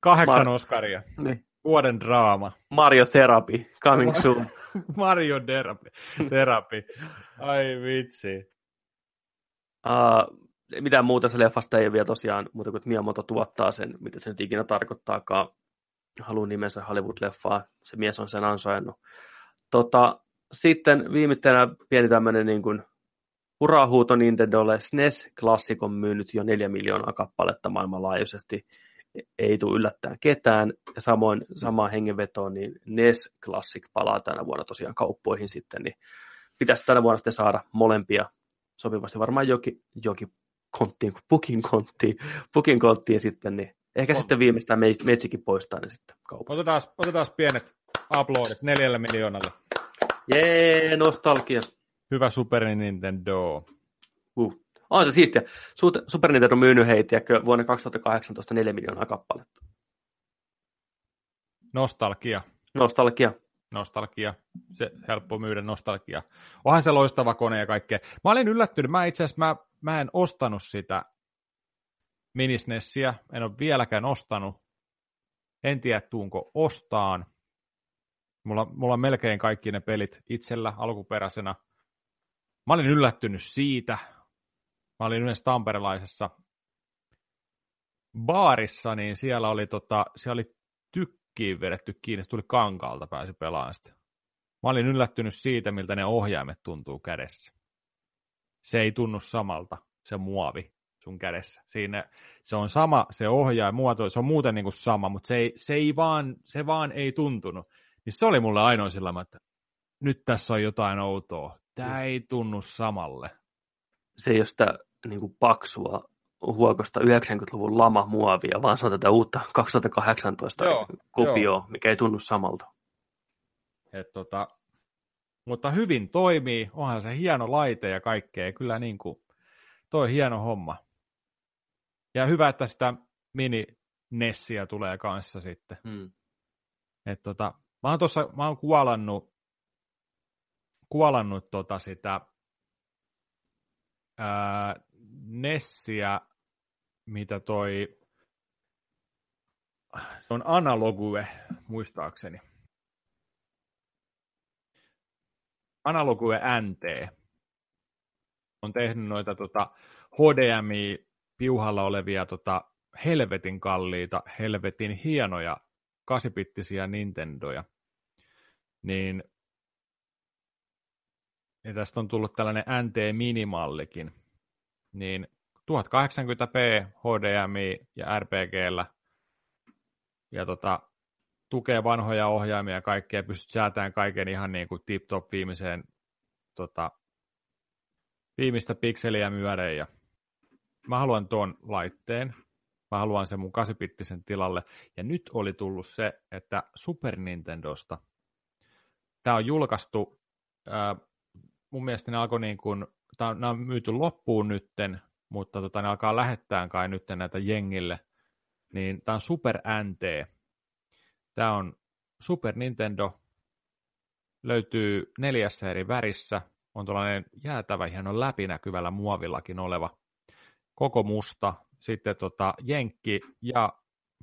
Kahdeksan Mar- Oscaria. Niin. Vuoden draama. Mario Therapy, coming soon. Mario Therapy. Therapy. Ai vitsi. Uh, mitään muuta se leffasta ei ole vielä tosiaan, muuta kuin Miyamoto tuottaa sen, mitä se nyt ikinä tarkoittaakaan. Haluan nimensä Hollywood-leffaa. Se mies on sen ansainnut. Tota, sitten viimeisenä pieni tämmöinen niin kuin hurahuuto Nintendolle. SNES-klassikon myynyt jo neljä miljoonaa kappaletta maailmanlaajuisesti ei tule yllättäen ketään. Ja samoin samaan hengenvetoon, niin NES Classic palaa tänä vuonna tosiaan kauppoihin sitten, niin pitäisi tänä vuonna sitten saada molempia sopivasti. Varmaan jokin, jokin konttiin, pukin konttiin, pukin konttiin sitten, niin ehkä on. sitten viimeistään metsikin poistaa ne sitten kaupassa. Otetaan, otetaan pienet uploadit neljälle miljoonalle. Jee, nostalgia. Hyvä Super Nintendo. Uh. On se siistiä. Super Nintendo on myynyt heitä vuonna 2018 4 miljoonaa kappaletta. Nostalgia. Nostalgia. Nostalgia. Se helppo myydä nostalgia. Onhan se loistava kone ja kaikkea. Mä olin yllättynyt. Mä itse asiassa mä, mä en ostanut sitä minisnessiä. En ole vieläkään ostanut. En tiedä, tuunko ostaan. Mulla, mulla on melkein kaikki ne pelit itsellä alkuperäisenä. Mä olin yllättynyt siitä. Mä olin yhdessä tamperelaisessa baarissa, niin siellä oli, tota, siellä oli tykkiin vedetty kiinni, se tuli kankaalta, pääsi pelaamaan sitä. Mä olin yllättynyt siitä, miltä ne ohjaimet tuntuu kädessä. Se ei tunnu samalta, se muovi sun kädessä. Siinä, se on sama, se ohjaa muoto, se on muuten niin kuin sama, mutta se, ei, se, ei vaan, se vaan ei tuntunut. Niin se oli mulle ainoa sillä että nyt tässä on jotain outoa. Tämä ei tunnu samalle. Se ei ole sitä niin kuin paksua huokosta 90-luvun lama-muovia, vaan se on tätä uutta 2018 joo, kopioa, joo. mikä ei tunnu samalta. Et tota, mutta hyvin toimii, onhan se hieno laite ja kaikkea, kyllä niin kuin, toi hieno homma. Ja hyvä, että sitä mini Nessiä tulee kanssa sitten. Hmm. Et tota, mä oon tuossa, mä oon kuolannut, kuolannut tota sitä ää, Nessiä, mitä toi, se on analogue, muistaakseni. Analogue NT on tehnyt noita tota, HDMI piuhalla olevia tota, helvetin kalliita, helvetin hienoja kasipittisiä Nintendoja. Niin ja tästä on tullut tällainen NT-minimallikin. Niin 1080p HDMI ja RPGllä ja tota, tukee vanhoja ohjaimia ja kaikkea, pystyt säätämään kaiken ihan niin kuin tip-top viimeiseen tota, viimeistä pikseliä myöden. Ja mä haluan tuon laitteen, mä haluan sen mun 8 tilalle. Ja nyt oli tullut se, että Super Nintendosta, tämä on julkaistu, ää, mun mielestä ne alkoi niin kuin, on, on myyty loppuun nytten, mutta tota, ne alkaa lähettää kai nyt näitä jengille, niin tämä on Super NT. Tämä on Super Nintendo, löytyy neljässä eri värissä, on tuollainen jäätävä hieno läpinäkyvällä muovillakin oleva, koko musta, sitten tota, jenkki ja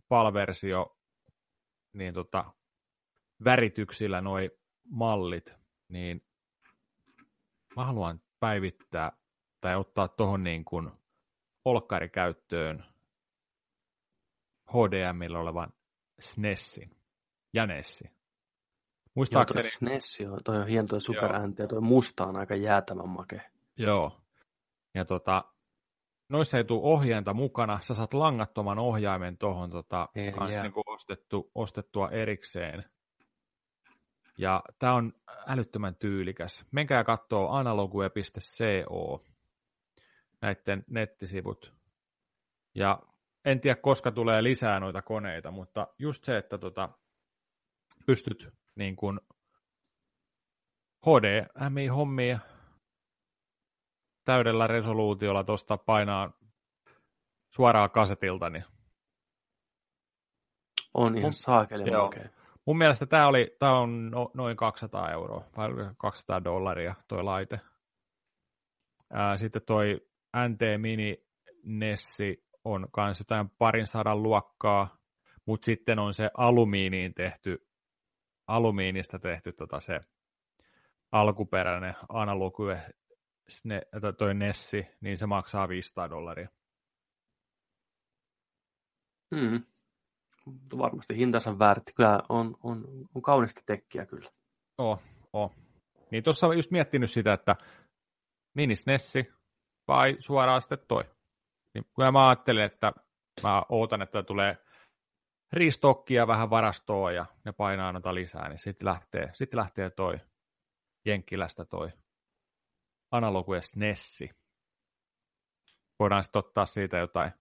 palversio, niin tota, värityksillä noi mallit, niin mä haluan päivittää tai ottaa tuohon niin kuin olkkarikäyttöön HDMillä olevan SNESin ja Nessin. Muistaakseni... Joo, SNES on, toi on hieno toi Super NT, ja toi musta on aika jäätävän make. Joo. Ja tota, noissa ei tule ohjainta mukana, sä saat langattoman ohjaimen tuohon tota, kanssa niin ostettu, ostettua erikseen. Ja tämä on älyttömän tyylikäs. Menkää katsoo analogue.co näiden nettisivut. Ja en tiedä, koska tulee lisää noita koneita, mutta just se, että tota, pystyt niin kuin HDMI-hommia täydellä resoluutiolla tuosta painaa suoraan kasetilta, niin on ihan saakeli Mun mielestä tämä, oli, tämä on no, noin 200 euroa, vai 200 dollaria toi laite. Ää, sitten toi NT Mini Nessi on kans jotain parin sadan luokkaa, mutta sitten on se alumiiniin tehty, alumiinista tehty tota se alkuperäinen analogue toi Nessi, niin se maksaa 500 dollaria. Hmm. Varmasti hintansa väärti. Kyllä on, on, on kaunista tekkiä kyllä. Oh, oh. Niin tuossa olen just miettinyt sitä, että mini Nessi vai suoraan sitten toi. Niin kyllä mä ajattelin, että mä ootan, että tulee ristokkia vähän varastoa ja ne painaa noita lisää, niin sitten lähtee, sit lähtee toi Jenkkilästä toi analogue Nessi. Voidaan sitten ottaa siitä jotain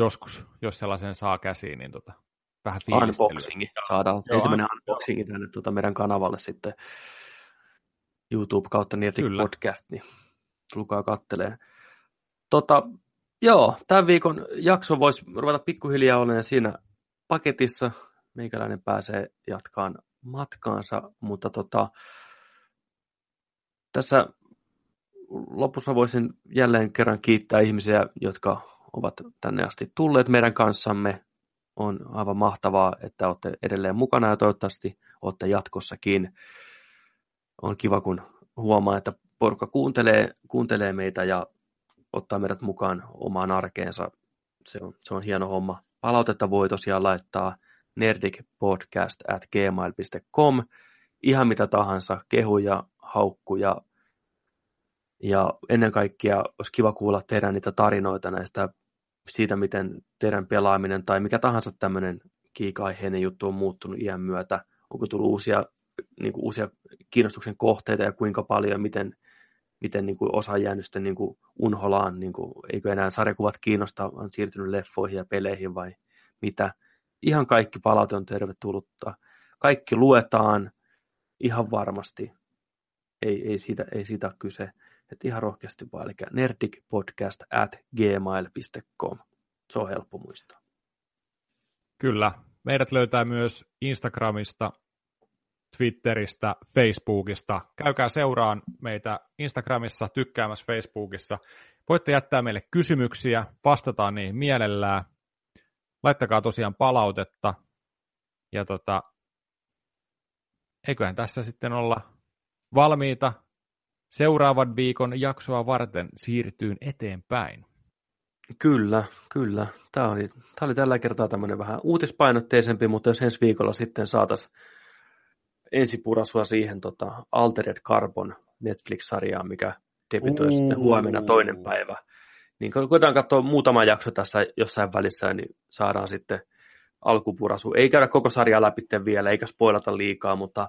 joskus, jos sellaisen saa käsiin, niin tota, vähän Unboxingi saadaan. Joo, Ensimmäinen unboxingi tänne tuota meidän kanavalle sitten YouTube kautta Nirtik podcast, niin tulkaa kattelee. Tota, joo, tämän viikon jakso voisi ruveta pikkuhiljaa olemaan siinä paketissa. Meikäläinen pääsee jatkaan matkaansa, mutta tota, tässä lopussa voisin jälleen kerran kiittää ihmisiä, jotka ovat tänne asti tulleet meidän kanssamme. On aivan mahtavaa, että olette edelleen mukana ja toivottavasti olette jatkossakin. On kiva, kun huomaa, että porukka kuuntelee, kuuntelee meitä ja ottaa meidät mukaan omaan arkeensa. Se on, se on hieno homma. Palautetta voi tosiaan laittaa nerdicpodcast at gmail.com. Ihan mitä tahansa, kehuja, haukkuja. Ja ennen kaikkea olisi kiva kuulla teidän niitä tarinoita näistä siitä, miten teidän pelaaminen tai mikä tahansa tämmöinen kiika-aiheinen juttu on muuttunut iän myötä. Onko tullut uusia, niin kuin uusia kiinnostuksen kohteita ja kuinka paljon ja miten, miten niin kuin osa jäänyt sitten niin kuin unholaan, niin kuin, eikö enää sarjakuvat kiinnosta, on siirtynyt leffoihin ja peleihin vai mitä. Ihan kaikki palaute on tervetullutta. Kaikki luetaan ihan varmasti. Ei, ei, siitä, ei siitä ole kyse. Että ihan rohkeasti vaan, eli nerdicpodcast at gmail.com. Se on helppo muistaa. Kyllä. Meidät löytää myös Instagramista, Twitteristä, Facebookista. Käykää seuraan meitä Instagramissa, tykkäämässä Facebookissa. Voitte jättää meille kysymyksiä, vastataan niihin mielellään. Laittakaa tosiaan palautetta. Ja tota, eiköhän tässä sitten olla valmiita seuraavan viikon jaksoa varten siirtyyn eteenpäin. Kyllä, kyllä. Tämä oli, tämä oli tällä kertaa tämmöinen vähän uutispainotteisempi, mutta jos ensi viikolla sitten saataisiin ensipurasua siihen tota, Altered Carbon Netflix-sarjaan, mikä debytoi sitten huomenna toinen päivä. Niin koitetaan katsoa muutama jakso tässä jossain välissä, niin saadaan sitten alkupurasu. Ei käydä koko sarjaa läpi vielä, eikä spoilata liikaa, mutta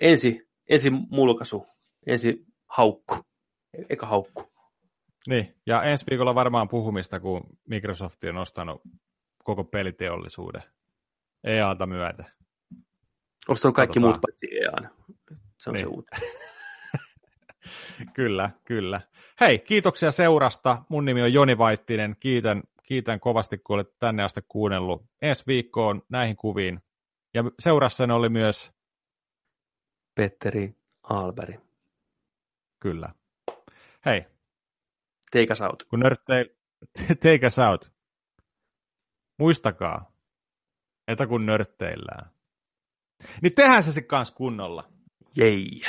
ensi, ensi mulkaisu, ensi haukku, eikä haukku. Niin, ja ensi viikolla varmaan puhumista, kun Microsoft on ostanut koko peliteollisuuden EAta myötä. Ostanut kaikki Katsotaan. muut paitsi EA. Se on niin. se uutta. kyllä, kyllä. Hei, kiitoksia seurasta. Mun nimi on Joni Vaittinen. Kiitän, kiitän kovasti, kun olet tänne asti kuunnellut. Ensi viikkoon näihin kuviin. Ja seurassani oli myös... Petteri Alberi. Kyllä. Hei. Take us out. Kun nörtteil... Take us out. Muistakaa, että kun nörtteillään, niin tehdään se sitten kanssa kunnolla. Jei.